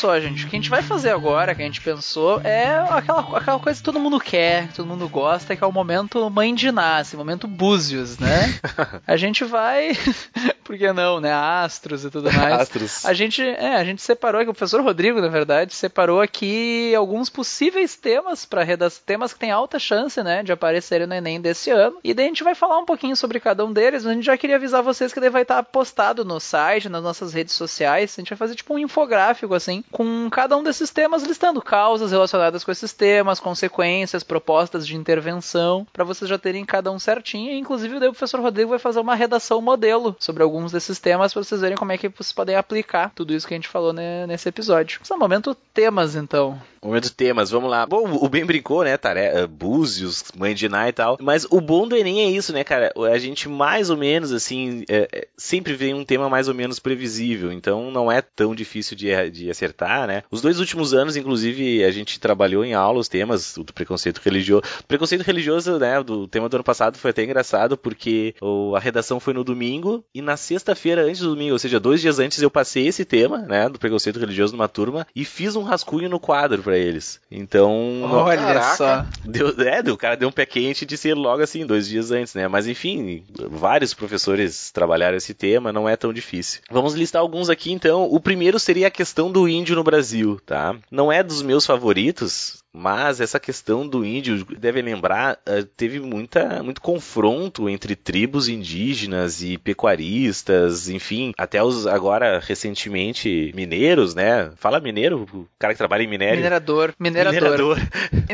[SPEAKER 2] Só, gente, o que a gente vai fazer agora, que a gente pensou, é aquela, aquela coisa que todo mundo quer, que todo mundo gosta, que é o momento mãe de nasce, momento búzios, né? (laughs) a gente vai. (laughs) Por que não, né? Astros e tudo mais.
[SPEAKER 3] Astros.
[SPEAKER 2] A gente, é, a gente separou aqui, o professor Rodrigo, na verdade, separou aqui alguns possíveis temas para redação, temas que tem alta chance, né, de aparecerem no Enem desse ano. E daí a gente vai falar um pouquinho sobre cada um deles, mas a gente já queria avisar vocês que ele vai estar postado no site, nas nossas redes sociais. A gente vai fazer tipo um infográfico assim, com cada um desses temas listando causas relacionadas com esses temas, consequências, propostas de intervenção, para vocês já terem cada um certinho. Inclusive, daí o professor Rodrigo vai fazer uma redação modelo sobre alguns desses temas para vocês verem como é que vocês podem aplicar tudo isso que a gente falou né, nesse episódio. Esse é o momento temas, então.
[SPEAKER 3] Momento temas, vamos lá. Bom, o Ben brincou, né, Tare... eh, Búzios, Mãe de Ná e tal. Mas o bom do Enem é isso, né, cara? A gente mais ou menos, assim, é, sempre vem um tema mais ou menos previsível. Então não é tão difícil de, de acertar, né? Os dois últimos anos, inclusive, a gente trabalhou em aula os temas do preconceito religioso. O preconceito religioso, né, do tema do ano passado foi até engraçado, porque o- a redação foi no domingo e na sexta-feira antes do domingo, ou seja, dois dias antes, eu passei esse tema, né, do preconceito religioso numa turma e fiz um rascunho no quadro pra eles. Então,
[SPEAKER 2] Olha
[SPEAKER 1] Caraca.
[SPEAKER 2] só.
[SPEAKER 3] Deu, é, o cara deu um pé quente de ser logo assim, dois dias antes, né? Mas enfim, vários professores trabalharam esse tema, não é tão difícil. Vamos listar alguns aqui então. O primeiro seria a questão do índio no Brasil, tá? Não é dos meus favoritos, mas essa questão do índio, devem lembrar, eh, teve muita, muito confronto entre tribos indígenas e pecuaristas, enfim, até os agora recentemente mineiros, né? Fala mineiro, o cara que trabalha em minério.
[SPEAKER 2] Minerador. Minerador.
[SPEAKER 3] Minerador.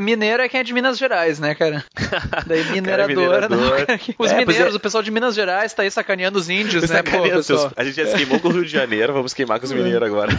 [SPEAKER 2] Mineiro é quem é de Minas Gerais, né, cara? (laughs) Daí minerador,
[SPEAKER 3] minerador.
[SPEAKER 2] cara, que- Os
[SPEAKER 3] É,
[SPEAKER 2] mineiros,
[SPEAKER 3] é.
[SPEAKER 2] o pessoal de Minas Gerais tá aí sacaneando os índios, né, pô,
[SPEAKER 3] Sacaneando seus- A gente já se queimou com o Rio de Janeiro, vamos queimar com os mineiros agora.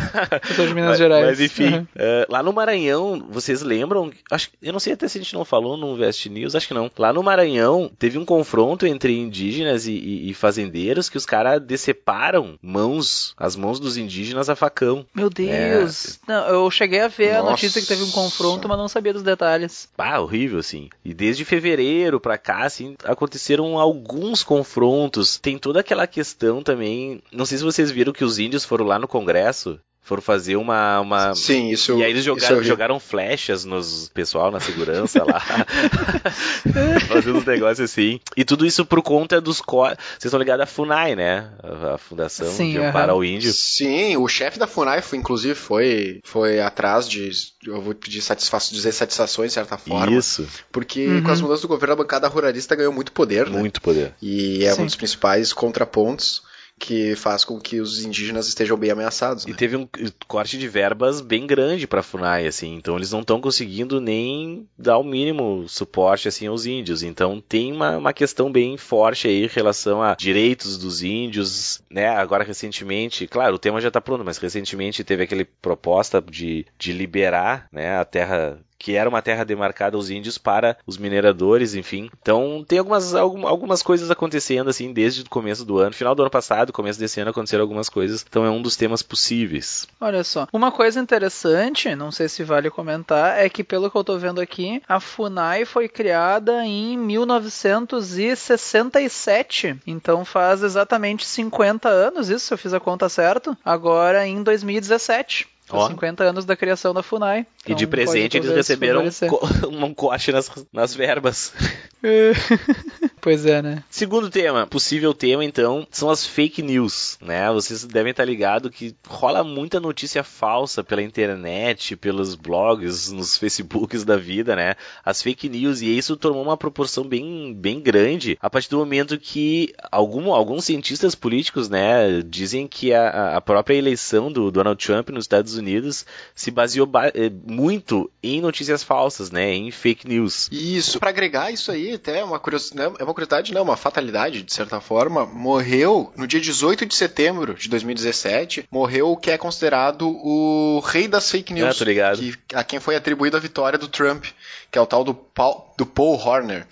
[SPEAKER 2] Pessoal de Minas (laughs)
[SPEAKER 3] mas,
[SPEAKER 2] Gerais.
[SPEAKER 3] Mas enfim,
[SPEAKER 2] Uhum.
[SPEAKER 3] eh, lá no Maranhão, vocês lembram? Acho, eu não sei até se a gente não falou no Vest News, acho que não. Lá no Maranhão, teve um confronto entre indígenas e, e- e fazendeiros que os caras deceparam mãos, as mãos dos indígenas a facão.
[SPEAKER 2] Meu Deus. Não, eu cheguei a ver a
[SPEAKER 1] Nossa.
[SPEAKER 2] notícia que teve um confronto, mas não sabia dos detalhes.
[SPEAKER 3] Ah, horrível, assim. E desde fevereiro pra cá, assim, aconteceram alguns confrontos. Tem toda aquela questão também. Não sei se vocês viram que os índios foram lá no Congresso Foram fazer uma. uma...
[SPEAKER 1] Sim, isso.
[SPEAKER 3] E aí eles jogaram, jogaram flechas nos pessoal na segurança lá. (laughs) Fazendo uns negócios assim. E tudo isso por conta dos. Co... Vocês estão ligados à FUNAI, né? A, Fundação
[SPEAKER 2] Sim,
[SPEAKER 3] de Amparo ao Índio.
[SPEAKER 1] Sim, o chefe da FUNAI, foi, inclusive, foi, foi atrás de. Eu vou pedir satisfa dizer satisfações, de certa forma.
[SPEAKER 3] Isso.
[SPEAKER 1] Porque
[SPEAKER 2] Uhum.
[SPEAKER 1] com as mudanças do governo, a bancada ruralista ganhou muito poder, né?
[SPEAKER 3] Muito poder.
[SPEAKER 1] E é
[SPEAKER 2] Sim.
[SPEAKER 1] um dos principais contrapontos que faz com que os indígenas estejam bem ameaçados.
[SPEAKER 3] E
[SPEAKER 1] Né?
[SPEAKER 3] teve um corte de verbas bem grande pra FUNAI, assim, então eles não estão conseguindo nem dar o mínimo suporte, assim, aos índios. Então tem uma, uma questão bem forte aí em relação a direitos dos índios, né? Agora, recentemente, claro, o tema já tá pronto, mas recentemente teve aquele proposta de, de liberar, né, a terra que era uma terra demarcada aos índios para os mineradores, enfim. Então tem algumas, algum- algumas coisas acontecendo assim desde o começo do ano, final do ano passado, começo desse ano aconteceram algumas coisas. Então é um dos temas possíveis.
[SPEAKER 2] Olha só. Uma coisa interessante, não sei se vale comentar, é que pelo que eu tô vendo aqui, a FUNAI foi criada em 1967. Então faz exatamente 50 anos isso, se eu fiz a conta certo. Agora em 2017.
[SPEAKER 3] Ó.
[SPEAKER 2] 50 anos da criação da FUNAI.
[SPEAKER 3] e de
[SPEAKER 2] Então,
[SPEAKER 3] presente eles receberam um, (laughs) um corte nas, nas verbas. (laughs)
[SPEAKER 2] pois é, né?
[SPEAKER 3] Segundo tema, possível tema então, são as fake news, né? Vocês devem estar ligados que rola muita notícia falsa pela internet, pelos blogs, nos Facebooks da vida, né? As fake news e isso tomou uma proporção bem, bem grande a partir do momento que algum, alguns cientistas políticos, né, dizem que a, a própria eleição do Donald Trump nos Estados Unidos se baseou ba- eh, muito em notícias falsas, né? Em fake news.
[SPEAKER 1] Isso, pra agregar isso aí, até uma curiosidade, é uma curiosidade, não, uma fatalidade, de certa forma, morreu no dia 18 de setembro de 2017, morreu o que é considerado o rei das fake news.
[SPEAKER 3] Ah, tô ligado.
[SPEAKER 1] Que, a quem foi atribuída a vitória do Trump, que é o tal do Paul, do Paul Horner.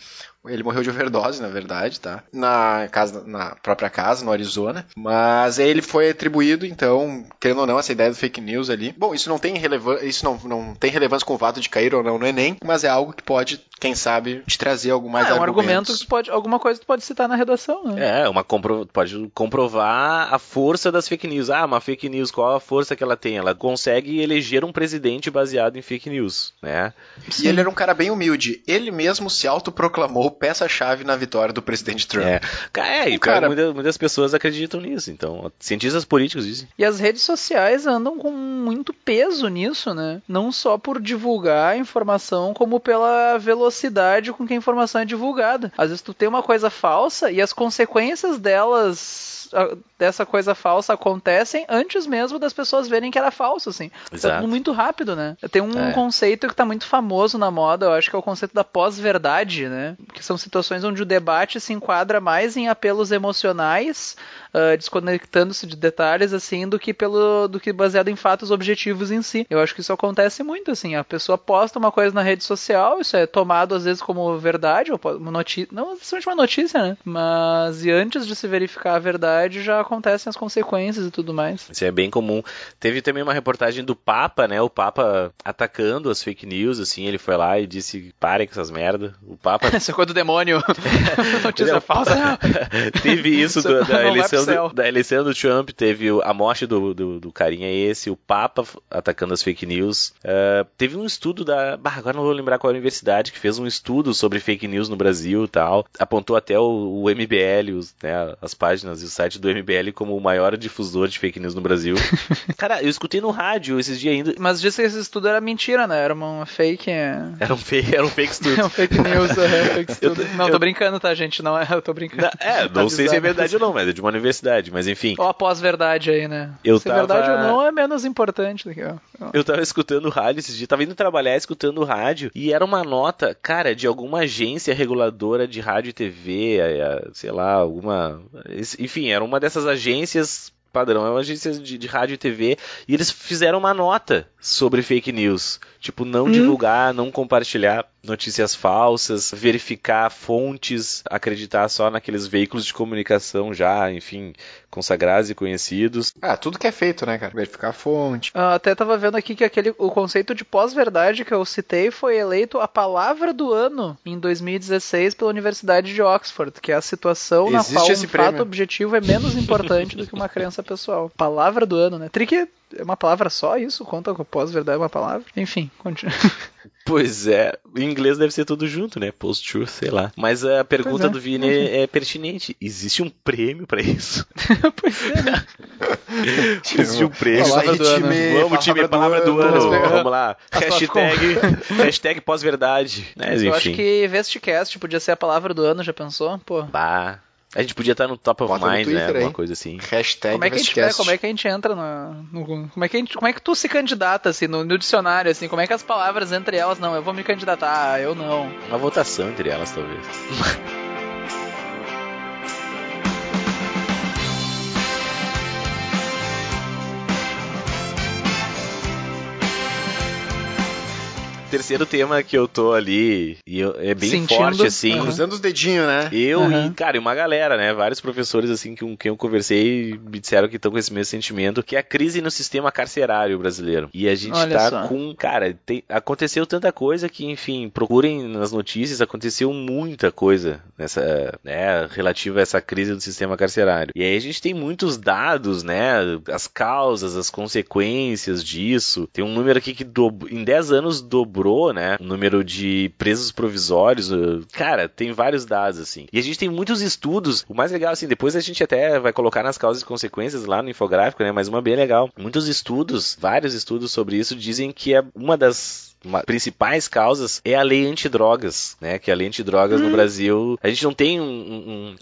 [SPEAKER 1] Ele morreu de overdose, na verdade, tá? Na, casa, na própria casa, no Arizona. Mas ele foi atribuído, então, querendo ou não, essa ideia do fake news ali. Bom, isso não tem relevância, isso não, não tem relevância com o fato de cair ou não no Enem, mas é algo que pode, quem sabe, te trazer algum mais
[SPEAKER 2] Ah, é um argumento
[SPEAKER 1] argumentos.
[SPEAKER 2] que tu pode, alguma coisa que tu pode citar na redação, né?
[SPEAKER 3] É, uma compro... pode comprovar a força das fake news. Ah, uma fake news, qual a força que ela tem? Ela consegue eleger um presidente baseado em fake news, né?
[SPEAKER 1] E ele era um cara bem humilde. Ele mesmo se autoproclamou peça-chave na vitória do presidente Trump.
[SPEAKER 3] É, é e
[SPEAKER 1] cara-
[SPEAKER 3] muitas, muitas pessoas acreditam nisso. Então, cientistas políticos dizem.
[SPEAKER 2] E as redes sociais andam com muito peso nisso, né? Não só por divulgar a informação, como pela velocidade com que a informação é divulgada. Às vezes tu tem uma coisa falsa e as consequências delas dessa coisa falsa acontecem antes mesmo das pessoas verem que era falso, assim. Tá
[SPEAKER 3] Exato.
[SPEAKER 2] tudo muito rápido, né? Tem um
[SPEAKER 3] É.
[SPEAKER 2] conceito que tá muito famoso na moda, eu acho que é o conceito da pós-verdade, né? Que são situações onde o debate se enquadra mais em apelos emocionais, ah, desconectando-se de detalhes, assim, do que pelo do que baseado em fatos objetivos em si. Eu acho que isso acontece muito, assim. A pessoa posta uma coisa na rede social, isso é tomado às vezes como verdade, ou uma notícia, não necessariamente uma notícia, né? Mas e antes de se verificar a verdade, já acontecem as consequências e tudo mais.
[SPEAKER 3] Isso é bem comum. Teve também uma reportagem do Papa, né? O Papa atacando as fake news, assim. Ele foi lá e disse: parem com essas merda. O Papa (laughs)
[SPEAKER 2] Essa coisa do demônio. (laughs) (laughs) Notícia falsa.
[SPEAKER 3] teve isso
[SPEAKER 2] Você
[SPEAKER 3] da, eleição. Do, da eleição do Trump, teve a morte do, do, do carinha esse, o Papa atacando as fake news. Eh, teve um estudo da. Bah, agora não vou lembrar qual universidade que fez um estudo sobre fake news no Brasil e tal. Apontou até o, o MBL, os, né, as páginas e o site do MBL como o maior difusor de fake news no Brasil. (laughs) Cara, eu escutei no rádio esses dias ainda.
[SPEAKER 2] Mas disse que esse estudo era mentira, né? Era uma fake. É
[SPEAKER 3] Era um fake, era um fake estudo. (laughs)
[SPEAKER 2] um fake news, é, fake estudo.
[SPEAKER 3] Eu-
[SPEAKER 2] Não,
[SPEAKER 3] eu-
[SPEAKER 2] tô brincando, tá, gente? Não é, eu tô brincando.
[SPEAKER 3] Na- É, não sei se é verdade ou não, mas é de uma universidade. Mas enfim,
[SPEAKER 2] Ou a pós-verdade aí, né?
[SPEAKER 3] Eu
[SPEAKER 2] Se é verdade
[SPEAKER 3] tava-
[SPEAKER 2] ou não é menos importante do que. ó.
[SPEAKER 3] Eu tava escutando o rádio esses dias, tava indo trabalhar escutando o rádio, e era uma nota, cara, de alguma agência reguladora de rádio e TV, sei lá, alguma. Enfim, era uma dessas agências padrão, é uma agência de, de rádio e TV, e eles fizeram uma nota sobre fake news. Tipo, não divulgar, não compartilhar. Notícias falsas, verificar fontes, acreditar só naqueles veículos de comunicação já, enfim, consagrados e conhecidos.
[SPEAKER 1] Ah, tudo que é feito, né, cara? Verificar a fonte.
[SPEAKER 2] Ah, até tava vendo aqui que aquele, o conceito de pós-verdade que eu citei foi eleito a palavra do ano em 2016 pela Universidade de Oxford, que é a situação na
[SPEAKER 1] Existe
[SPEAKER 2] qual um
[SPEAKER 1] esse
[SPEAKER 2] fato objetivo é menos importante do que uma crença pessoal. (laughs) Palavra do ano, né? Trick é uma palavra só isso? Conta com pós-verdade é uma palavra? Enfim, continua. (laughs)
[SPEAKER 3] Pois é, em inglês deve ser tudo junto, né? Post-truth, sei lá. Mas a pergunta
[SPEAKER 2] é,
[SPEAKER 3] do Vini é, é pertinente. Existe um prêmio pra isso? (laughs)
[SPEAKER 2] pois é, né? (laughs)
[SPEAKER 3] Existe um prêmio.
[SPEAKER 2] Palavra do ano.
[SPEAKER 3] Vamos, time, palavra do ano.
[SPEAKER 2] ano.
[SPEAKER 3] Vamos lá. Hashtag, hashtag pós-verdade. Né,
[SPEAKER 2] Eu acho que Vestcast podia ser a palavra do ano, já pensou? Pô.
[SPEAKER 3] Bah. A gente podia estar no top of
[SPEAKER 1] Bota
[SPEAKER 3] mind, né?
[SPEAKER 1] Twitter
[SPEAKER 3] Alguma
[SPEAKER 1] aí.
[SPEAKER 3] coisa assim.
[SPEAKER 1] Hashtag
[SPEAKER 2] Como é, que a gente, é, como é que a gente entra no, no- como é que a gente, como é que tu se candidata assim no, no dicionário assim, como é que as palavras entre elas não, eu vou me candidatar, eu não.
[SPEAKER 3] Uma votação entre elas, talvez. (laughs) Terceiro tema que eu tô ali, e eu- é bem
[SPEAKER 2] Sentindo.
[SPEAKER 3] forte, assim.
[SPEAKER 1] Cruzando os dedinhos, né?
[SPEAKER 3] Eu
[SPEAKER 2] Aham.
[SPEAKER 3] e, cara, e uma galera, né? Vários professores, assim, com quem eu conversei me disseram que estão com esse mesmo sentimento, que é a crise no sistema carcerário brasileiro. E a gente
[SPEAKER 2] Olha
[SPEAKER 3] tá
[SPEAKER 2] só.
[SPEAKER 3] com. Cara, tem- aconteceu tanta coisa que, enfim, procurem nas notícias, aconteceu muita coisa nessa, né, relativa a essa crise do sistema carcerário. E aí a gente tem muitos dados, né? As causas, as consequências disso. Tem um número aqui que em 10 anos dobrou, né? O número de presos provisórios. uh, Cara, tem vários dados, assim. E a gente tem muitos estudos. O mais legal, assim, depois a gente até vai colocar nas causas e consequências lá no infográfico, né? Mas uma bem legal. Muitos estudos, vários estudos sobre isso, dizem que é uma das uma- principais causas é a lei antidrogas, né? Que a lei antidrogas no Brasil, a gente não tem um,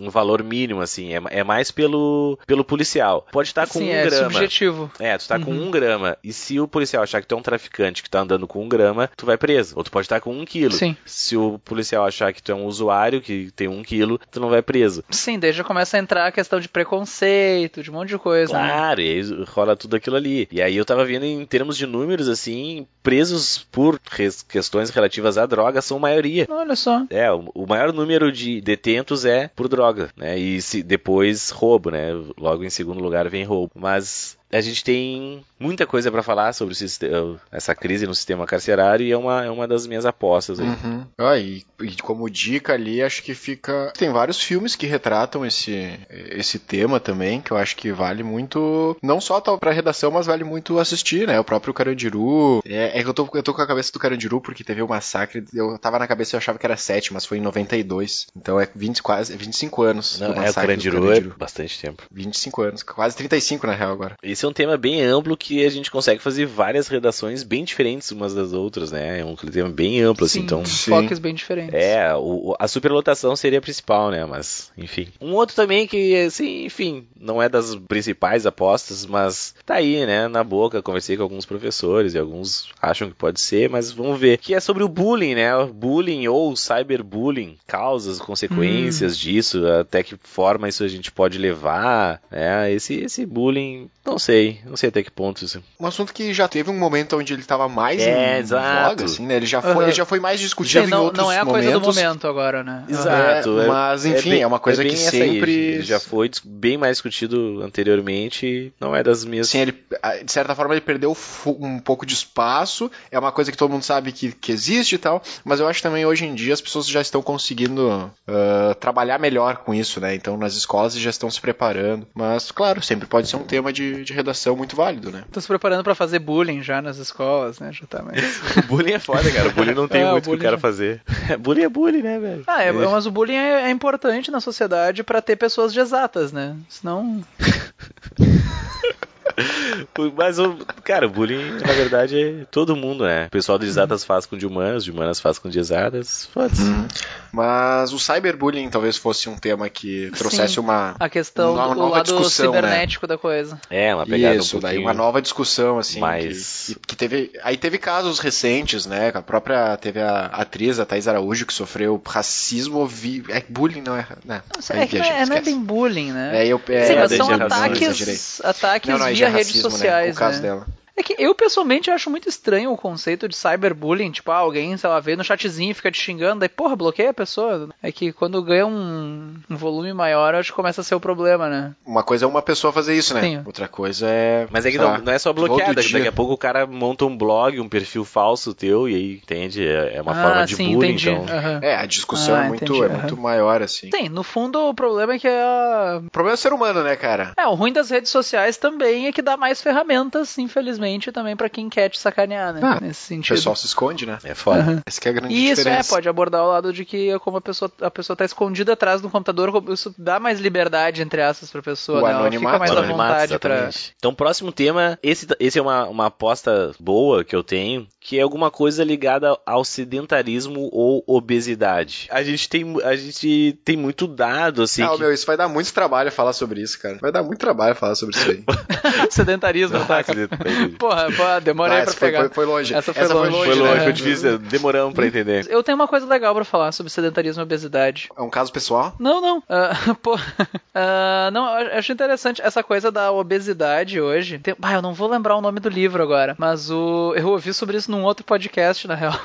[SPEAKER 3] um- um valor mínimo, assim, é, é mais pelo, pelo policial. Pode estar com
[SPEAKER 2] Sim,
[SPEAKER 3] um
[SPEAKER 2] é
[SPEAKER 3] grama.
[SPEAKER 2] subjetivo.
[SPEAKER 3] É, tu tá com
[SPEAKER 2] Uhum.
[SPEAKER 3] um grama. E se o policial achar que tu é um traficante que tá andando com um grama, tu vai preso. Ou tu pode estar com um quilo.
[SPEAKER 2] Sim.
[SPEAKER 3] Se o policial achar que tu é um usuário que tem um quilo, tu não vai preso.
[SPEAKER 2] Sim, daí já começa a entrar a questão de preconceito, de um monte de coisa. né?
[SPEAKER 3] Claro, e aí rola tudo aquilo ali. E aí eu tava vendo em termos de números, assim, presos por res- questões relativas à droga são maioria.
[SPEAKER 2] Olha só.
[SPEAKER 3] É, o, o maior número de detentos é por droga, né? E se, depois roubo, né? Logo em segundo lugar vem roubo. Mas a gente tem muita coisa pra falar sobre o siste- essa crise no sistema carcerário e é uma, é uma das minhas apostas aí.
[SPEAKER 1] Uhum. Ah, e, e como dica ali, acho que fica. Tem vários filmes que retratam esse, esse tema também, que eu acho que vale muito. Não só tal pra redação, mas vale muito assistir, né? O próprio Carandiru. É, é que eu tô, eu tô com a cabeça do Carandiru porque teve o massacre. Eu tava na cabeça e achava que era 7, mas foi em 92. Então é 20, quase é 25 anos.
[SPEAKER 3] Não,
[SPEAKER 1] do
[SPEAKER 3] é, o
[SPEAKER 1] massacre do
[SPEAKER 3] Carandiru é bastante tempo.
[SPEAKER 1] 25 anos, quase 35 na real agora.
[SPEAKER 3] Esse é um tema bem amplo que a gente consegue fazer várias redações bem diferentes umas das outras, né? É um tema bem amplo, assim,
[SPEAKER 2] Sim,
[SPEAKER 3] então...
[SPEAKER 1] Sim.
[SPEAKER 2] foques bem diferentes.
[SPEAKER 3] É, o- a superlotação seria a principal, né? Mas, enfim. Um outro também que, assim, enfim, não é das principais apostas, mas tá aí, né? Na boca, conversei com alguns professores e alguns acham que pode ser, mas vamos ver. Que é sobre o bullying, né? O bullying ou cyberbullying, causas, consequências disso, até que forma isso a gente pode levar, né? Esse, esse bullying, não sei, não sei até que ponto isso.
[SPEAKER 1] Um assunto que já teve um momento onde ele tava mais
[SPEAKER 3] É,
[SPEAKER 1] em
[SPEAKER 3] exato.
[SPEAKER 1] voga, assim, né? Ele já foi,
[SPEAKER 2] Uhum.
[SPEAKER 1] ele já foi mais discutido
[SPEAKER 2] Sim,
[SPEAKER 1] em
[SPEAKER 2] não,
[SPEAKER 1] outros
[SPEAKER 2] não é a
[SPEAKER 1] momentos.
[SPEAKER 2] coisa do momento agora, né?
[SPEAKER 3] Exato.
[SPEAKER 1] É, mas, enfim,
[SPEAKER 3] bem-
[SPEAKER 1] é uma coisa que
[SPEAKER 3] aí,
[SPEAKER 1] sempre-
[SPEAKER 3] já foi bem mais discutido anteriormente. Não é das minhas.
[SPEAKER 1] Assim, ele, de certa forma, ele perdeu um pouco de espaço. É uma coisa que todo mundo sabe que, que existe e tal. Mas eu acho também hoje em dia as pessoas já estão conseguindo ah, trabalhar melhor com isso, né? Então nas escolas já estão se preparando. Mas, claro, sempre pode ser um tema de, de redação muito válido, né?
[SPEAKER 2] Tô se preparando pra fazer bullying já nas escolas, né? Já tá mais... (laughs)
[SPEAKER 3] O bullying é foda, cara. O bullying não tem (laughs)
[SPEAKER 2] É,
[SPEAKER 3] muito o que o cara
[SPEAKER 2] já-
[SPEAKER 3] fazer. (laughs) bullying é bullying, né, velho?
[SPEAKER 2] Ah, é, mas o bullying é, é importante na sociedade pra ter pessoas de exatas, né? Senão. (laughs)
[SPEAKER 3] Mas, o, cara, o bullying, na verdade, é todo mundo, né? O pessoal de exatas faz com de humanas, de humanas faz com de exatas. Foda-se.
[SPEAKER 1] Mas o cyberbullying talvez fosse um tema que trouxesse
[SPEAKER 2] Sim.
[SPEAKER 1] uma,
[SPEAKER 2] A questão
[SPEAKER 1] uma
[SPEAKER 2] do
[SPEAKER 1] nova
[SPEAKER 2] lado
[SPEAKER 1] discussão, né?
[SPEAKER 2] cibernético da coisa.
[SPEAKER 3] É, uma pegada
[SPEAKER 1] Isso,
[SPEAKER 3] um
[SPEAKER 1] daí uma nova discussão, assim.
[SPEAKER 3] mais-
[SPEAKER 1] Que, que- que teve. Aí teve casos recentes, né? A própria. Teve a atriz, a Thais Araújo, que sofreu racismo. Vi, é bullying, não é? Né,
[SPEAKER 2] Não, é que não é, não é bem bullying, né?
[SPEAKER 1] É, eu, é,
[SPEAKER 2] Sim, mas são ataques, ataques
[SPEAKER 1] Não, não, é
[SPEAKER 2] redes
[SPEAKER 1] né?
[SPEAKER 2] sociais,
[SPEAKER 1] O caso
[SPEAKER 2] né?
[SPEAKER 1] dela.
[SPEAKER 2] É que eu pessoalmente acho muito estranho o conceito de cyberbullying. Tipo, ah, alguém, sei lá, veio no chatzinho e fica te xingando, daí, porra, bloqueia a pessoa. É que quando ganha um, um volume maior, acho que começa a ser o problema, né?
[SPEAKER 1] Uma coisa é uma pessoa fazer isso, né?
[SPEAKER 2] Sim.
[SPEAKER 1] Outra coisa é.
[SPEAKER 3] Mas é que não, não é só bloqueada, daqui a pouco o cara monta um blog, um perfil falso teu, e aí, entende? É é uma
[SPEAKER 2] ah,
[SPEAKER 3] forma de
[SPEAKER 2] sim,
[SPEAKER 3] bullying,
[SPEAKER 2] entendi.
[SPEAKER 3] então.
[SPEAKER 2] Aham.
[SPEAKER 1] É, a discussão
[SPEAKER 2] Ah,
[SPEAKER 1] é, muito,
[SPEAKER 2] entendi,
[SPEAKER 1] é
[SPEAKER 2] aham.
[SPEAKER 1] muito maior, assim.
[SPEAKER 2] Sim, no fundo o problema é que a...
[SPEAKER 1] O problema é o ser humano, né, cara?
[SPEAKER 2] É, o ruim das redes sociais também é que dá mais ferramentas, infelizmente, também pra quem quer te sacanear, né?
[SPEAKER 1] Ah,
[SPEAKER 2] Nesse
[SPEAKER 1] O
[SPEAKER 2] sentido.
[SPEAKER 1] pessoal se esconde, né?
[SPEAKER 3] É foda.
[SPEAKER 2] Aham.
[SPEAKER 1] Essa que é a grande
[SPEAKER 2] E isso é,
[SPEAKER 1] diferença.
[SPEAKER 2] pode abordar o lado de que como a pessoa, a pessoa tá escondida atrás do computador, isso dá mais liberdade, entre aspas, pra pessoa,
[SPEAKER 1] O
[SPEAKER 2] né? Ela fica
[SPEAKER 1] anonimato,
[SPEAKER 2] mais
[SPEAKER 1] né?
[SPEAKER 2] à
[SPEAKER 3] Anonimato,
[SPEAKER 2] vontade pra...
[SPEAKER 3] exatamente. Então, próximo tema, esse, esse é uma, uma aposta boa que eu tenho, que é alguma coisa ligada ao sedentarismo ou obesidade. A gente tem, a gente tem muito dado, assim,
[SPEAKER 1] Ah,
[SPEAKER 3] que-
[SPEAKER 1] meu, isso vai dar muito trabalho falar sobre isso, cara. Vai dar muito trabalho falar sobre isso aí. (laughs)
[SPEAKER 2] sedentarismo, tá? Porra, porra, demorei
[SPEAKER 1] Ah,
[SPEAKER 2] pra
[SPEAKER 1] essa foi,
[SPEAKER 2] pegar.
[SPEAKER 1] foi, foi longe.
[SPEAKER 2] Essa foi longe.
[SPEAKER 3] Foi longe,
[SPEAKER 2] né?
[SPEAKER 3] foi difícil, demoramos pra entender.
[SPEAKER 2] Eu tenho uma coisa legal pra falar sobre sedentarismo e obesidade.
[SPEAKER 1] É um caso pessoal?
[SPEAKER 2] Não, não. Ah, (laughs) pô, ah, não, eu acho interessante essa coisa da obesidade hoje. Tem, ah, eu não vou lembrar o nome do livro agora, mas o eu ouvi sobre isso num outro podcast, na real.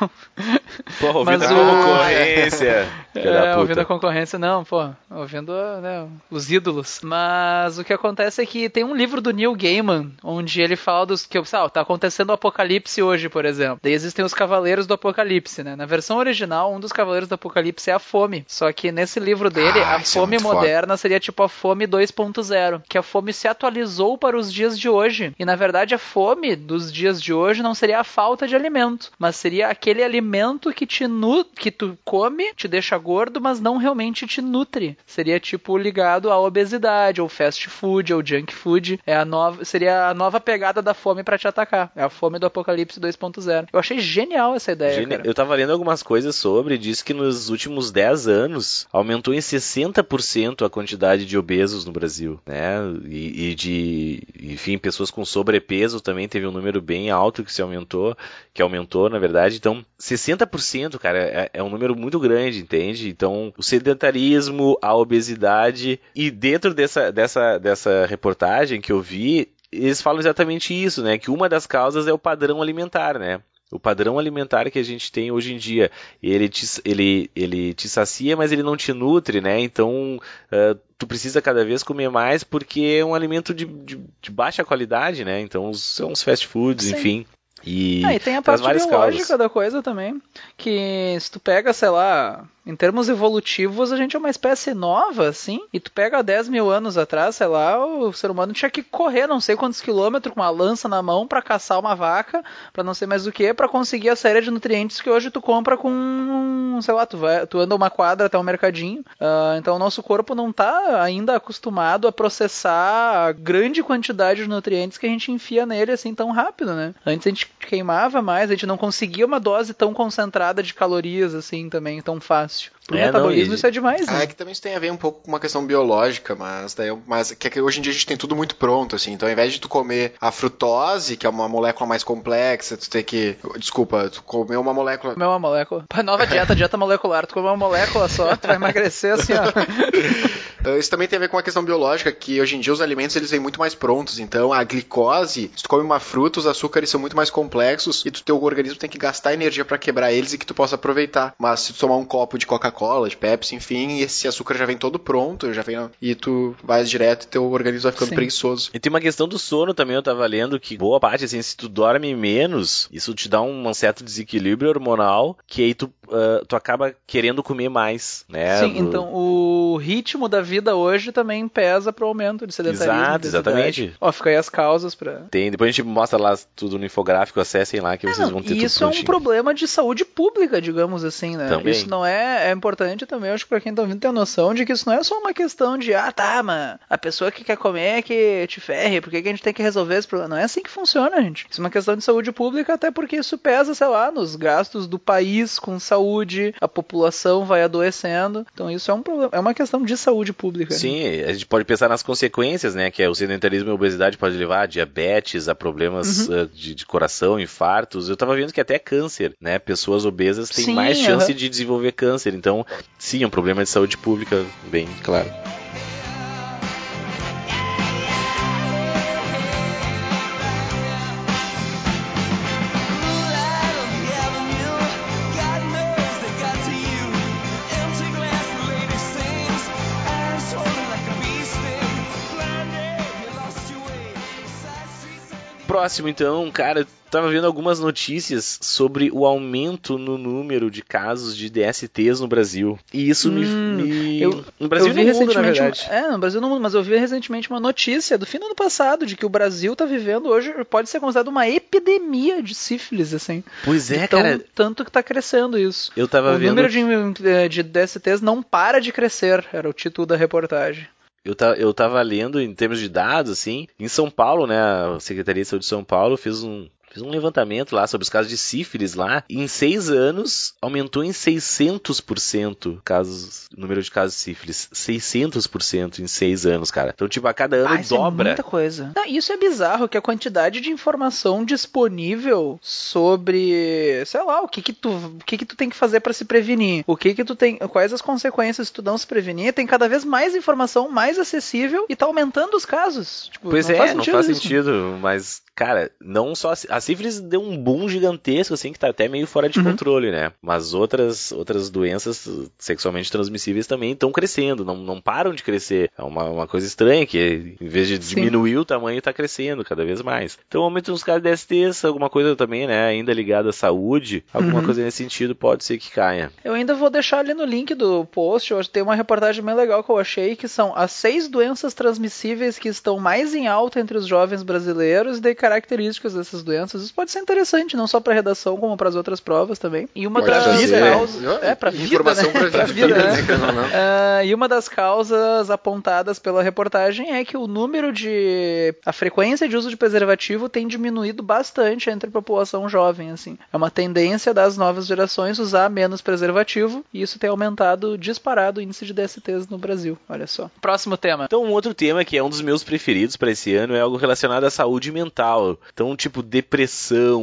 [SPEAKER 3] Porra, ouvindo
[SPEAKER 2] Mas
[SPEAKER 3] a
[SPEAKER 2] o-
[SPEAKER 3] concorrência. (laughs)
[SPEAKER 2] É, ouvindo a concorrência, não, pô, ouvindo né, os ídolos. Mas o que acontece é que tem um livro do Neil Gaiman, onde ele fala dos que, sabe, tá acontecendo o apocalipse hoje, por exemplo. Daí existem os cavaleiros do apocalipse, né? Na versão original, um dos cavaleiros do apocalipse é a fome. Só que nesse livro dele,
[SPEAKER 1] Ah,
[SPEAKER 2] a
[SPEAKER 1] é
[SPEAKER 2] fome
[SPEAKER 1] foda.
[SPEAKER 2] moderna seria tipo a fome 2.0, que a fome se atualizou para os dias de hoje. E na verdade, a fome dos dias de hoje não seria a falta de alimento, mas seria aquele alimento que te nu que tu come, te deixa gordo, mas não realmente te nutre. Seria tipo ligado à obesidade, ou fast food, ou junk food. É a nova, seria a nova pegada da fome para te atacar. É a fome do apocalipse 2.0. Eu achei genial essa ideia,
[SPEAKER 3] Gene-
[SPEAKER 2] cara.
[SPEAKER 3] Eu tava lendo algumas coisas sobre, diz que nos últimos 10 anos aumentou em 60% a quantidade de obesos no Brasil, né? E, e de, enfim, pessoas com sobrepeso também teve um número bem alto que se aumentou, que aumentou, na verdade. Então, 60%, cara, é, é um número muito grande, entende? Então, o sedentarismo, a obesidade e dentro dessa, dessa, dessa reportagem que eu vi, eles falam exatamente isso, né? Que uma das causas é o padrão alimentar, né? O padrão alimentar que a gente tem hoje em dia, ele te, ele, ele te sacia, mas ele não te nutre, né? Então, ah, tu precisa cada vez comer mais porque é um alimento de, de, de baixa qualidade, né? Então, são os fast foods,
[SPEAKER 2] Sim.
[SPEAKER 3] enfim. E,
[SPEAKER 2] Ah, e tem a parte biológica
[SPEAKER 3] causas.
[SPEAKER 2] da coisa também, que se tu pega, sei lá, em termos evolutivos, a gente é uma espécie nova, assim, e tu pega há 10 mil anos atrás, sei lá, o ser humano tinha que correr não sei quantos quilômetros com uma lança na mão pra caçar uma vaca, pra não sei mais o que, pra conseguir a série de nutrientes que hoje tu compra com, sei lá, tu, vai, tu anda uma quadra até um mercadinho, Ah, então o nosso corpo não tá ainda acostumado a processar a grande quantidade de nutrientes que a gente enfia nele assim tão rápido, né? Antes a gente queimava mais, a gente não conseguia uma dose tão concentrada de calorias assim também, tão fácil. Pro
[SPEAKER 3] É, não,
[SPEAKER 2] metabolismo
[SPEAKER 3] e-
[SPEAKER 2] isso é demais,
[SPEAKER 1] Ah,
[SPEAKER 2] né?
[SPEAKER 1] é que também isso tem a ver um pouco com uma questão biológica, mas daí, mas que, é que hoje em dia a gente tem tudo muito pronto, assim. Então, ao invés de tu comer a frutose, que é uma molécula mais complexa, tu tem que, desculpa, tu comer uma molécula
[SPEAKER 2] Comer uma molécula. Pá, Nova dieta, dieta molecular. Tu comer uma molécula só, tu vai emagrecer assim, ó. (laughs)
[SPEAKER 1] Uh, Isso também tem a ver com uma questão biológica, que hoje em dia os alimentos eles vêm muito mais prontos. Então a glicose, se tu come uma fruta, os açúcares são muito mais complexos e tu teu organismo tem que gastar energia para quebrar eles e que tu possa aproveitar. Mas se tu tomar um copo de Coca-Cola, de Pepsi, enfim, esse açúcar já vem todo pronto, já vem e tu vais direto e teu organismo vai ficando
[SPEAKER 2] Sim.
[SPEAKER 1] preguiçoso.
[SPEAKER 3] E tem uma questão do sono também, eu tava lendo que boa parte, assim, se tu dorme menos, isso te dá um certo desequilíbrio hormonal, que aí tu, ah, tu acaba querendo comer mais, né?
[SPEAKER 2] Sim,
[SPEAKER 3] No-
[SPEAKER 2] então o ritmo da vida hoje também pesa pro aumento de sedentarismo.
[SPEAKER 3] Exato, exatamente.
[SPEAKER 2] Ó, fica aí as causas pra.
[SPEAKER 3] Tem, depois a gente mostra lá tudo no infográfico, acessem lá que
[SPEAKER 2] É,
[SPEAKER 3] vocês
[SPEAKER 2] não,
[SPEAKER 3] vão ter
[SPEAKER 2] e
[SPEAKER 3] tudo
[SPEAKER 2] isso é um problema de saúde pública, digamos assim, né?
[SPEAKER 3] Também.
[SPEAKER 2] Isso não é, é importante também, acho que pra quem tá ouvindo ter a noção de que isso não é só uma questão de, ah, tá, mas a pessoa que quer comer é que te ferre, por que que a gente tem que resolver esse problema? Não é assim que funciona, gente. Isso é uma questão de saúde pública, até porque isso pesa, sei lá, nos gastos do país com saúde, a população vai adoecendo. Então isso é um problema, é uma questão de saúde pública. Né?
[SPEAKER 3] Sim, a gente pode pensar nas consequências, né? Que é o sedentarismo e a obesidade pode levar a diabetes, a problemas
[SPEAKER 2] Uhum.
[SPEAKER 3] ah, de, de coração, infartos. Eu tava vendo que até câncer, né? Pessoas obesas têm
[SPEAKER 2] Sim,
[SPEAKER 3] mais chance
[SPEAKER 2] aham.
[SPEAKER 3] de desenvolver câncer. Então, sim, é um problema de saúde pública, bem claro. Próximo, então, cara, tava vendo algumas notícias sobre o aumento no número de casos de DSTs no Brasil. E isso me.
[SPEAKER 2] Hum,
[SPEAKER 3] me-
[SPEAKER 2] eu-
[SPEAKER 3] no Brasil
[SPEAKER 2] eu
[SPEAKER 3] e
[SPEAKER 2] vi
[SPEAKER 3] no mundo, na
[SPEAKER 2] recentemente,
[SPEAKER 3] verdade.
[SPEAKER 2] uma- é, no Brasil no mundo, mas eu vi recentemente uma notícia do fim do ano passado de que o Brasil tá vivendo hoje, pode ser considerado uma epidemia de sífilis, assim.
[SPEAKER 3] Pois é,
[SPEAKER 2] De tão-
[SPEAKER 3] cara.
[SPEAKER 2] Tanto que tá crescendo isso.
[SPEAKER 3] Eu tava
[SPEAKER 2] o
[SPEAKER 3] vendo.
[SPEAKER 2] número de, de DSTs não para de crescer, era o título da reportagem.
[SPEAKER 3] Eu, ta, eu tava lendo em termos de dados, assim, em São Paulo, né, a Secretaria de Saúde de São Paulo fez um, fez um levantamento lá sobre os casos de sífilis lá. Em seis anos, aumentou em 600% casos, o número de casos de sífilis. 600% em seis anos, cara. Então, tipo, a cada ano
[SPEAKER 2] Ah, isso é
[SPEAKER 3] dobra.
[SPEAKER 2] muita coisa. Não, isso é bizarro, que a quantidade de informação disponível sobre, sei lá, o que que tu, o que que tu tem que fazer pra se prevenir, o que que tu tem, quais as consequências se tu não se prevenir, tem cada vez mais informação, mais acessível e tá aumentando os casos. Tipo,
[SPEAKER 3] Pois
[SPEAKER 2] não
[SPEAKER 3] é,
[SPEAKER 2] faz
[SPEAKER 3] não
[SPEAKER 2] sentido
[SPEAKER 3] faz
[SPEAKER 2] isso.
[SPEAKER 3] sentido, mas, cara, não só. A sífilis deu um boom gigantesco, assim, que tá até meio fora de
[SPEAKER 2] Uhum.
[SPEAKER 3] controle, né? Mas outras, outras doenças sexualmente transmissíveis também estão crescendo, não, não param de crescer. É uma, uma coisa estranha que, em vez de
[SPEAKER 2] Sim.
[SPEAKER 3] diminuir o tamanho, tá crescendo cada vez mais. Então, aumento nos casos de STs, alguma coisa também, né? Ainda ligada à saúde, alguma
[SPEAKER 2] Uhum.
[SPEAKER 3] coisa nesse sentido pode ser que caia.
[SPEAKER 2] Eu ainda vou deixar ali no link do post, tem uma reportagem bem legal que eu achei, que são as seis doenças transmissíveis que estão mais em alta entre os jovens brasileiros e daí características dessas doenças. Isso pode ser interessante, não só para redação, como para as outras provas também. E uma
[SPEAKER 1] Pode
[SPEAKER 2] das causas... É, pra vida,
[SPEAKER 1] informação
[SPEAKER 2] né?
[SPEAKER 1] Pra vida,
[SPEAKER 2] vida,
[SPEAKER 1] né? (laughs)
[SPEAKER 2] né? Ah, e uma das causas apontadas pela reportagem é que o número de. a frequência de uso de preservativo tem diminuído bastante entre a população jovem, assim. É uma tendência das novas gerações usar menos preservativo e isso tem aumentado disparado o índice de DSTs no Brasil. Olha só. Próximo tema.
[SPEAKER 3] Então, um outro tema que é um dos meus preferidos para esse ano é algo relacionado à saúde mental. Então, tipo, depressão,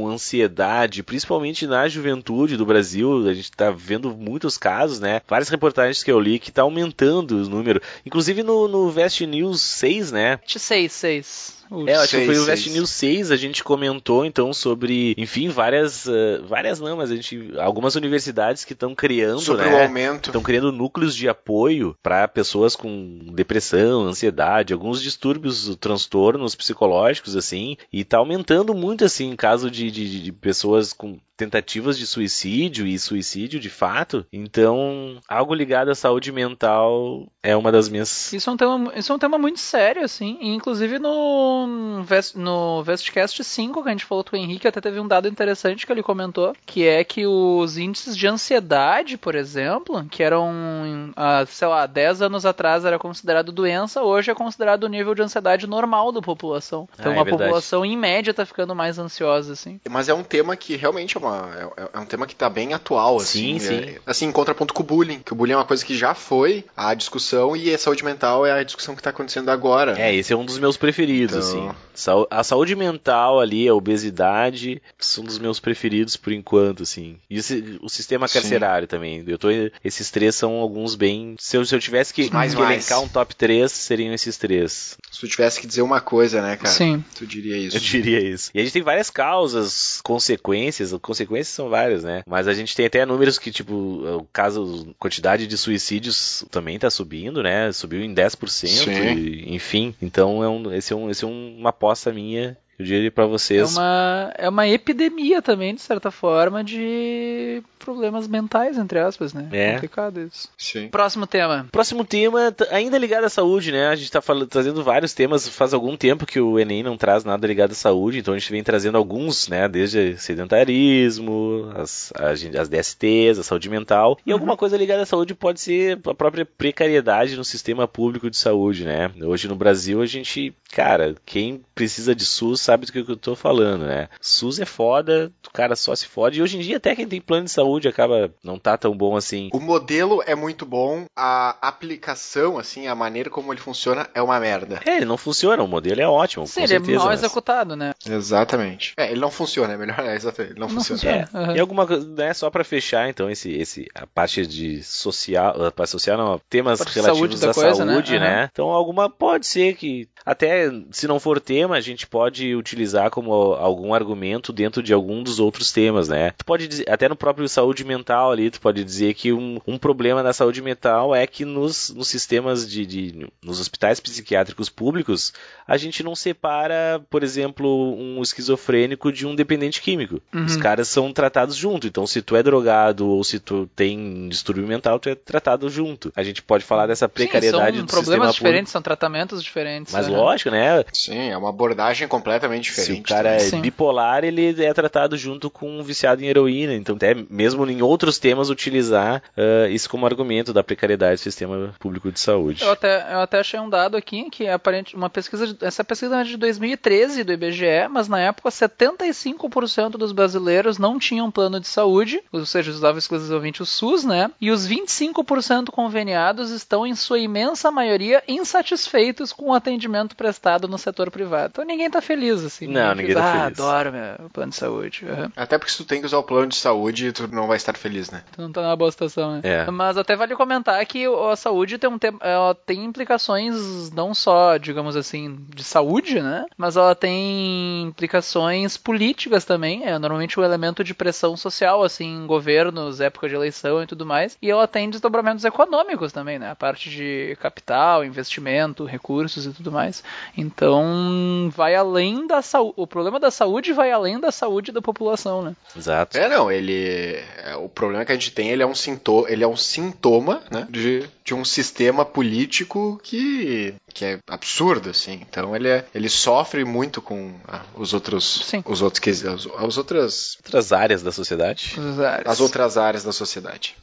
[SPEAKER 3] ansiedade, principalmente na juventude do Brasil, a gente tá vendo muitos casos, né? Várias reportagens que eu li que tá aumentando o número. Inclusive no, no Vest News 6, né?
[SPEAKER 2] 6, 6.
[SPEAKER 3] É, eu acho que foi o. Vest News 6, a gente comentou então sobre, enfim, várias, eh, várias não, mas a gente, algumas universidades que estão criando,
[SPEAKER 1] Sobre
[SPEAKER 3] né?
[SPEAKER 1] o aumento.
[SPEAKER 3] Estão criando núcleos de apoio para pessoas com depressão, ansiedade, alguns distúrbios, transtornos psicológicos, assim, e tá aumentando muito, assim, em caso de, de, de pessoas com tentativas de suicídio e suicídio de fato. Então, algo ligado à saúde mental é uma das minhas.
[SPEAKER 2] Isso é um tema, isso é um tema muito sério, assim. E, inclusive no, no Vestcast 5, que a gente falou com o Henrique, até teve um dado interessante que ele comentou, que é que os índices de ansiedade, por exemplo, que eram, ah, sei lá, 10 anos atrás era considerado doença, hoje é considerado o nível de ansiedade normal da população. Então
[SPEAKER 3] Ah, é
[SPEAKER 2] a
[SPEAKER 3] verdade.
[SPEAKER 2] população, em média, tá ficando mais ansiosa, assim.
[SPEAKER 1] Mas é um tema que realmente é, uma, é, é um tema que tá bem atual, assim.
[SPEAKER 3] Sim,
[SPEAKER 1] É-
[SPEAKER 3] sim.
[SPEAKER 1] assim, em contraponto com o bullying. Que o bullying é uma coisa que já foi a discussão e a saúde mental é a discussão que tá acontecendo agora.
[SPEAKER 3] É, esse é um dos meus preferidos,
[SPEAKER 1] Então-
[SPEAKER 3] assim. A saúde mental ali, a obesidade, são dos meus preferidos por enquanto, assim. E o si- o sistema
[SPEAKER 1] Sim.
[SPEAKER 3] carcerário também. Eu tô, esses três são alguns bem. Se eu, se eu tivesse que,
[SPEAKER 1] mais
[SPEAKER 3] que
[SPEAKER 1] mais.
[SPEAKER 3] elencar um top 3, seriam esses três.
[SPEAKER 1] Se tu tivesse que dizer uma coisa, né, cara?
[SPEAKER 2] Sim.
[SPEAKER 1] Tu diria isso.
[SPEAKER 3] Eu diria isso. E a gente tem várias causas, consequências. Consequências são várias, né? Mas a gente tem até números que, tipo, o caso, quantidade de suicídios também tá subindo, né? Subiu em 10%,
[SPEAKER 1] Sim.
[SPEAKER 3] e- enfim. Então, é um, esse é, um, esse é um- uma aposta minha. Eu diria pra
[SPEAKER 2] É
[SPEAKER 3] vocês.
[SPEAKER 2] uma, é uma epidemia também, de certa forma, de problemas mentais, entre aspas, né?
[SPEAKER 3] É.
[SPEAKER 2] Complicado isso.
[SPEAKER 1] Sim.
[SPEAKER 2] Próximo tema.
[SPEAKER 3] Próximo tema, ainda ligado à saúde, né? A gente tá falando, trazendo vários temas. Faz algum tempo que o Enem não traz nada ligado à saúde, então a gente vem trazendo alguns, né? Desde sedentarismo, as, as DSTs, a saúde mental. E alguma coisa ligada à saúde pode ser a própria precariedade no sistema público de saúde, né? Hoje no Brasil a gente, cara, quem precisa de SUS sabe do que eu tô falando, né? SUS é foda, o cara só se fode. E hoje em dia até quem tem plano de saúde acaba não tá tão bom assim.
[SPEAKER 1] O modelo é muito bom, a aplicação, assim, a maneira como ele funciona é uma merda.
[SPEAKER 3] É, ele não funciona, o modelo é ótimo,
[SPEAKER 2] Sim,
[SPEAKER 3] com
[SPEAKER 2] ele é
[SPEAKER 3] certeza.
[SPEAKER 2] mal
[SPEAKER 3] mas-
[SPEAKER 2] executado, né?
[SPEAKER 1] Exatamente. É, ele não funciona, é melhor, é exatamente, ele não,
[SPEAKER 2] Não
[SPEAKER 1] funciona.
[SPEAKER 2] funciona.
[SPEAKER 3] É,
[SPEAKER 2] Aham.
[SPEAKER 3] e alguma coisa, né, só pra fechar então esse, esse a parte de social, a parte social não, temas
[SPEAKER 2] Parte de
[SPEAKER 3] relativos
[SPEAKER 2] saúde da
[SPEAKER 3] à
[SPEAKER 2] coisa, né?
[SPEAKER 3] saúde, né?
[SPEAKER 2] Aham.
[SPEAKER 3] Então alguma pode ser que até se não for tema, a gente pode utilizar como algum argumento dentro de algum dos outros temas, né? Tu pode dizer, até no próprio saúde mental ali, tu pode dizer que um, um problema na saúde mental é que nos, nos sistemas de, de nos hospitais psiquiátricos públicos a gente não separa, por exemplo, um esquizofrênico de um dependente químico. Os caras são tratados junto. Então, se tu é drogado ou se tu tem distúrbio mental, tu é tratado junto. A gente pode falar dessa precariedade
[SPEAKER 2] Sim, são
[SPEAKER 3] do
[SPEAKER 2] problemas
[SPEAKER 3] sistema
[SPEAKER 2] diferentes,
[SPEAKER 3] público.
[SPEAKER 2] são tratamentos diferentes.
[SPEAKER 3] Mas
[SPEAKER 2] né?
[SPEAKER 3] lógico, né?
[SPEAKER 1] Sim, é uma abordagem completamente
[SPEAKER 3] Se
[SPEAKER 1] diferente.
[SPEAKER 3] o cara é
[SPEAKER 2] Sim.
[SPEAKER 3] bipolar, ele é tratado junto com um viciado em heroína. Então, até mesmo em outros temas, utilizar ah, isso como argumento da precariedade do sistema público de saúde.
[SPEAKER 2] Eu até, eu até achei um dado aqui que é aparente uma pesquisa, essa pesquisa é de 2013 do IBGE, mas na época 75% dos brasileiros não tinham plano de saúde, ou seja, usavam exclusivamente o SUS, né? E os 25% conveniados estão em sua imensa maioria insatisfeitos com o atendimento prestado no setor privado. Então ninguém tá feliz assim.
[SPEAKER 3] Não, ninguém tá
[SPEAKER 2] ah,
[SPEAKER 3] feliz.
[SPEAKER 2] adoro meu plano de saúde. Aham.
[SPEAKER 1] Até porque se tu tem que usar o plano de saúde, tu não vai estar feliz, né?
[SPEAKER 2] Tu não tá numa boa situação, né?
[SPEAKER 3] É.
[SPEAKER 2] Mas até vale comentar que a saúde tem, um tem, ela tem implicações não só, digamos assim, de saúde, né? Mas ela tem implicações políticas também. É normalmente um elemento de pressão social, assim, em governos, época de eleição e tudo mais. E ela tem desdobramentos econômicos também, né? A parte de capital, investimento, recursos e tudo mais. Então, vai além da saúde. O problema da saúde vai além da saúde da população, né?
[SPEAKER 3] Exato.
[SPEAKER 1] É, não, ele. é, O problema que a gente tem, ele é um sintoma, ele é um sintoma, né? De, de um sistema político que, que é absurdo, assim. Então ele, é, ele sofre muito com ah, os outros.
[SPEAKER 2] Sim.
[SPEAKER 1] Os outros que. As, as outras.
[SPEAKER 3] Outras áreas da sociedade.
[SPEAKER 2] Os áreas.
[SPEAKER 1] As outras áreas da sociedade.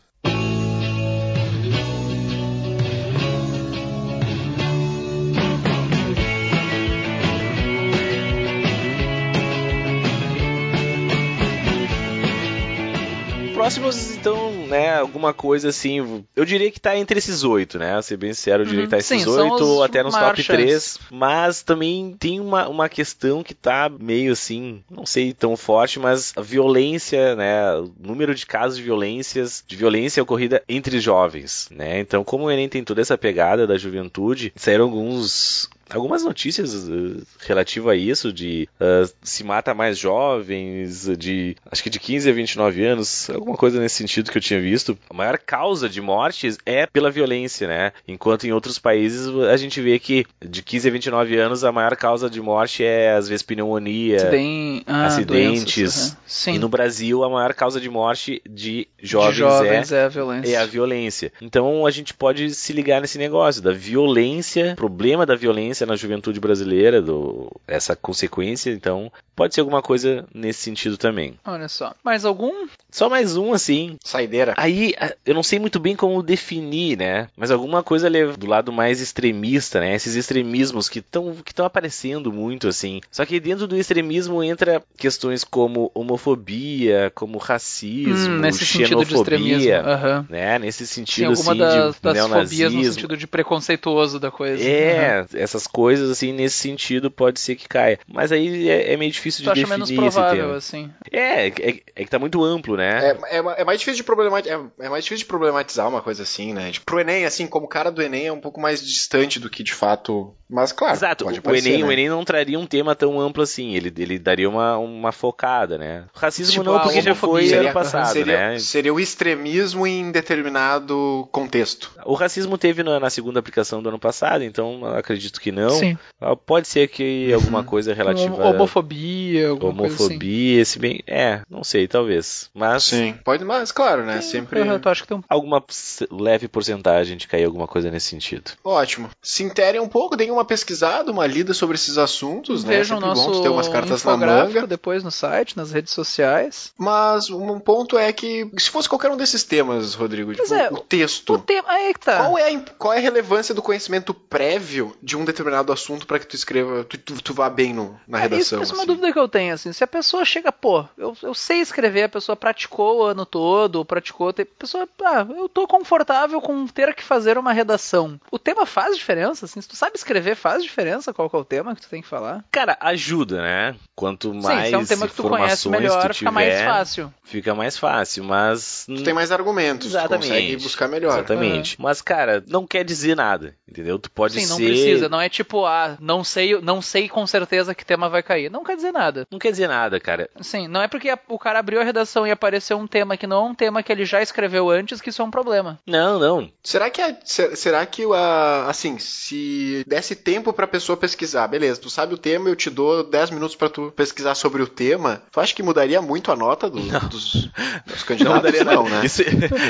[SPEAKER 3] Próximos, então, né, alguma coisa assim, eu diria que tá entre esses oito, né, ser bem sincero, eu diria
[SPEAKER 2] Uhum.
[SPEAKER 3] que tá
[SPEAKER 2] Sim,
[SPEAKER 3] esses
[SPEAKER 2] são
[SPEAKER 3] oito, até nos top. 3, mas também tem uma, uma questão que tá meio assim, não sei tão forte, mas a violência, né, o número de casos de violências, de violência ocorrida entre jovens, né, então como o Enem tem toda essa pegada da juventude, saíram alguns algumas notícias uh, relativas a isso, de uh, se mata mais jovens, de acho que de 15 a 29 anos, alguma coisa nesse sentido que eu tinha visto. A maior causa de mortes é pela violência, né? Enquanto em outros países a gente vê que de 15 a 29 anos a maior causa de morte é às vezes pneumonia,
[SPEAKER 2] Acidem- ah,
[SPEAKER 3] acidentes.
[SPEAKER 2] doenças. Sim.
[SPEAKER 3] E no Brasil a maior causa de morte de
[SPEAKER 2] de
[SPEAKER 3] jovens,
[SPEAKER 2] jovens
[SPEAKER 3] é
[SPEAKER 2] é a violência.
[SPEAKER 3] é a violência. Então a gente pode se ligar nesse negócio da violência, problema da violência na juventude brasileira, do, essa consequência. Então pode ser alguma coisa nesse sentido também.
[SPEAKER 2] Olha só. Mais algum?
[SPEAKER 3] Só mais um assim.
[SPEAKER 1] Saideira.
[SPEAKER 3] Aí eu não sei muito bem como definir, né? Mas alguma coisa leva do lado mais extremista, né? Esses extremismos que estão que estão aparecendo muito assim. Só que dentro do extremismo entra questões como homofobia, como racismo,
[SPEAKER 2] Hum, nesse sentido de extremismo.
[SPEAKER 3] xenofobia,
[SPEAKER 2] Aham.
[SPEAKER 3] né? Nesse
[SPEAKER 2] Sim,
[SPEAKER 3] sentido
[SPEAKER 2] alguma
[SPEAKER 3] assim
[SPEAKER 2] das,
[SPEAKER 3] de
[SPEAKER 2] das fobias no sentido de preconceituoso da coisa.
[SPEAKER 3] É, essas coisas assim, nesse sentido pode ser que caia. Mas aí é, é meio difícil de definir
[SPEAKER 2] menos
[SPEAKER 3] esse
[SPEAKER 2] provável,
[SPEAKER 3] tema.
[SPEAKER 2] assim.
[SPEAKER 3] É, é, é que tá muito amplo, né?
[SPEAKER 1] É, é, é mais difícil de problematizar, é, é mais difícil de problematizar uma coisa assim, né? Tipo, pro Enem, assim, como cara do Enem é um pouco mais distante do que de fato. Mas claro,
[SPEAKER 3] Exato,
[SPEAKER 1] pode
[SPEAKER 3] o
[SPEAKER 1] aparecer,
[SPEAKER 3] Enem,
[SPEAKER 1] né?
[SPEAKER 3] o Enem não traria um tema tão amplo assim, ele, ele daria uma, uma focada, né? O racismo
[SPEAKER 2] Tipo,
[SPEAKER 3] não, porque já foi
[SPEAKER 2] homofobia.
[SPEAKER 3] ano
[SPEAKER 1] Seria,
[SPEAKER 3] passado,
[SPEAKER 1] seria,
[SPEAKER 3] né?
[SPEAKER 1] seria o extremismo em determinado contexto.
[SPEAKER 3] O racismo teve na, na segunda aplicação do ano passado, então acredito que não.
[SPEAKER 2] Sim.
[SPEAKER 3] Ah, Pode ser que alguma coisa relativa
[SPEAKER 2] Hom- Homofobia,
[SPEAKER 3] a
[SPEAKER 2] alguma coisa assim.
[SPEAKER 3] homofobia, se bem... É, não sei, talvez. Mas
[SPEAKER 1] Sim. Pode, mas claro, né?
[SPEAKER 2] assim.
[SPEAKER 1] Sempre.
[SPEAKER 2] Aham, tu acha que tem um
[SPEAKER 3] alguma leve porcentagem de cair alguma coisa nesse sentido.
[SPEAKER 1] Ótimo. Se interem um pouco, deem uma pesquisada, uma lida sobre esses assuntos, né?
[SPEAKER 2] Vejam o
[SPEAKER 1] Sempre bom
[SPEAKER 2] nosso
[SPEAKER 1] tu ter umas cartas na manga.
[SPEAKER 2] depois no site, nas redes sociais.
[SPEAKER 1] Mas um ponto é que, se fosse qualquer um desses temas, Rodrigo, tipo,
[SPEAKER 2] é,
[SPEAKER 1] o texto.
[SPEAKER 2] O tema. Aí que tá.
[SPEAKER 1] Qual é, a, qual é a relevância do conhecimento prévio de um determinado assunto para que tu escreva, tu, tu, tu vá bem no, na
[SPEAKER 2] É,
[SPEAKER 1] redação?
[SPEAKER 2] Isso, isso é uma
[SPEAKER 1] assim?
[SPEAKER 2] dúvida que eu tenho, assim. Se a pessoa chega, pô, eu, eu sei escrever, a pessoa praticou o ano todo, ou praticou. Tem, a pessoa, ah, eu tô confortável com ter que fazer uma redação. O tema faz diferença, assim. Se tu sabe escrever, faz diferença qual que é o tema que tu tem que falar.
[SPEAKER 3] Cara, ajuda, né? Quanto mais
[SPEAKER 2] Sim, se é um tema que tu conhece
[SPEAKER 3] informações
[SPEAKER 2] melhor,
[SPEAKER 3] tu
[SPEAKER 2] fica mais
[SPEAKER 3] tiver,
[SPEAKER 2] fácil.
[SPEAKER 3] Fica mais fácil, mas
[SPEAKER 1] Tu tem mais argumentos,
[SPEAKER 3] Exatamente.
[SPEAKER 1] tu consegue buscar melhor.
[SPEAKER 3] Exatamente. Mas, cara, não quer dizer nada, entendeu? Tu pode
[SPEAKER 2] Sim, não
[SPEAKER 3] ser.
[SPEAKER 2] precisa, não é tipo, ah, não sei, não sei com certeza que tema vai cair. Não quer dizer nada.
[SPEAKER 3] Não quer dizer nada, cara.
[SPEAKER 2] Sim, não é porque a- o cara abriu a redação e apareceu um tema que não é um tema que ele já escreveu antes que isso é um problema.
[SPEAKER 3] Não, não.
[SPEAKER 1] Será que, a- ser- será que a, assim, se desse tempo pra pessoa pesquisar, beleza, tu sabe o tema, eu te dou 10 minutos pra tu pesquisar sobre o tema, tu acha que mudaria muito a nota do- dos, dos
[SPEAKER 3] Não
[SPEAKER 1] candidatos?
[SPEAKER 3] daria
[SPEAKER 1] Não,
[SPEAKER 3] nada.
[SPEAKER 1] né?
[SPEAKER 3] Isso,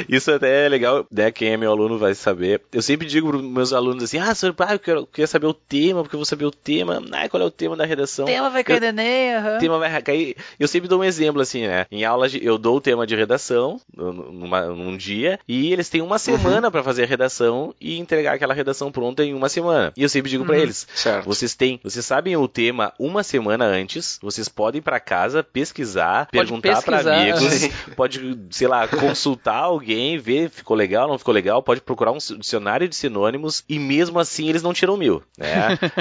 [SPEAKER 3] isso até é legal, né? Quem é meu aluno vai saber. Eu sempre digo para meus alunos assim: ah, senhor, ah, eu, quero, eu queria saber o tema, porque eu vou saber o tema. Ah, qual é o tema da redação?
[SPEAKER 2] O tema vai cair
[SPEAKER 3] Eu-
[SPEAKER 2] de Enem, aham.
[SPEAKER 3] O tema vai cair. Eu sempre dou um exemplo assim, né? Em aula eu dou o tema de redação no- numa- num dia e eles têm uma semana pra fazer a redação e entregar aquela redação pronta em uma semana. E eu sempre digo pra eles:
[SPEAKER 1] Certo.
[SPEAKER 3] vocês têm, vocês sabem o tema uma semana antes, vocês podem ir pra casa pesquisar,
[SPEAKER 2] Pode
[SPEAKER 3] perguntar pra
[SPEAKER 2] pesquisar,
[SPEAKER 3] amigos, (laughs) pode, sei lá, consultar alguém, ver ficou legal, não ficou legal, pode procurar um dicionário de sinônimos e mesmo assim eles não tiram mil, né?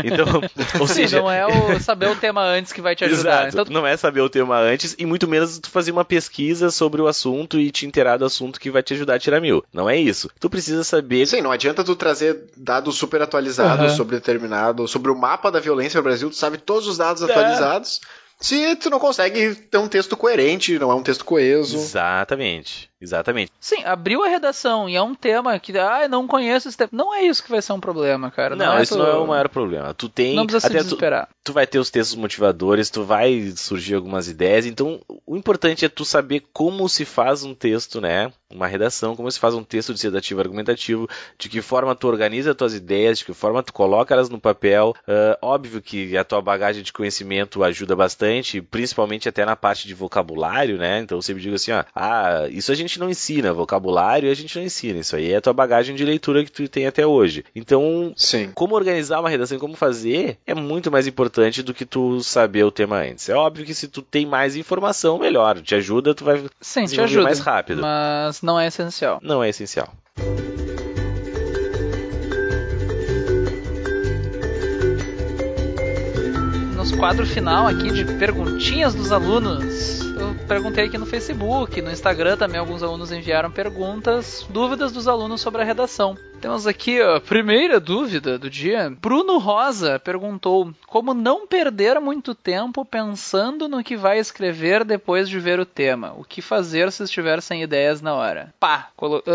[SPEAKER 3] Então, (laughs) ou
[SPEAKER 2] Sim,
[SPEAKER 3] seja,
[SPEAKER 2] não é o saber o tema antes que vai te ajudar.
[SPEAKER 3] Exato.
[SPEAKER 2] Então,
[SPEAKER 3] Não é saber o tema antes e muito menos tu fazer uma pesquisa sobre o assunto e te inteirar do assunto que vai te ajudar a tirar mil. Não é isso. Tu precisa saber.
[SPEAKER 1] Sim, não adianta tu trazer dados super atualizados
[SPEAKER 2] Aham.
[SPEAKER 1] sobre determinado, sobre o mapa da violência no Brasil, tu sabe todos os dados
[SPEAKER 3] É.
[SPEAKER 1] atualizados. Se tu não consegue ter um texto coerente, não é um texto coeso.
[SPEAKER 3] Exatamente. Exatamente.
[SPEAKER 2] sim, abriu a redação e é um tema que, ah, não conheço esse tema. Não é isso que vai ser um problema, cara.
[SPEAKER 3] Não,
[SPEAKER 2] é
[SPEAKER 3] isso
[SPEAKER 2] tu-
[SPEAKER 3] não é o maior problema. Tu tem.
[SPEAKER 2] Não precisa se
[SPEAKER 3] até tu,
[SPEAKER 2] desesperar.
[SPEAKER 3] tu vai ter os textos motivadores, tu vai surgir algumas ideias. Então, o importante é tu saber como se faz um texto, né? Uma redação, como se faz um texto dissertativo argumentativo, de que forma tu organiza as tuas ideias, de que forma tu coloca elas no papel. Ah, óbvio que a tua bagagem de conhecimento ajuda bastante, principalmente até na parte de vocabulário, né? Então eu sempre digo assim, ó, ah, isso a gente não ensina, vocabulário a gente não ensina, isso aí é a tua bagagem de leitura que tu tem até hoje. Então,
[SPEAKER 1] Sim.
[SPEAKER 3] como organizar uma redação e como fazer é muito mais importante do que tu saber o tema antes. É óbvio que se tu tem mais informação, melhor. Te ajuda, tu vai.
[SPEAKER 2] Sim, te ajuda.
[SPEAKER 3] mais rápido.
[SPEAKER 2] Mas não é essencial.
[SPEAKER 3] Não é essencial.
[SPEAKER 2] Nos quadro final aqui de perguntinhas dos alunos. Eu perguntei aqui no Facebook, no Instagram também alguns alunos enviaram perguntas, dúvidas dos alunos sobre a redação. Temos aqui a primeira dúvida do dia. Bruno Rosa perguntou como não perder muito tempo pensando no que vai escrever depois de ver o tema. O que fazer se estiver sem ideias na hora? Pá,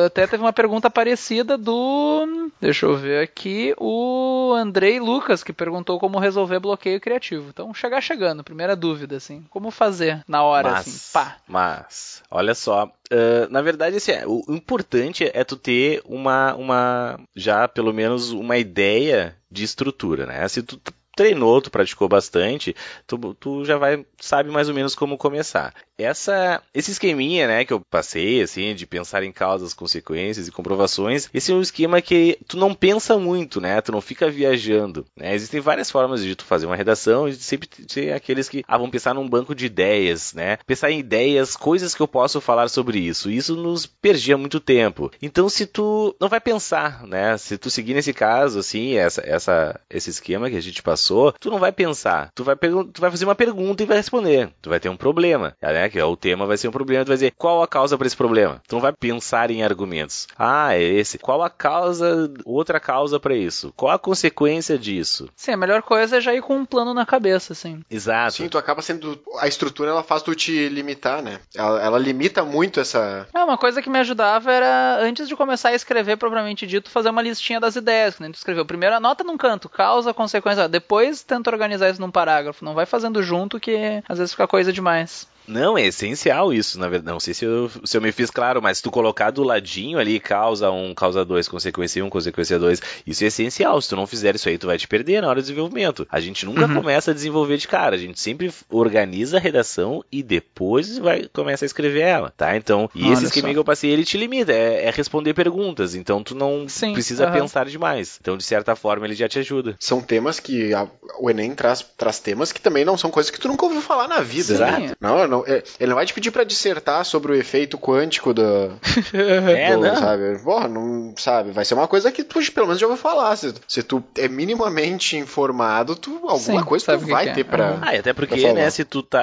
[SPEAKER 2] até teve uma pergunta parecida do. Deixa eu ver aqui. O Andrei Lucas, que perguntou como resolver bloqueio criativo. Então, chegar chegando, primeira dúvida, assim. Como fazer na hora,
[SPEAKER 3] Mas,
[SPEAKER 2] assim? Pá.
[SPEAKER 3] mas, olha só. ah, na verdade, assim, é, o importante é tu ter uma, uma, já pelo menos uma ideia de estrutura, né? Se tu treinou, tu praticou bastante, tu, tu já vai, sabe mais ou menos como começar. Essa, esse esqueminha, né, que eu passei, assim, de pensar em causas, consequências e comprovações, esse é um esquema que tu não pensa muito, né, tu não fica viajando, né, existem várias formas de tu fazer uma redação e sempre tem aqueles que, ah, vão pensar num banco de ideias, né, pensar em ideias, coisas que eu posso falar sobre isso, isso nos perdia muito tempo. Então, se tu não vai pensar, né, se tu seguir nesse caso, assim, essa, essa, esse esquema que a gente passou, tu não vai pensar, tu vai, tu vai fazer uma pergunta e vai responder, tu vai ter um problema, né, que é o tema vai ser um problema, tu vai dizer qual a causa para esse problema. Tu não vai pensar em argumentos. Ah, é esse. Qual a causa, outra causa para isso? Qual a consequência disso?
[SPEAKER 2] Sim, a melhor coisa é já ir com um plano na cabeça, assim.
[SPEAKER 3] Exato.
[SPEAKER 1] Sim, tu acaba sendo. A estrutura ela faz tu te limitar, né? Ela, ela limita muito essa.
[SPEAKER 2] É, uma coisa que me ajudava era, antes de começar a escrever propriamente dito, fazer uma listinha das ideias, que nem tu escreveu. Primeiro anota num canto, causa, consequência. Depois tenta organizar isso num parágrafo. Não vai fazendo junto que às vezes fica coisa demais.
[SPEAKER 3] Não, é essencial isso, na verdade. Não sei se eu, se eu me fiz claro, mas se tu colocar do ladinho ali, causa 1, causa 2, consequência 1, consequência 2, isso é essencial. Se tu não fizer isso aí, tu vai te perder na hora do desenvolvimento. A gente nunca começa a desenvolver de cara, a gente sempre organiza a redação e depois vai começa a escrever ela, tá? Então, e
[SPEAKER 2] Olha
[SPEAKER 3] esse esquema que eu passei, ele te limita, é, é responder perguntas, então tu não
[SPEAKER 2] Sim,
[SPEAKER 3] precisa
[SPEAKER 2] aham.
[SPEAKER 3] pensar demais. Então, de certa forma, ele já te ajuda.
[SPEAKER 1] São temas que a- o Enem traz, traz temas que também não são coisas que tu nunca ouviu falar na vida.
[SPEAKER 2] Sim.
[SPEAKER 1] né? Não, não, é- ele não vai te pedir pra dissertar sobre o efeito quântico do. (laughs)
[SPEAKER 3] É,
[SPEAKER 1] do,
[SPEAKER 3] não.
[SPEAKER 1] sabe? Porra, não sabe. Vai ser uma coisa que tu pelo menos já ouviu falar. Se, se tu é minimamente informado, tu alguma
[SPEAKER 2] Sim,
[SPEAKER 1] coisa tu
[SPEAKER 2] que
[SPEAKER 1] vai
[SPEAKER 2] que é.
[SPEAKER 1] ter pra.
[SPEAKER 2] Aham.
[SPEAKER 3] Ah, e até porque,
[SPEAKER 1] pra falar.
[SPEAKER 3] né, se tu tá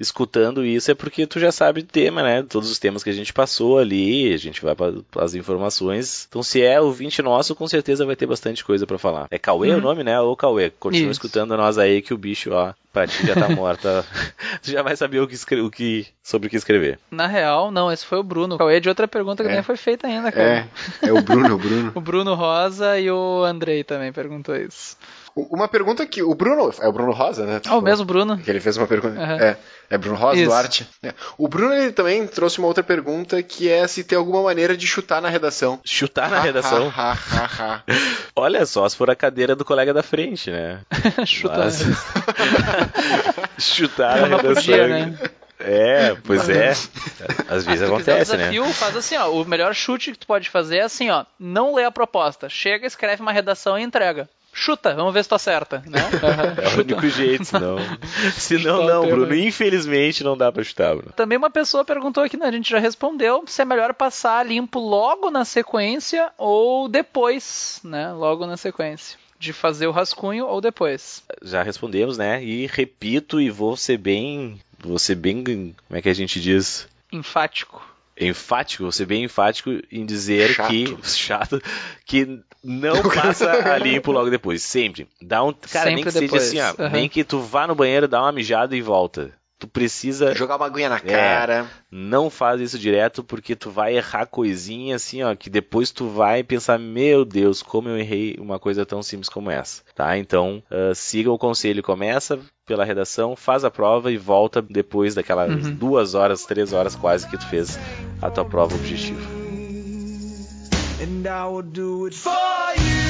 [SPEAKER 3] escutando isso é porque tu já sabe o tema, né? Todos os temas que a gente passou ali, a gente vai para as informações. Então, se é ouvinte nosso, com certeza vai ter bastante coisa pra falar. É Cauê o
[SPEAKER 2] Uhum.
[SPEAKER 3] nome, né? Ô Cauê, continua
[SPEAKER 2] Isso.
[SPEAKER 3] escutando nós aí que o bicho, ó, pra ti já tá morta. (laughs) (laughs) tu já vai saber o que, escre- o que sobre o que escrever.
[SPEAKER 2] Na real, não, esse foi o Bruno. O Cauê é de outra pergunta que
[SPEAKER 1] É.
[SPEAKER 2] nem foi feita ainda, cara.
[SPEAKER 1] É, é o Bruno, o Bruno. (laughs)
[SPEAKER 2] O Bruno Rosa e o Andrei também perguntou isso.
[SPEAKER 1] Uma pergunta que o Bruno. É o Bruno Rosa, né?
[SPEAKER 2] Ah, o mesmo Bruno.
[SPEAKER 1] Que ele fez uma pergunta.
[SPEAKER 2] Aham.
[SPEAKER 1] É, é Bruno Rosa,
[SPEAKER 2] Isso.
[SPEAKER 1] Duarte. É. O Bruno ele também trouxe uma outra pergunta que é se tem alguma maneira de chutar na redação.
[SPEAKER 3] Chutar na redação.
[SPEAKER 1] Ha, ha, ha, ha. (laughs)
[SPEAKER 3] Olha só, se for a cadeira do colega da frente, né? (laughs)
[SPEAKER 2] Chuta.
[SPEAKER 3] Mas- (laughs) Chutar na redação.
[SPEAKER 2] podia, né?
[SPEAKER 3] É, pois é. Às vezes
[SPEAKER 2] Se tu quiser o
[SPEAKER 3] acontece, né?
[SPEAKER 2] desafio, faz assim, ó. O melhor chute que tu pode fazer é assim, ó. Não lê a proposta. Chega, escreve uma redação e entrega. Chuta, vamos ver se tu acerta, né? (laughs)
[SPEAKER 3] É o único jeito, senão. (laughs) Senão, não. Bruno. Infelizmente não dá pra chutar, Bruno.
[SPEAKER 2] Também uma pessoa perguntou aqui, né? A gente já respondeu se é melhor passar limpo logo na sequência ou depois, né? Logo na sequência. De fazer o rascunho ou depois.
[SPEAKER 3] Já respondemos, né? E repito e vou ser bem. Vou ser bem. Como é que a gente diz?
[SPEAKER 2] Enfático.
[SPEAKER 3] Enfático, vou ser bem enfático em dizer
[SPEAKER 1] Chato.
[SPEAKER 3] que (laughs) chato que não (laughs) passa a limpo logo depois, sempre. Dá um, cara, nem
[SPEAKER 2] Sempre
[SPEAKER 3] que
[SPEAKER 2] depois,
[SPEAKER 3] seja assim, ó,
[SPEAKER 2] aham.
[SPEAKER 3] nem que tu vá no banheiro, dá uma mijada e volta. Tu precisa
[SPEAKER 1] Jogar uma aguinha na
[SPEAKER 3] É.
[SPEAKER 1] cara.
[SPEAKER 3] não faz isso direto porque tu vai errar coisinha assim, ó, que depois tu vai pensar, meu Deus, como eu errei uma coisa tão simples como essa, tá? Então, ah, siga o conselho, começa pela redação, faz a prova e volta depois daquelas
[SPEAKER 2] Uhum.
[SPEAKER 3] duas horas, três horas quase que tu fez a tua prova objetiva.
[SPEAKER 5] and I will do it for you.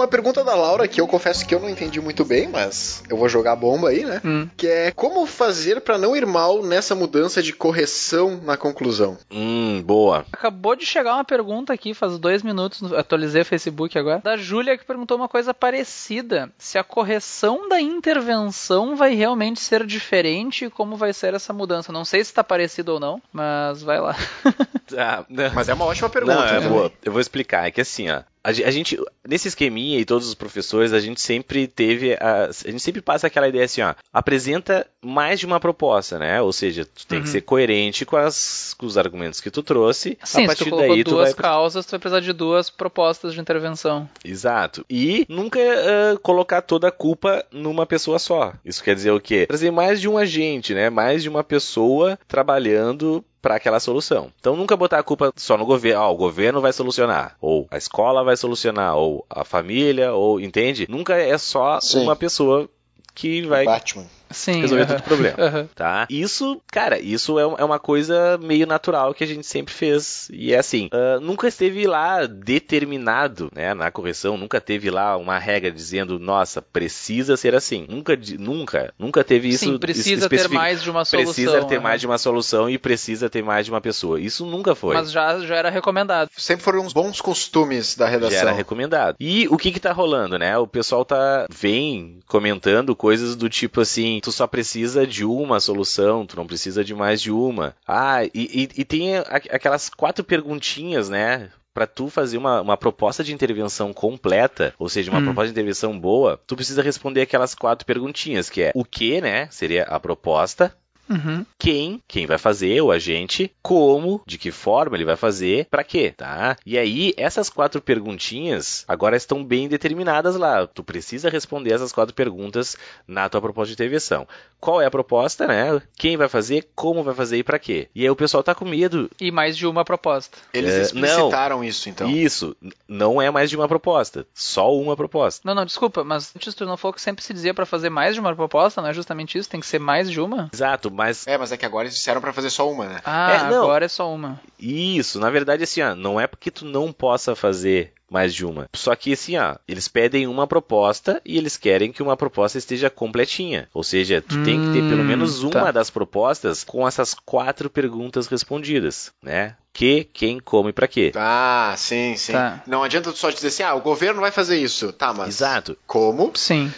[SPEAKER 1] Uma pergunta da Laura que eu confesso que eu não entendi muito bem, mas eu vou jogar a bomba aí, né?
[SPEAKER 2] Hum.
[SPEAKER 1] Que é como fazer pra não ir mal nessa mudança de correção na conclusão.
[SPEAKER 3] Hum, boa.
[SPEAKER 2] Acabou de chegar uma pergunta aqui, faz dois minutos, atualizei o Facebook agora, da Júlia que perguntou uma coisa parecida. Se a correção da intervenção vai realmente ser diferente e como vai ser essa mudança. Não sei se está parecido ou não, mas vai lá. (laughs)
[SPEAKER 3] Tá, né?
[SPEAKER 1] Mas é uma ótima pergunta.
[SPEAKER 3] Não, é
[SPEAKER 1] né?
[SPEAKER 3] boa. Eu vou explicar. É que assim, ó. A ge- a gente, nesse esqueminha e todos os professores, a gente sempre teve, a, a gente sempre passa aquela ideia assim, ó, apresenta mais de uma proposta, né? Ou seja, tu tem que
[SPEAKER 2] Uhum.
[SPEAKER 3] ser coerente com, as, com os argumentos que tu trouxe.
[SPEAKER 2] Sim,
[SPEAKER 3] a
[SPEAKER 2] se
[SPEAKER 3] partir
[SPEAKER 2] tu colocou
[SPEAKER 3] daí tu
[SPEAKER 2] duas
[SPEAKER 3] vai
[SPEAKER 2] causas, tu vai precisar de duas propostas de intervenção.
[SPEAKER 3] Exato. E nunca ah, colocar toda a culpa numa pessoa só. Isso quer dizer o quê? Trazer mais de um agente, né? Mais de uma pessoa trabalhando para aquela solução. Então nunca botar a culpa só no governo. Ah, o governo vai solucionar, ou a escola vai solucionar, ou a família, ou entende? Nunca é só
[SPEAKER 1] Sim.
[SPEAKER 3] uma pessoa que vai
[SPEAKER 1] Batman.
[SPEAKER 2] Sim.
[SPEAKER 3] resolver
[SPEAKER 2] aham.
[SPEAKER 3] todo o problema. (laughs)
[SPEAKER 2] Aham.
[SPEAKER 3] Tá? Isso, cara, isso é, é uma coisa meio natural que a gente sempre fez. E é assim, ah, nunca esteve lá determinado, né, na correção, nunca teve lá uma regra dizendo, nossa, precisa ser assim. Nunca, nunca, nunca teve isso.
[SPEAKER 2] Sim, precisa ter mais de uma solução.
[SPEAKER 3] Precisa ter mais de uma solução e precisa ter mais de uma pessoa. Isso nunca foi.
[SPEAKER 2] Mas já, já era recomendado.
[SPEAKER 1] Sempre foram uns bons costumes da
[SPEAKER 3] Já era
[SPEAKER 1] redação.
[SPEAKER 3] recomendado. E o que que tá rolando, né? O pessoal tá vem comentando coisas do tipo assim, tu só precisa de uma solução, tu não precisa de mais de uma. Ah, e, e- e tem aquelas quatro perguntinhas, né? Pra tu fazer uma, uma proposta de intervenção completa, ou seja, uma
[SPEAKER 2] Hum.
[SPEAKER 3] proposta de intervenção boa, tu precisa responder aquelas quatro perguntinhas, que é o que, né? Seria a proposta,
[SPEAKER 2] Uhum.
[SPEAKER 3] quem, quem vai fazer, o agente, como, de que forma ele vai fazer, pra quê, tá? E aí, essas quatro perguntinhas agora estão bem determinadas lá. Tu precisa responder essas quatro perguntas na tua proposta de intervenção. Qual é a proposta, né? Quem vai fazer, como vai fazer e pra quê? E aí o pessoal tá com medo.
[SPEAKER 2] E mais de uma proposta.
[SPEAKER 1] Eles
[SPEAKER 3] É,
[SPEAKER 1] explicitaram isso, então.
[SPEAKER 3] Isso, não é mais de uma proposta, só uma proposta.
[SPEAKER 2] Não, não, desculpa, mas antes tu não falou que sempre se dizia pra fazer mais de uma proposta, não é justamente isso? Tem que ser mais de uma?
[SPEAKER 3] Exato, mas
[SPEAKER 1] É, mas é que agora eles disseram pra fazer só uma, né?
[SPEAKER 2] Ah,
[SPEAKER 3] É, não.
[SPEAKER 2] agora é só uma.
[SPEAKER 3] Isso, na verdade, assim, ó, não é porque tu não possa fazer mais de uma. Só que assim, ó, eles pedem uma proposta e eles querem que uma proposta esteja completinha. Ou seja, tu tem que ter pelo
[SPEAKER 2] Hum,
[SPEAKER 3] menos uma
[SPEAKER 2] tá.
[SPEAKER 3] das propostas com essas quatro perguntas respondidas, né? Que, quem, como e pra quê.
[SPEAKER 1] Ah, sim, sim.
[SPEAKER 2] Tá.
[SPEAKER 1] Não adianta tu só dizer assim, ah, o governo vai fazer isso. Tá, mas.
[SPEAKER 3] Exato.
[SPEAKER 1] Como?
[SPEAKER 2] Sim.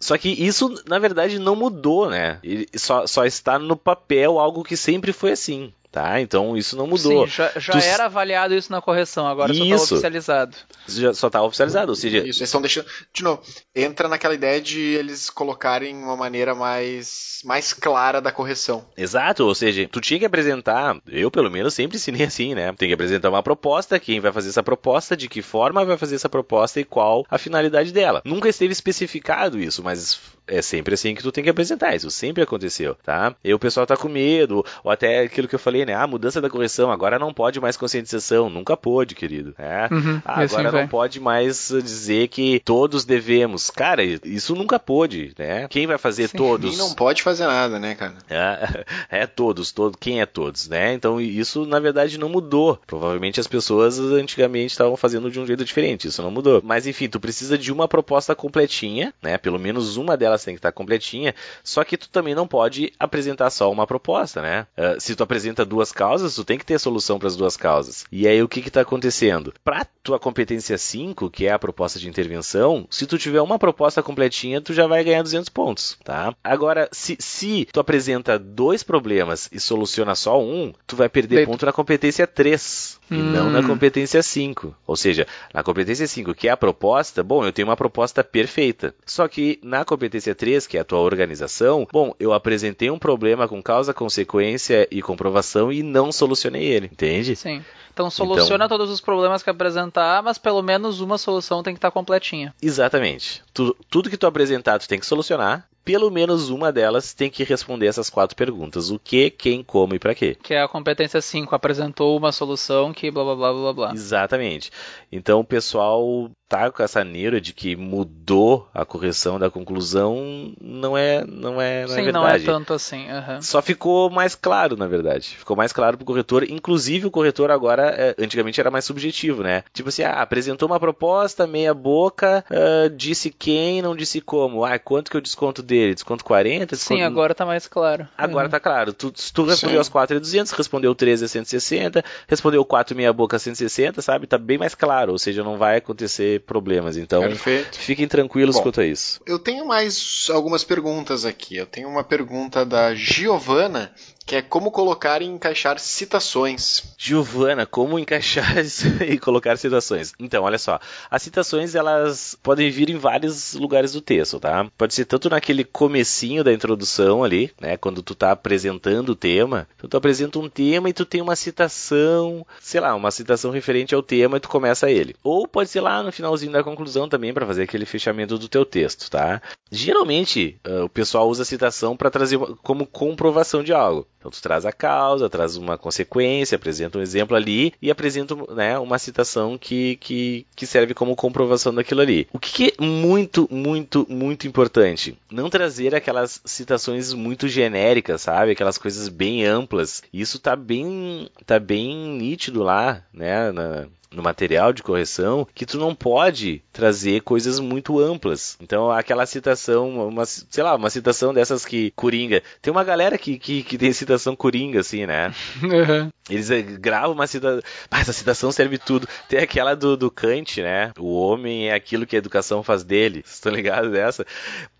[SPEAKER 3] Só que isso, na verdade, não mudou, né? Ele só, só está no papel algo que sempre foi assim, tá? Então isso não mudou.
[SPEAKER 2] Sim, já, já
[SPEAKER 3] Tu-
[SPEAKER 2] era avaliado isso na correção, agora só tá
[SPEAKER 3] Isso.
[SPEAKER 2] oficializado.
[SPEAKER 3] Já só está oficializado, ou seja,
[SPEAKER 1] Isso, eles estão deixando. De novo, entra naquela ideia de eles colocarem uma maneira mais, mais clara da correção.
[SPEAKER 3] Exato, ou seja, tu tinha que apresentar, eu pelo menos sempre ensinei assim, né? Tem que apresentar uma proposta, quem vai fazer essa proposta, de que forma vai fazer essa proposta e qual a finalidade dela. Nunca esteve especificado isso, mas é sempre assim que tu tem que apresentar, isso sempre aconteceu, tá? E o pessoal tá com medo, ou até aquilo que eu falei, né? Ah, mudança da correção, agora não pode mais conscientização, nunca pôde, querido. né?
[SPEAKER 2] Uhum,
[SPEAKER 3] Ah,
[SPEAKER 2] assim
[SPEAKER 3] agora
[SPEAKER 2] vai.
[SPEAKER 3] não pode mais dizer que todos devemos. Cara, isso nunca pôde, né? Quem vai fazer
[SPEAKER 2] Sim.
[SPEAKER 3] todos?
[SPEAKER 1] E não pode fazer nada, né, cara?
[SPEAKER 3] É, (laughs) é todos, todo, quem é todos, né? Então isso na verdade não mudou. Provavelmente as pessoas antigamente estavam fazendo de um jeito diferente, isso não mudou. Mas enfim, tu precisa de uma proposta completinha, né? Pelo menos uma delas tem que estar completinha. Só que tu também não pode apresentar só uma proposta, né? Eh, se tu apresenta duas causas, tu tem que ter solução para as duas causas. E aí o que que tá acontecendo? Para tua competência 5, que é a proposta de intervenção, se tu tiver uma proposta completinha, tu já vai ganhar 200 pontos, tá? Agora, se, se tu apresenta dois problemas e soluciona só um, tu vai perder ponto na competência 3 e
[SPEAKER 2] Hum.
[SPEAKER 3] não na competência 5. Ou seja, na competência 5, que é a proposta, bom, eu tenho uma proposta perfeita. Só que na competência 3, que é a tua organização, bom, eu apresentei um problema com causa, consequência e comprovação e não solucionei ele, entende?
[SPEAKER 2] Sim. Então soluciona todos os problemas que apresentar, mas pelo menos uma solução tem que estar completinha.
[SPEAKER 3] Exatamente. Tu- tudo que tu apresentar, tu tem que solucionar. Pelo menos uma delas tem que responder essas quatro perguntas: o que, quem, como e pra quê.
[SPEAKER 2] Que é a competência 5, apresentou uma solução que blá blá blá blá blá.
[SPEAKER 3] Exatamente. Então o pessoal tá com essa neura de que mudou a correção da conclusão, não é, não é, não é
[SPEAKER 2] Sim, não é
[SPEAKER 3] verdade.
[SPEAKER 2] tanto assim. aham.
[SPEAKER 3] Só ficou mais claro, na verdade. Ficou mais claro pro corretor. Inclusive, o corretor agora, é, antigamente era mais subjetivo, né? Tipo assim, ah, apresentou uma proposta, meia boca, ah, disse quem, não disse como. Ah, quanto que eu desconto dele? Desconto 40?
[SPEAKER 2] Sim,
[SPEAKER 3] Desconto...
[SPEAKER 2] agora tá mais claro.
[SPEAKER 3] Agora
[SPEAKER 2] Uhum.
[SPEAKER 3] tá claro. Tu, se tu respondeu
[SPEAKER 1] Sim.
[SPEAKER 3] as 4 é 200, respondeu 13 é 160, respondeu 4 meia boca 160, sabe? Tá bem mais claro. Ou seja, não vai acontecer problemas. Então,
[SPEAKER 1] Perfeito.
[SPEAKER 3] fiquem tranquilos
[SPEAKER 1] Bom.
[SPEAKER 3] quanto a isso.
[SPEAKER 1] Eu tenho mais algumas perguntas aqui. Eu tenho uma pergunta da Giovana, que é como colocar e encaixar citações.
[SPEAKER 3] Giovana, como encaixar (laughs) e colocar citações? Então, olha só. As citações, elas podem vir em vários lugares do texto, tá? Pode ser tanto naquele comecinho da introdução ali, né? Quando tu tá apresentando o tema. Então, tu apresenta um tema e tu tem uma citação, sei lá, uma citação referente ao tema e tu começa ele. Ou pode ser lá no finalzinho da conclusão também para fazer aquele fechamento do teu texto, tá? Geralmente, ah, o pessoal usa a citação para trazer como comprovação de algo. Então tu traz a causa, traz uma consequência, apresenta um exemplo ali e apresenta né, uma citação que, que, que serve como comprovação daquilo ali. O que, é muito, muito, muito importante? Não trazer aquelas citações muito genéricas, sabe? Aquelas coisas bem amplas. Isso tá bem, tá bem nítido lá, né? Na, no material de correção que tu não pode trazer coisas muito amplas. Então, aquela citação, uma, sei lá, uma citação dessas que Coringa. Tem uma galera que, que, que tem citação Coringa, assim, né? (laughs)
[SPEAKER 2] Uhum.
[SPEAKER 3] Eles eh, gravam uma citação. Ah, essa citação serve tudo. Tem aquela do, do Kant, né? O homem é aquilo que a educação faz dele. Vocês estão ligados dessa?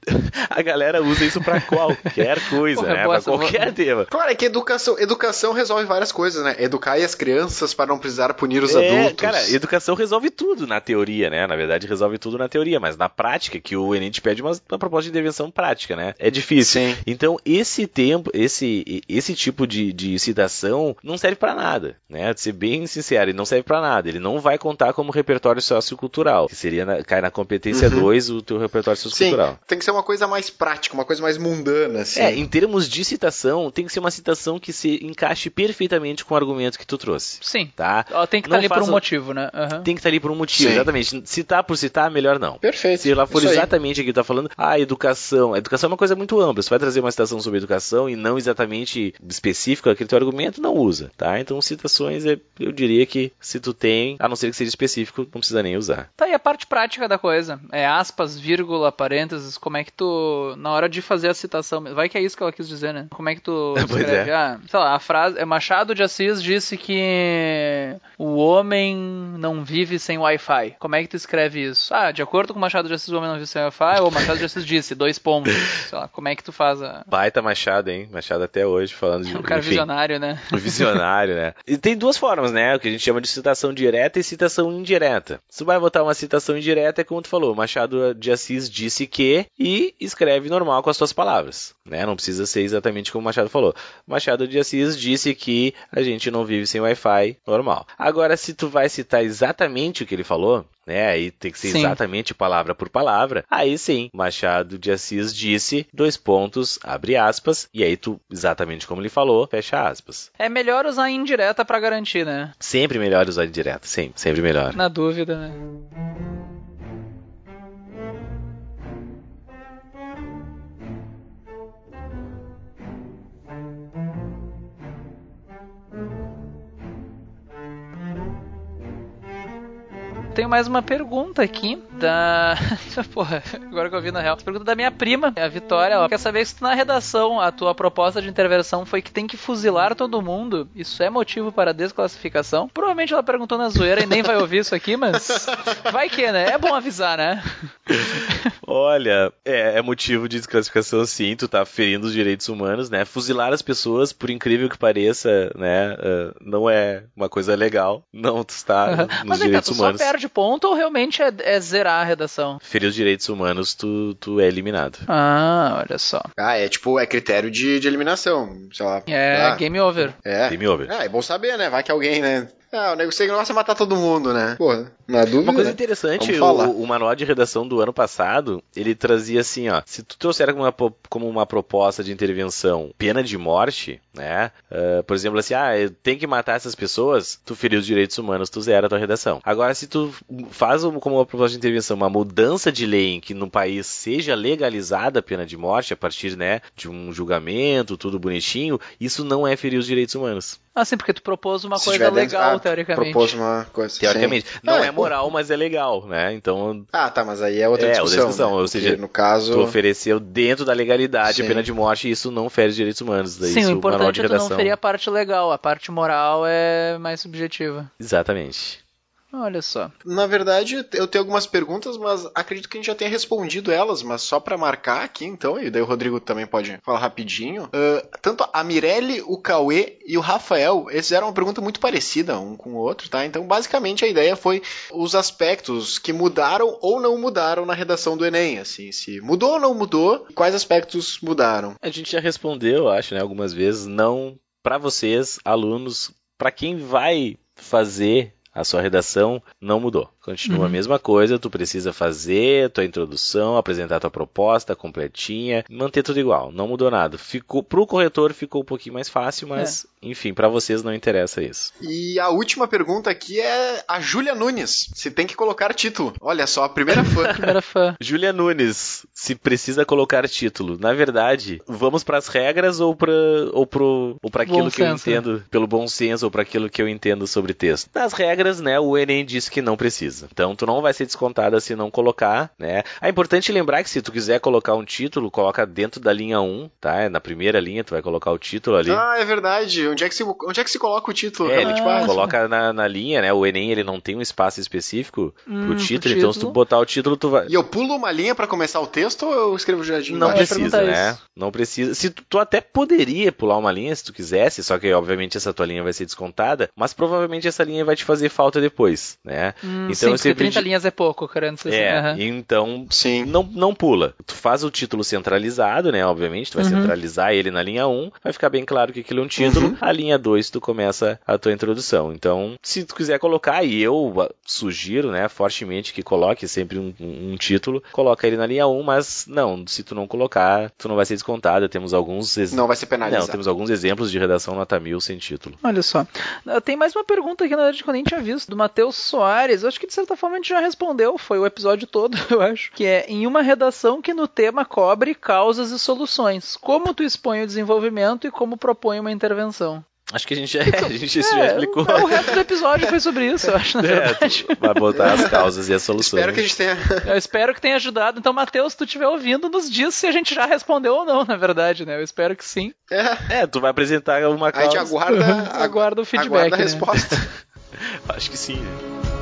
[SPEAKER 3] (laughs) A galera usa isso pra qualquer coisa,
[SPEAKER 2] Porra,
[SPEAKER 3] né? Pra qualquer tema.
[SPEAKER 1] Claro, é que educação, educação resolve várias coisas, né? Educar as crianças para não precisar punir os
[SPEAKER 3] É,
[SPEAKER 1] adultos.
[SPEAKER 3] Cara, educação resolve tudo na teoria, né? Na verdade, resolve tudo na teoria, mas na prática, que o Enem te pede uma, uma proposta de intervenção prática, né? É difícil.
[SPEAKER 1] Sim.
[SPEAKER 3] Então, esse tempo, esse, esse tipo de, de citação não serve pra nada, né? De ser bem sincero, ele não serve pra nada. Ele não vai contar como repertório sociocultural, que seria na, cai na competência
[SPEAKER 1] Uhum.
[SPEAKER 3] 2 o teu repertório
[SPEAKER 1] Sim,
[SPEAKER 3] sociocultural.
[SPEAKER 1] tem que ser uma uma coisa mais prática, uma coisa mais mundana, assim.
[SPEAKER 3] É, em termos de citação, tem que ser uma citação que se encaixe perfeitamente com o argumento que tu trouxe.
[SPEAKER 2] Sim.
[SPEAKER 3] Tá?
[SPEAKER 2] Ela tem que estar
[SPEAKER 3] Não
[SPEAKER 2] ali por um motivo, né? Aham.
[SPEAKER 3] Tem que estar ali por um motivo,
[SPEAKER 1] Sim.
[SPEAKER 3] exatamente. Citar por citar, melhor não.
[SPEAKER 1] Perfeito.
[SPEAKER 3] Se ela for
[SPEAKER 1] Isso aí.
[SPEAKER 3] exatamente aqui que tá falando, ah, educação. A educação é uma coisa muito ampla. Você vai trazer uma citação sobre educação e não exatamente específico aquele teu argumento, não usa, tá? Então citações, é- eu diria que se tu tem, a não ser que seja específico, não precisa nem usar.
[SPEAKER 2] Tá aí a parte prática da coisa. É aspas, vírgula, parênteses. Como é que tu, na hora de fazer a citação, vai que é isso que ela quis dizer, né? Como é que tu (laughs) escreve?
[SPEAKER 3] é.
[SPEAKER 2] Ah, sei lá, a frase é Machado de Assis disse que o homem não vive sem Wi-Fi. Como é que tu escreve isso? Ah, de acordo com Machado de Assis, o homem não vive sem Wi-Fi. Ou Machado de Assis disse, dois pontos. (laughs) Sei lá, como é que tu faz a...
[SPEAKER 3] Baita Machado, hein? Machado até hoje falando de.
[SPEAKER 2] É (laughs) um cara
[SPEAKER 3] enfim,
[SPEAKER 2] visionário, né?
[SPEAKER 3] Visionário, né? E tem duas formas, né? O que a gente chama de citação direta e citação indireta. Se tu vai botar uma citação indireta, é como tu falou, Machado de Assis disse que e escreve normal com as suas palavras, né? Não precisa ser exatamente como o Machado falou. Machado de Assis disse que a gente não vive sem Wi-Fi normal. Agora, se tu vai citar exatamente o que ele falou, né? Aí tem que ser
[SPEAKER 2] Sim.
[SPEAKER 3] exatamente palavra por palavra. Aí sim, Machado de Assis disse, dois pontos, abre aspas, e aí tu, exatamente como ele falou, fecha aspas.
[SPEAKER 2] É melhor usar indireta pra garantir, né?
[SPEAKER 3] Sempre melhor usar direto, sempre, sempre melhor.
[SPEAKER 2] Na dúvida, né? Tenho mais uma pergunta aqui da. (laughs) Porra, agora que eu vi na real. Essa pergunta da minha prima, a Vitória. Ela quer saber se na redação a tua proposta de intervenção foi que tem que fuzilar todo mundo. Isso é motivo para desclassificação? Provavelmente ela perguntou na zoeira e nem vai ouvir isso aqui, mas. (laughs) Vai que, né? É bom avisar, né? (laughs)
[SPEAKER 3] Olha, é, é motivo de desclassificação sim, tu tá ferindo os direitos humanos, né? Fuzilar as pessoas, por incrível que pareça, né? ah, não é uma coisa legal. Não, tu está nos
[SPEAKER 2] Mas
[SPEAKER 3] direitos
[SPEAKER 2] tu só
[SPEAKER 3] humanos.
[SPEAKER 2] perde ponto ou realmente é, é zerar a redação?
[SPEAKER 3] Ferir os direitos humanos, tu, tu é eliminado.
[SPEAKER 2] Ah, olha só.
[SPEAKER 1] Ah, é tipo, é critério de, de eliminação. Sei lá.
[SPEAKER 2] É
[SPEAKER 1] Ah,
[SPEAKER 2] game over.
[SPEAKER 1] É.
[SPEAKER 3] Game over.
[SPEAKER 1] Ah, é bom saber, né? Vai que alguém, né? Ah, o negócio negócio é matar todo mundo, né? Porra, na dúvida.
[SPEAKER 3] Uma coisa
[SPEAKER 1] né?
[SPEAKER 3] interessante, o, o manual de redação do ano passado, ele trazia assim, ó, se tu trouxer como uma, como uma proposta de intervenção pena de morte, né, ah, por exemplo, assim, ah, eu tenho que matar essas pessoas, tu feriu os direitos humanos, tu zera a tua redação. Agora, se tu faz como uma proposta de intervenção uma mudança de lei em que no país seja legalizada a pena de morte a partir, né, de um julgamento, tudo bonitinho, isso não é ferir os direitos humanos.
[SPEAKER 2] Ah, sim, porque tu propôs uma
[SPEAKER 1] Se
[SPEAKER 2] coisa legal, teoricamente.
[SPEAKER 1] Propôs uma coisa.
[SPEAKER 3] Teoricamente.
[SPEAKER 1] sim.
[SPEAKER 3] Não
[SPEAKER 1] Ah,
[SPEAKER 3] é moral, mas é legal, né, então
[SPEAKER 1] Ah, tá, mas aí é outra
[SPEAKER 3] É, outra
[SPEAKER 1] discussão.
[SPEAKER 3] discussão,
[SPEAKER 1] né?
[SPEAKER 3] ou
[SPEAKER 1] Porque,
[SPEAKER 3] seja,
[SPEAKER 1] no caso.
[SPEAKER 3] tu ofereceu dentro da legalidade a
[SPEAKER 1] Sim.
[SPEAKER 3] pena de morte e isso não fere os direitos humanos. Daí
[SPEAKER 2] Sim,
[SPEAKER 3] isso,
[SPEAKER 2] o importante
[SPEAKER 3] manual de
[SPEAKER 2] é tu não ferir a parte legal, a parte moral é mais subjetiva.
[SPEAKER 3] Exatamente.
[SPEAKER 2] Olha só.
[SPEAKER 1] Na verdade, eu tenho algumas perguntas, mas acredito que a gente já tenha respondido elas, mas só pra marcar aqui, então, e daí o Rodrigo também pode falar rapidinho. Ah, tanto a Mirelle, o Cauê e o Rafael, eles fizeram uma pergunta muito parecida um com o outro, tá? Então, basicamente, a ideia foi os aspectos que mudaram ou não mudaram na redação do Enem, assim, se mudou ou não mudou, e quais aspectos mudaram.
[SPEAKER 3] A gente já respondeu, eu acho, né, algumas vezes, não para vocês, alunos, para quem vai fazer a sua redação, não mudou. Continua a mesma coisa, tu precisa fazer tua introdução, apresentar tua proposta completinha, manter tudo igual, não mudou nada. Ficou pro corretor ficou um pouquinho mais fácil, mas enfim, para vocês não interessa isso.
[SPEAKER 1] E a última pergunta aqui é a Júlia Nunes, se tem que colocar título. Olha só, a primeira fã. (laughs)
[SPEAKER 2] Primeira fã.
[SPEAKER 3] Júlia Nunes, se precisa colocar título. Na verdade, vamos para as regras ou para ou pro ou para aquilo
[SPEAKER 2] Bom
[SPEAKER 3] que eu
[SPEAKER 2] senso,
[SPEAKER 3] entendo, pelo bom senso ou para aquilo que eu entendo sobre texto. Nas regras, né, o Enem diz que não precisa. Então, tu não vai ser descontada se não colocar, né? É importante lembrar que se tu quiser colocar um título, coloca dentro da linha 1, tá? É Na primeira linha tu vai colocar o título ali.
[SPEAKER 1] Ah, é verdade. Onde é que se, onde é que se coloca o título?
[SPEAKER 3] É, ele tipo,
[SPEAKER 1] Ah,
[SPEAKER 3] coloca na, na linha, né? O Enem ele não tem um espaço específico
[SPEAKER 2] Hum,
[SPEAKER 3] pro
[SPEAKER 2] pro
[SPEAKER 3] título, então se tu
[SPEAKER 2] título.
[SPEAKER 3] botar o título, tu vai.
[SPEAKER 1] E eu pulo uma linha pra começar o texto ou eu escrevo jardim
[SPEAKER 3] Não precisa, né?
[SPEAKER 2] isso.
[SPEAKER 3] Não precisa. Se tu, tu até poderia pular uma linha se tu quisesse, só que obviamente essa tua linha vai ser descontada, mas provavelmente essa linha vai te fazer falta depois, né?
[SPEAKER 2] Hum,
[SPEAKER 3] então
[SPEAKER 2] Sim, porque
[SPEAKER 3] sempre
[SPEAKER 2] 30
[SPEAKER 3] di-
[SPEAKER 2] linhas é pouco, querendo dizer assim.
[SPEAKER 3] É,
[SPEAKER 2] aham.
[SPEAKER 3] então
[SPEAKER 1] Sim.
[SPEAKER 3] não, não pula. Tu faz o título centralizado, né? Obviamente, tu vai
[SPEAKER 2] Uhum.
[SPEAKER 3] centralizar ele na linha 1, vai ficar bem claro que aquilo é um título.
[SPEAKER 1] Uhum.
[SPEAKER 3] A linha 2 tu começa a tua introdução. Então, se tu quiser colocar, e eu ah, sugiro, né, fortemente que coloque sempre um, um- um título, coloca ele na linha 1, mas não, se tu não colocar, tu não vai ser descontado. Temos alguns ex-
[SPEAKER 1] Não vai ser penalizado.
[SPEAKER 3] Não, temos alguns exemplos de redação nota 1000 sem título.
[SPEAKER 2] Olha só. Ah, Tem mais uma pergunta aqui, na verdade, que eu nem tinha visto, do Matheus Soares. Eu acho que de certa forma a gente já respondeu, foi o episódio todo, (laughs) eu acho. Que é em uma redação que no tema cobre causas e soluções. Como tu expõe o desenvolvimento e como propõe uma intervenção.
[SPEAKER 3] Acho que a gente já, (laughs) a gente já
[SPEAKER 2] É,
[SPEAKER 3] explicou.
[SPEAKER 2] o, o resto do episódio foi sobre isso, eu acho, na (laughs)
[SPEAKER 3] É,
[SPEAKER 2] verdade.
[SPEAKER 3] vai botar as causas e as soluções.
[SPEAKER 1] Espero que a gente tenha.
[SPEAKER 2] Eu espero que tenha ajudado. Então, Matheus, se tu estiver ouvindo, nos diz se a gente já respondeu ou não, na verdade, né? Eu espero que sim.
[SPEAKER 1] É,
[SPEAKER 3] É, tu vai apresentar uma
[SPEAKER 1] a
[SPEAKER 3] causa.
[SPEAKER 1] gente aguarda,
[SPEAKER 2] Aguarda o feedback,
[SPEAKER 1] Aguarda a
[SPEAKER 2] né?
[SPEAKER 1] resposta.
[SPEAKER 3] Acho que sim. né?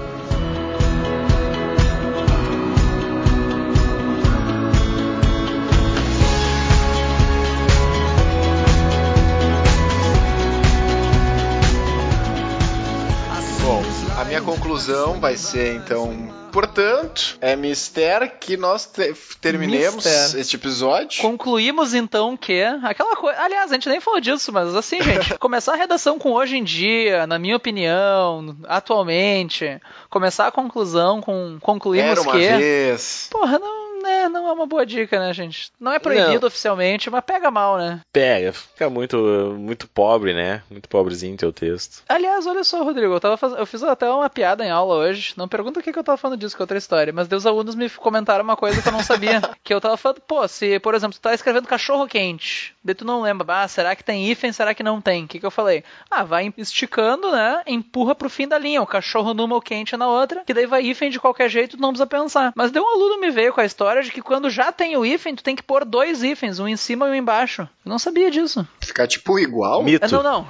[SPEAKER 1] Minha conclusão vai ser então. Portanto, é mistério que nós te- terminemos
[SPEAKER 2] Mister.
[SPEAKER 1] este episódio.
[SPEAKER 2] Concluímos então que aquela coisa. Aliás, a gente nem falou disso, mas assim, gente, (laughs) começar a redação com hoje em dia, na minha opinião, atualmente, começar a conclusão com concluímos
[SPEAKER 1] Era uma
[SPEAKER 2] que.
[SPEAKER 1] vez.
[SPEAKER 2] Porra, não, né, não é uma boa dica, né, gente? Não é proibido oficialmente, mas pega mal, né?
[SPEAKER 3] Pega, fica muito, muito pobre, né? Muito pobrezinho teu texto.
[SPEAKER 2] Aliás, olha só, Rodrigo, eu, tava faz... eu fiz até uma piada em aula hoje. Não pergunta o que, que eu tava falando disso, que é outra história. Mas Deus alunos me comentaram uma coisa que eu não sabia. (laughs) que eu tava falando, pô, se, por exemplo, tu tá escrevendo cachorro quente, daí tu não lembra, ah, será que tem hífen, será que não tem? O que, que eu falei? Ah, vai esticando, né? Empurra pro fim da linha, o cachorro numa, o quente na outra, que daí vai hífen de qualquer jeito, tu não precisa pensar. Mas daí um aluno me veio com a história de que quando já tem o hífen, tu tem que pôr dois hífens, um em cima e um embaixo. Eu não sabia disso.
[SPEAKER 1] Ficar tipo igual.
[SPEAKER 3] Mito.
[SPEAKER 2] Ah, Não, não.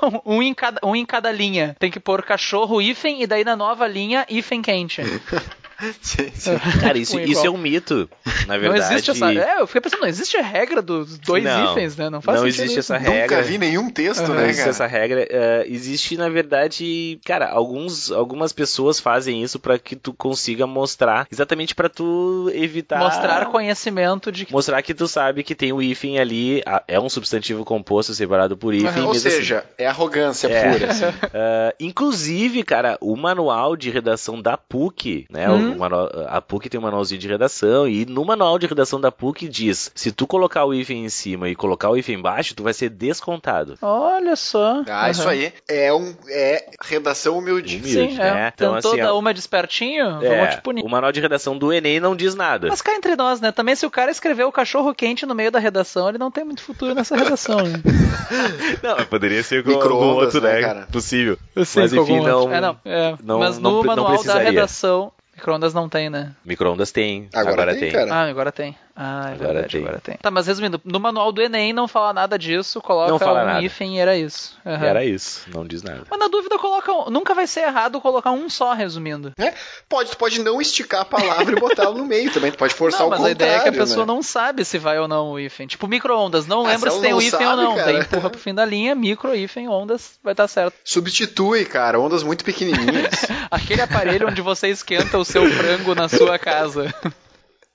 [SPEAKER 2] (laughs) não, um em, cada, um em cada linha. Tem que pôr cachorro, hífen, e daí na nova linha, hífen quente. (laughs) (laughs)
[SPEAKER 1] Sim, sim.
[SPEAKER 3] Cara, isso, isso é um mito. Na
[SPEAKER 2] Não
[SPEAKER 3] verdade.
[SPEAKER 2] existe essa. É, eu fiquei pensando, não existe a regra dos dois
[SPEAKER 3] Não,
[SPEAKER 2] hífens, né? Não faz
[SPEAKER 3] não existe
[SPEAKER 2] isso.
[SPEAKER 3] essa
[SPEAKER 1] Nunca
[SPEAKER 3] regra.
[SPEAKER 1] vi nenhum texto.
[SPEAKER 3] Não
[SPEAKER 1] né,
[SPEAKER 3] existe
[SPEAKER 1] cara?
[SPEAKER 3] essa regra. É, existe, na verdade, cara, alguns, algumas pessoas fazem isso pra que tu consiga mostrar, exatamente pra tu evitar.
[SPEAKER 2] Mostrar conhecimento de que.
[SPEAKER 3] Mostrar que tu sabe que tem o hífen ali, a- é um substantivo composto separado por hífen.
[SPEAKER 1] Ou
[SPEAKER 3] mesmo assim.
[SPEAKER 1] seja, é arrogância
[SPEAKER 3] É.
[SPEAKER 1] pura. (laughs) assim.
[SPEAKER 3] Ah, inclusive, cara, o manual de redação da PUC, né?
[SPEAKER 2] Hum.
[SPEAKER 3] O manual- a PUC tem um manualzinho de redação e no manual de redação da PUC diz: se tu colocar o hífen em cima e colocar o hífen embaixo, tu vai ser descontado.
[SPEAKER 2] Olha só.
[SPEAKER 1] Ah, isso
[SPEAKER 2] Aham.
[SPEAKER 1] aí. É, um, é redação humilde.
[SPEAKER 3] Humilde.
[SPEAKER 2] Sim, é.
[SPEAKER 3] né? Então,
[SPEAKER 2] Tentou
[SPEAKER 3] assim,
[SPEAKER 2] dar
[SPEAKER 3] ó,
[SPEAKER 2] uma despertinho, vamos
[SPEAKER 3] É,
[SPEAKER 2] te punir.
[SPEAKER 3] o manual de redação do Enem não diz nada.
[SPEAKER 2] Mas cá entre nós, né? Também se o cara escreveu o cachorro quente no meio da redação, ele não tem muito futuro nessa redação, né? (laughs)
[SPEAKER 3] Não, poderia ser com algum outro,
[SPEAKER 1] né,
[SPEAKER 3] né?
[SPEAKER 1] cara?
[SPEAKER 3] Possível.
[SPEAKER 2] Sim,
[SPEAKER 3] Mas enfim, não.
[SPEAKER 2] É, não, é.
[SPEAKER 3] não-
[SPEAKER 2] Mas
[SPEAKER 3] não
[SPEAKER 2] no
[SPEAKER 3] não
[SPEAKER 2] manual da
[SPEAKER 3] precisaria.
[SPEAKER 2] redação, micro-ondas não tem, né?
[SPEAKER 3] Micro-ondas tem.
[SPEAKER 1] Agora
[SPEAKER 3] Agora,
[SPEAKER 1] tem,
[SPEAKER 3] tem.
[SPEAKER 1] cara.
[SPEAKER 2] Ah, agora tem. Ah, é
[SPEAKER 3] Agora
[SPEAKER 2] verdade,
[SPEAKER 3] tem.
[SPEAKER 2] agora tem. Tá, mas resumindo, no manual do Enem não fala nada disso, coloca
[SPEAKER 3] Não fala
[SPEAKER 2] um
[SPEAKER 3] nada.
[SPEAKER 2] hífen e era isso. Aham.
[SPEAKER 3] Era isso, não diz nada.
[SPEAKER 2] Mas na dúvida, coloca um- nunca vai ser errado colocar um só, resumindo.
[SPEAKER 1] É, pode, tu pode não esticar a palavra e botar ela no meio também. Tu pode forçar
[SPEAKER 2] não,
[SPEAKER 1] o
[SPEAKER 2] mas
[SPEAKER 1] contrário.
[SPEAKER 2] a ideia é que a pessoa
[SPEAKER 1] né?
[SPEAKER 2] não sabe se vai ou não o hífen. Tipo, micro-ondas, não
[SPEAKER 1] Ah,
[SPEAKER 2] lembra
[SPEAKER 1] se
[SPEAKER 2] se tem o hífen ou não. Daí empurra pro fim da linha, micro, hífen, ondas, vai estar certo.
[SPEAKER 1] Substitui, cara, ondas muito pequenininhas. (laughs)
[SPEAKER 2] Aquele aparelho onde você esquenta o seu frango na sua casa. (laughs)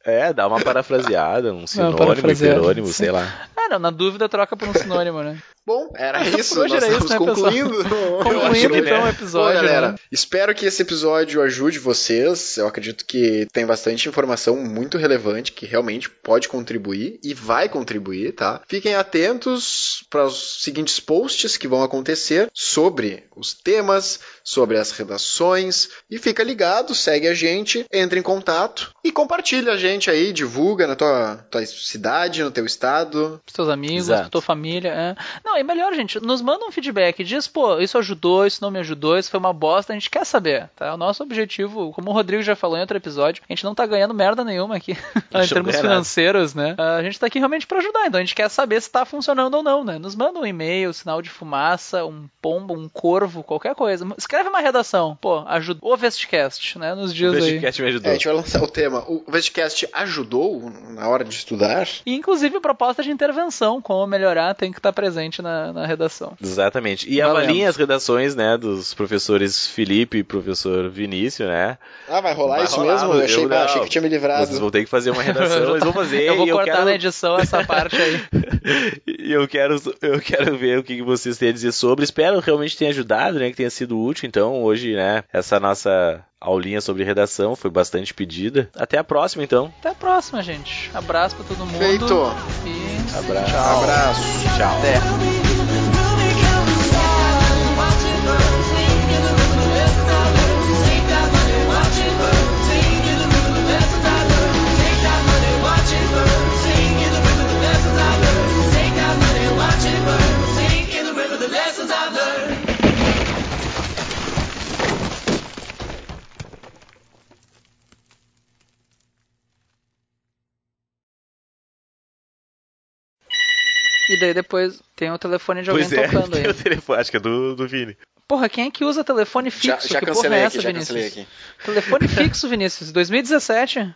[SPEAKER 3] É, dá uma parafraseada, um sinônimo, hiperônimo,
[SPEAKER 2] sim.
[SPEAKER 3] sei lá.
[SPEAKER 2] Ah, não, na dúvida troca por um (laughs) sinônimo, né?
[SPEAKER 1] Bom, era isso.
[SPEAKER 2] Por hoje
[SPEAKER 1] Nós
[SPEAKER 2] era isso,
[SPEAKER 1] estamos
[SPEAKER 2] né,
[SPEAKER 1] concluindo. (laughs)
[SPEAKER 2] Concluindo então
[SPEAKER 3] né?
[SPEAKER 2] o episódio.
[SPEAKER 1] Bom, galera,
[SPEAKER 2] né?
[SPEAKER 1] espero que esse episódio ajude vocês. Eu acredito que tem bastante informação muito relevante que realmente pode contribuir e vai contribuir, tá? Fiquem atentos para os seguintes posts que vão acontecer sobre os temas, sobre as redações e fica ligado, segue a gente, entre em contato e compartilha a gente aí, divulga na tua, tua cidade, no teu estado.
[SPEAKER 2] Pros teus amigos,
[SPEAKER 3] Exato.
[SPEAKER 2] pra tua família. É. Não, é melhor, gente, nos manda um feedback. Diz, pô, isso ajudou, isso não me ajudou, isso foi uma bosta. A gente quer saber, tá? O nosso objetivo, como o Rodrigo já falou em outro episódio, a gente não tá ganhando merda nenhuma aqui. (laughs) em termos
[SPEAKER 3] nada.
[SPEAKER 2] financeiros, né? A gente tá aqui realmente pra ajudar. Então a gente quer saber se tá funcionando ou não, né? Nos manda um e-mail, sinal de fumaça, um pombo, um corvo, qualquer coisa. Escreve uma redação. Pô, ajuda. O Vestcast, né? Nos
[SPEAKER 3] O
[SPEAKER 2] dias aí.
[SPEAKER 3] Vestcast me
[SPEAKER 1] É,
[SPEAKER 3] ajudou.
[SPEAKER 1] a gente vai lançar o tema. O Vestcast ajudou na hora de estudar?
[SPEAKER 2] E inclusive proposta de intervenção, como melhorar, tem que estar presente na na, na redação.
[SPEAKER 3] Exatamente. E
[SPEAKER 2] Valendo.
[SPEAKER 3] avaliem as redações, né, dos professores Felipe e professor Vinícius, né?
[SPEAKER 1] Ah, vai rolar
[SPEAKER 3] Vai
[SPEAKER 1] isso
[SPEAKER 3] rolar,
[SPEAKER 1] mesmo? Eu achei,
[SPEAKER 3] eu não.
[SPEAKER 1] achei que tinha me livrado.
[SPEAKER 3] Vocês vão ter que fazer uma redação, eles vão fazer.
[SPEAKER 2] Eu vou cortar
[SPEAKER 3] quero...
[SPEAKER 2] na edição essa (laughs) parte aí.
[SPEAKER 3] E eu quero, eu quero ver o que vocês têm a dizer sobre. Espero realmente tenha ajudado, né? Que tenha sido útil. Então, hoje, né? Essa nossa aulinha sobre redação foi bastante pedida. Até a próxima, então.
[SPEAKER 2] Até a próxima, gente. Abraço pra todo mundo.
[SPEAKER 1] Feito.
[SPEAKER 2] E
[SPEAKER 3] Abraço.
[SPEAKER 2] tchau.
[SPEAKER 1] Abraço.
[SPEAKER 3] Tchau.
[SPEAKER 2] Até. E daí depois tem o telefone de alguém
[SPEAKER 3] Pois é,
[SPEAKER 2] tocando aí.
[SPEAKER 3] tem o telefone, acho que é do, do Vini.
[SPEAKER 2] Porra, quem é que usa telefone
[SPEAKER 1] Já,
[SPEAKER 2] fixo?
[SPEAKER 1] já
[SPEAKER 2] que porra é
[SPEAKER 1] aqui,
[SPEAKER 2] essa,
[SPEAKER 1] já
[SPEAKER 2] Vinícius?
[SPEAKER 1] cancelei aqui.
[SPEAKER 2] Telefone (laughs) fixo, Vinícius. 2017.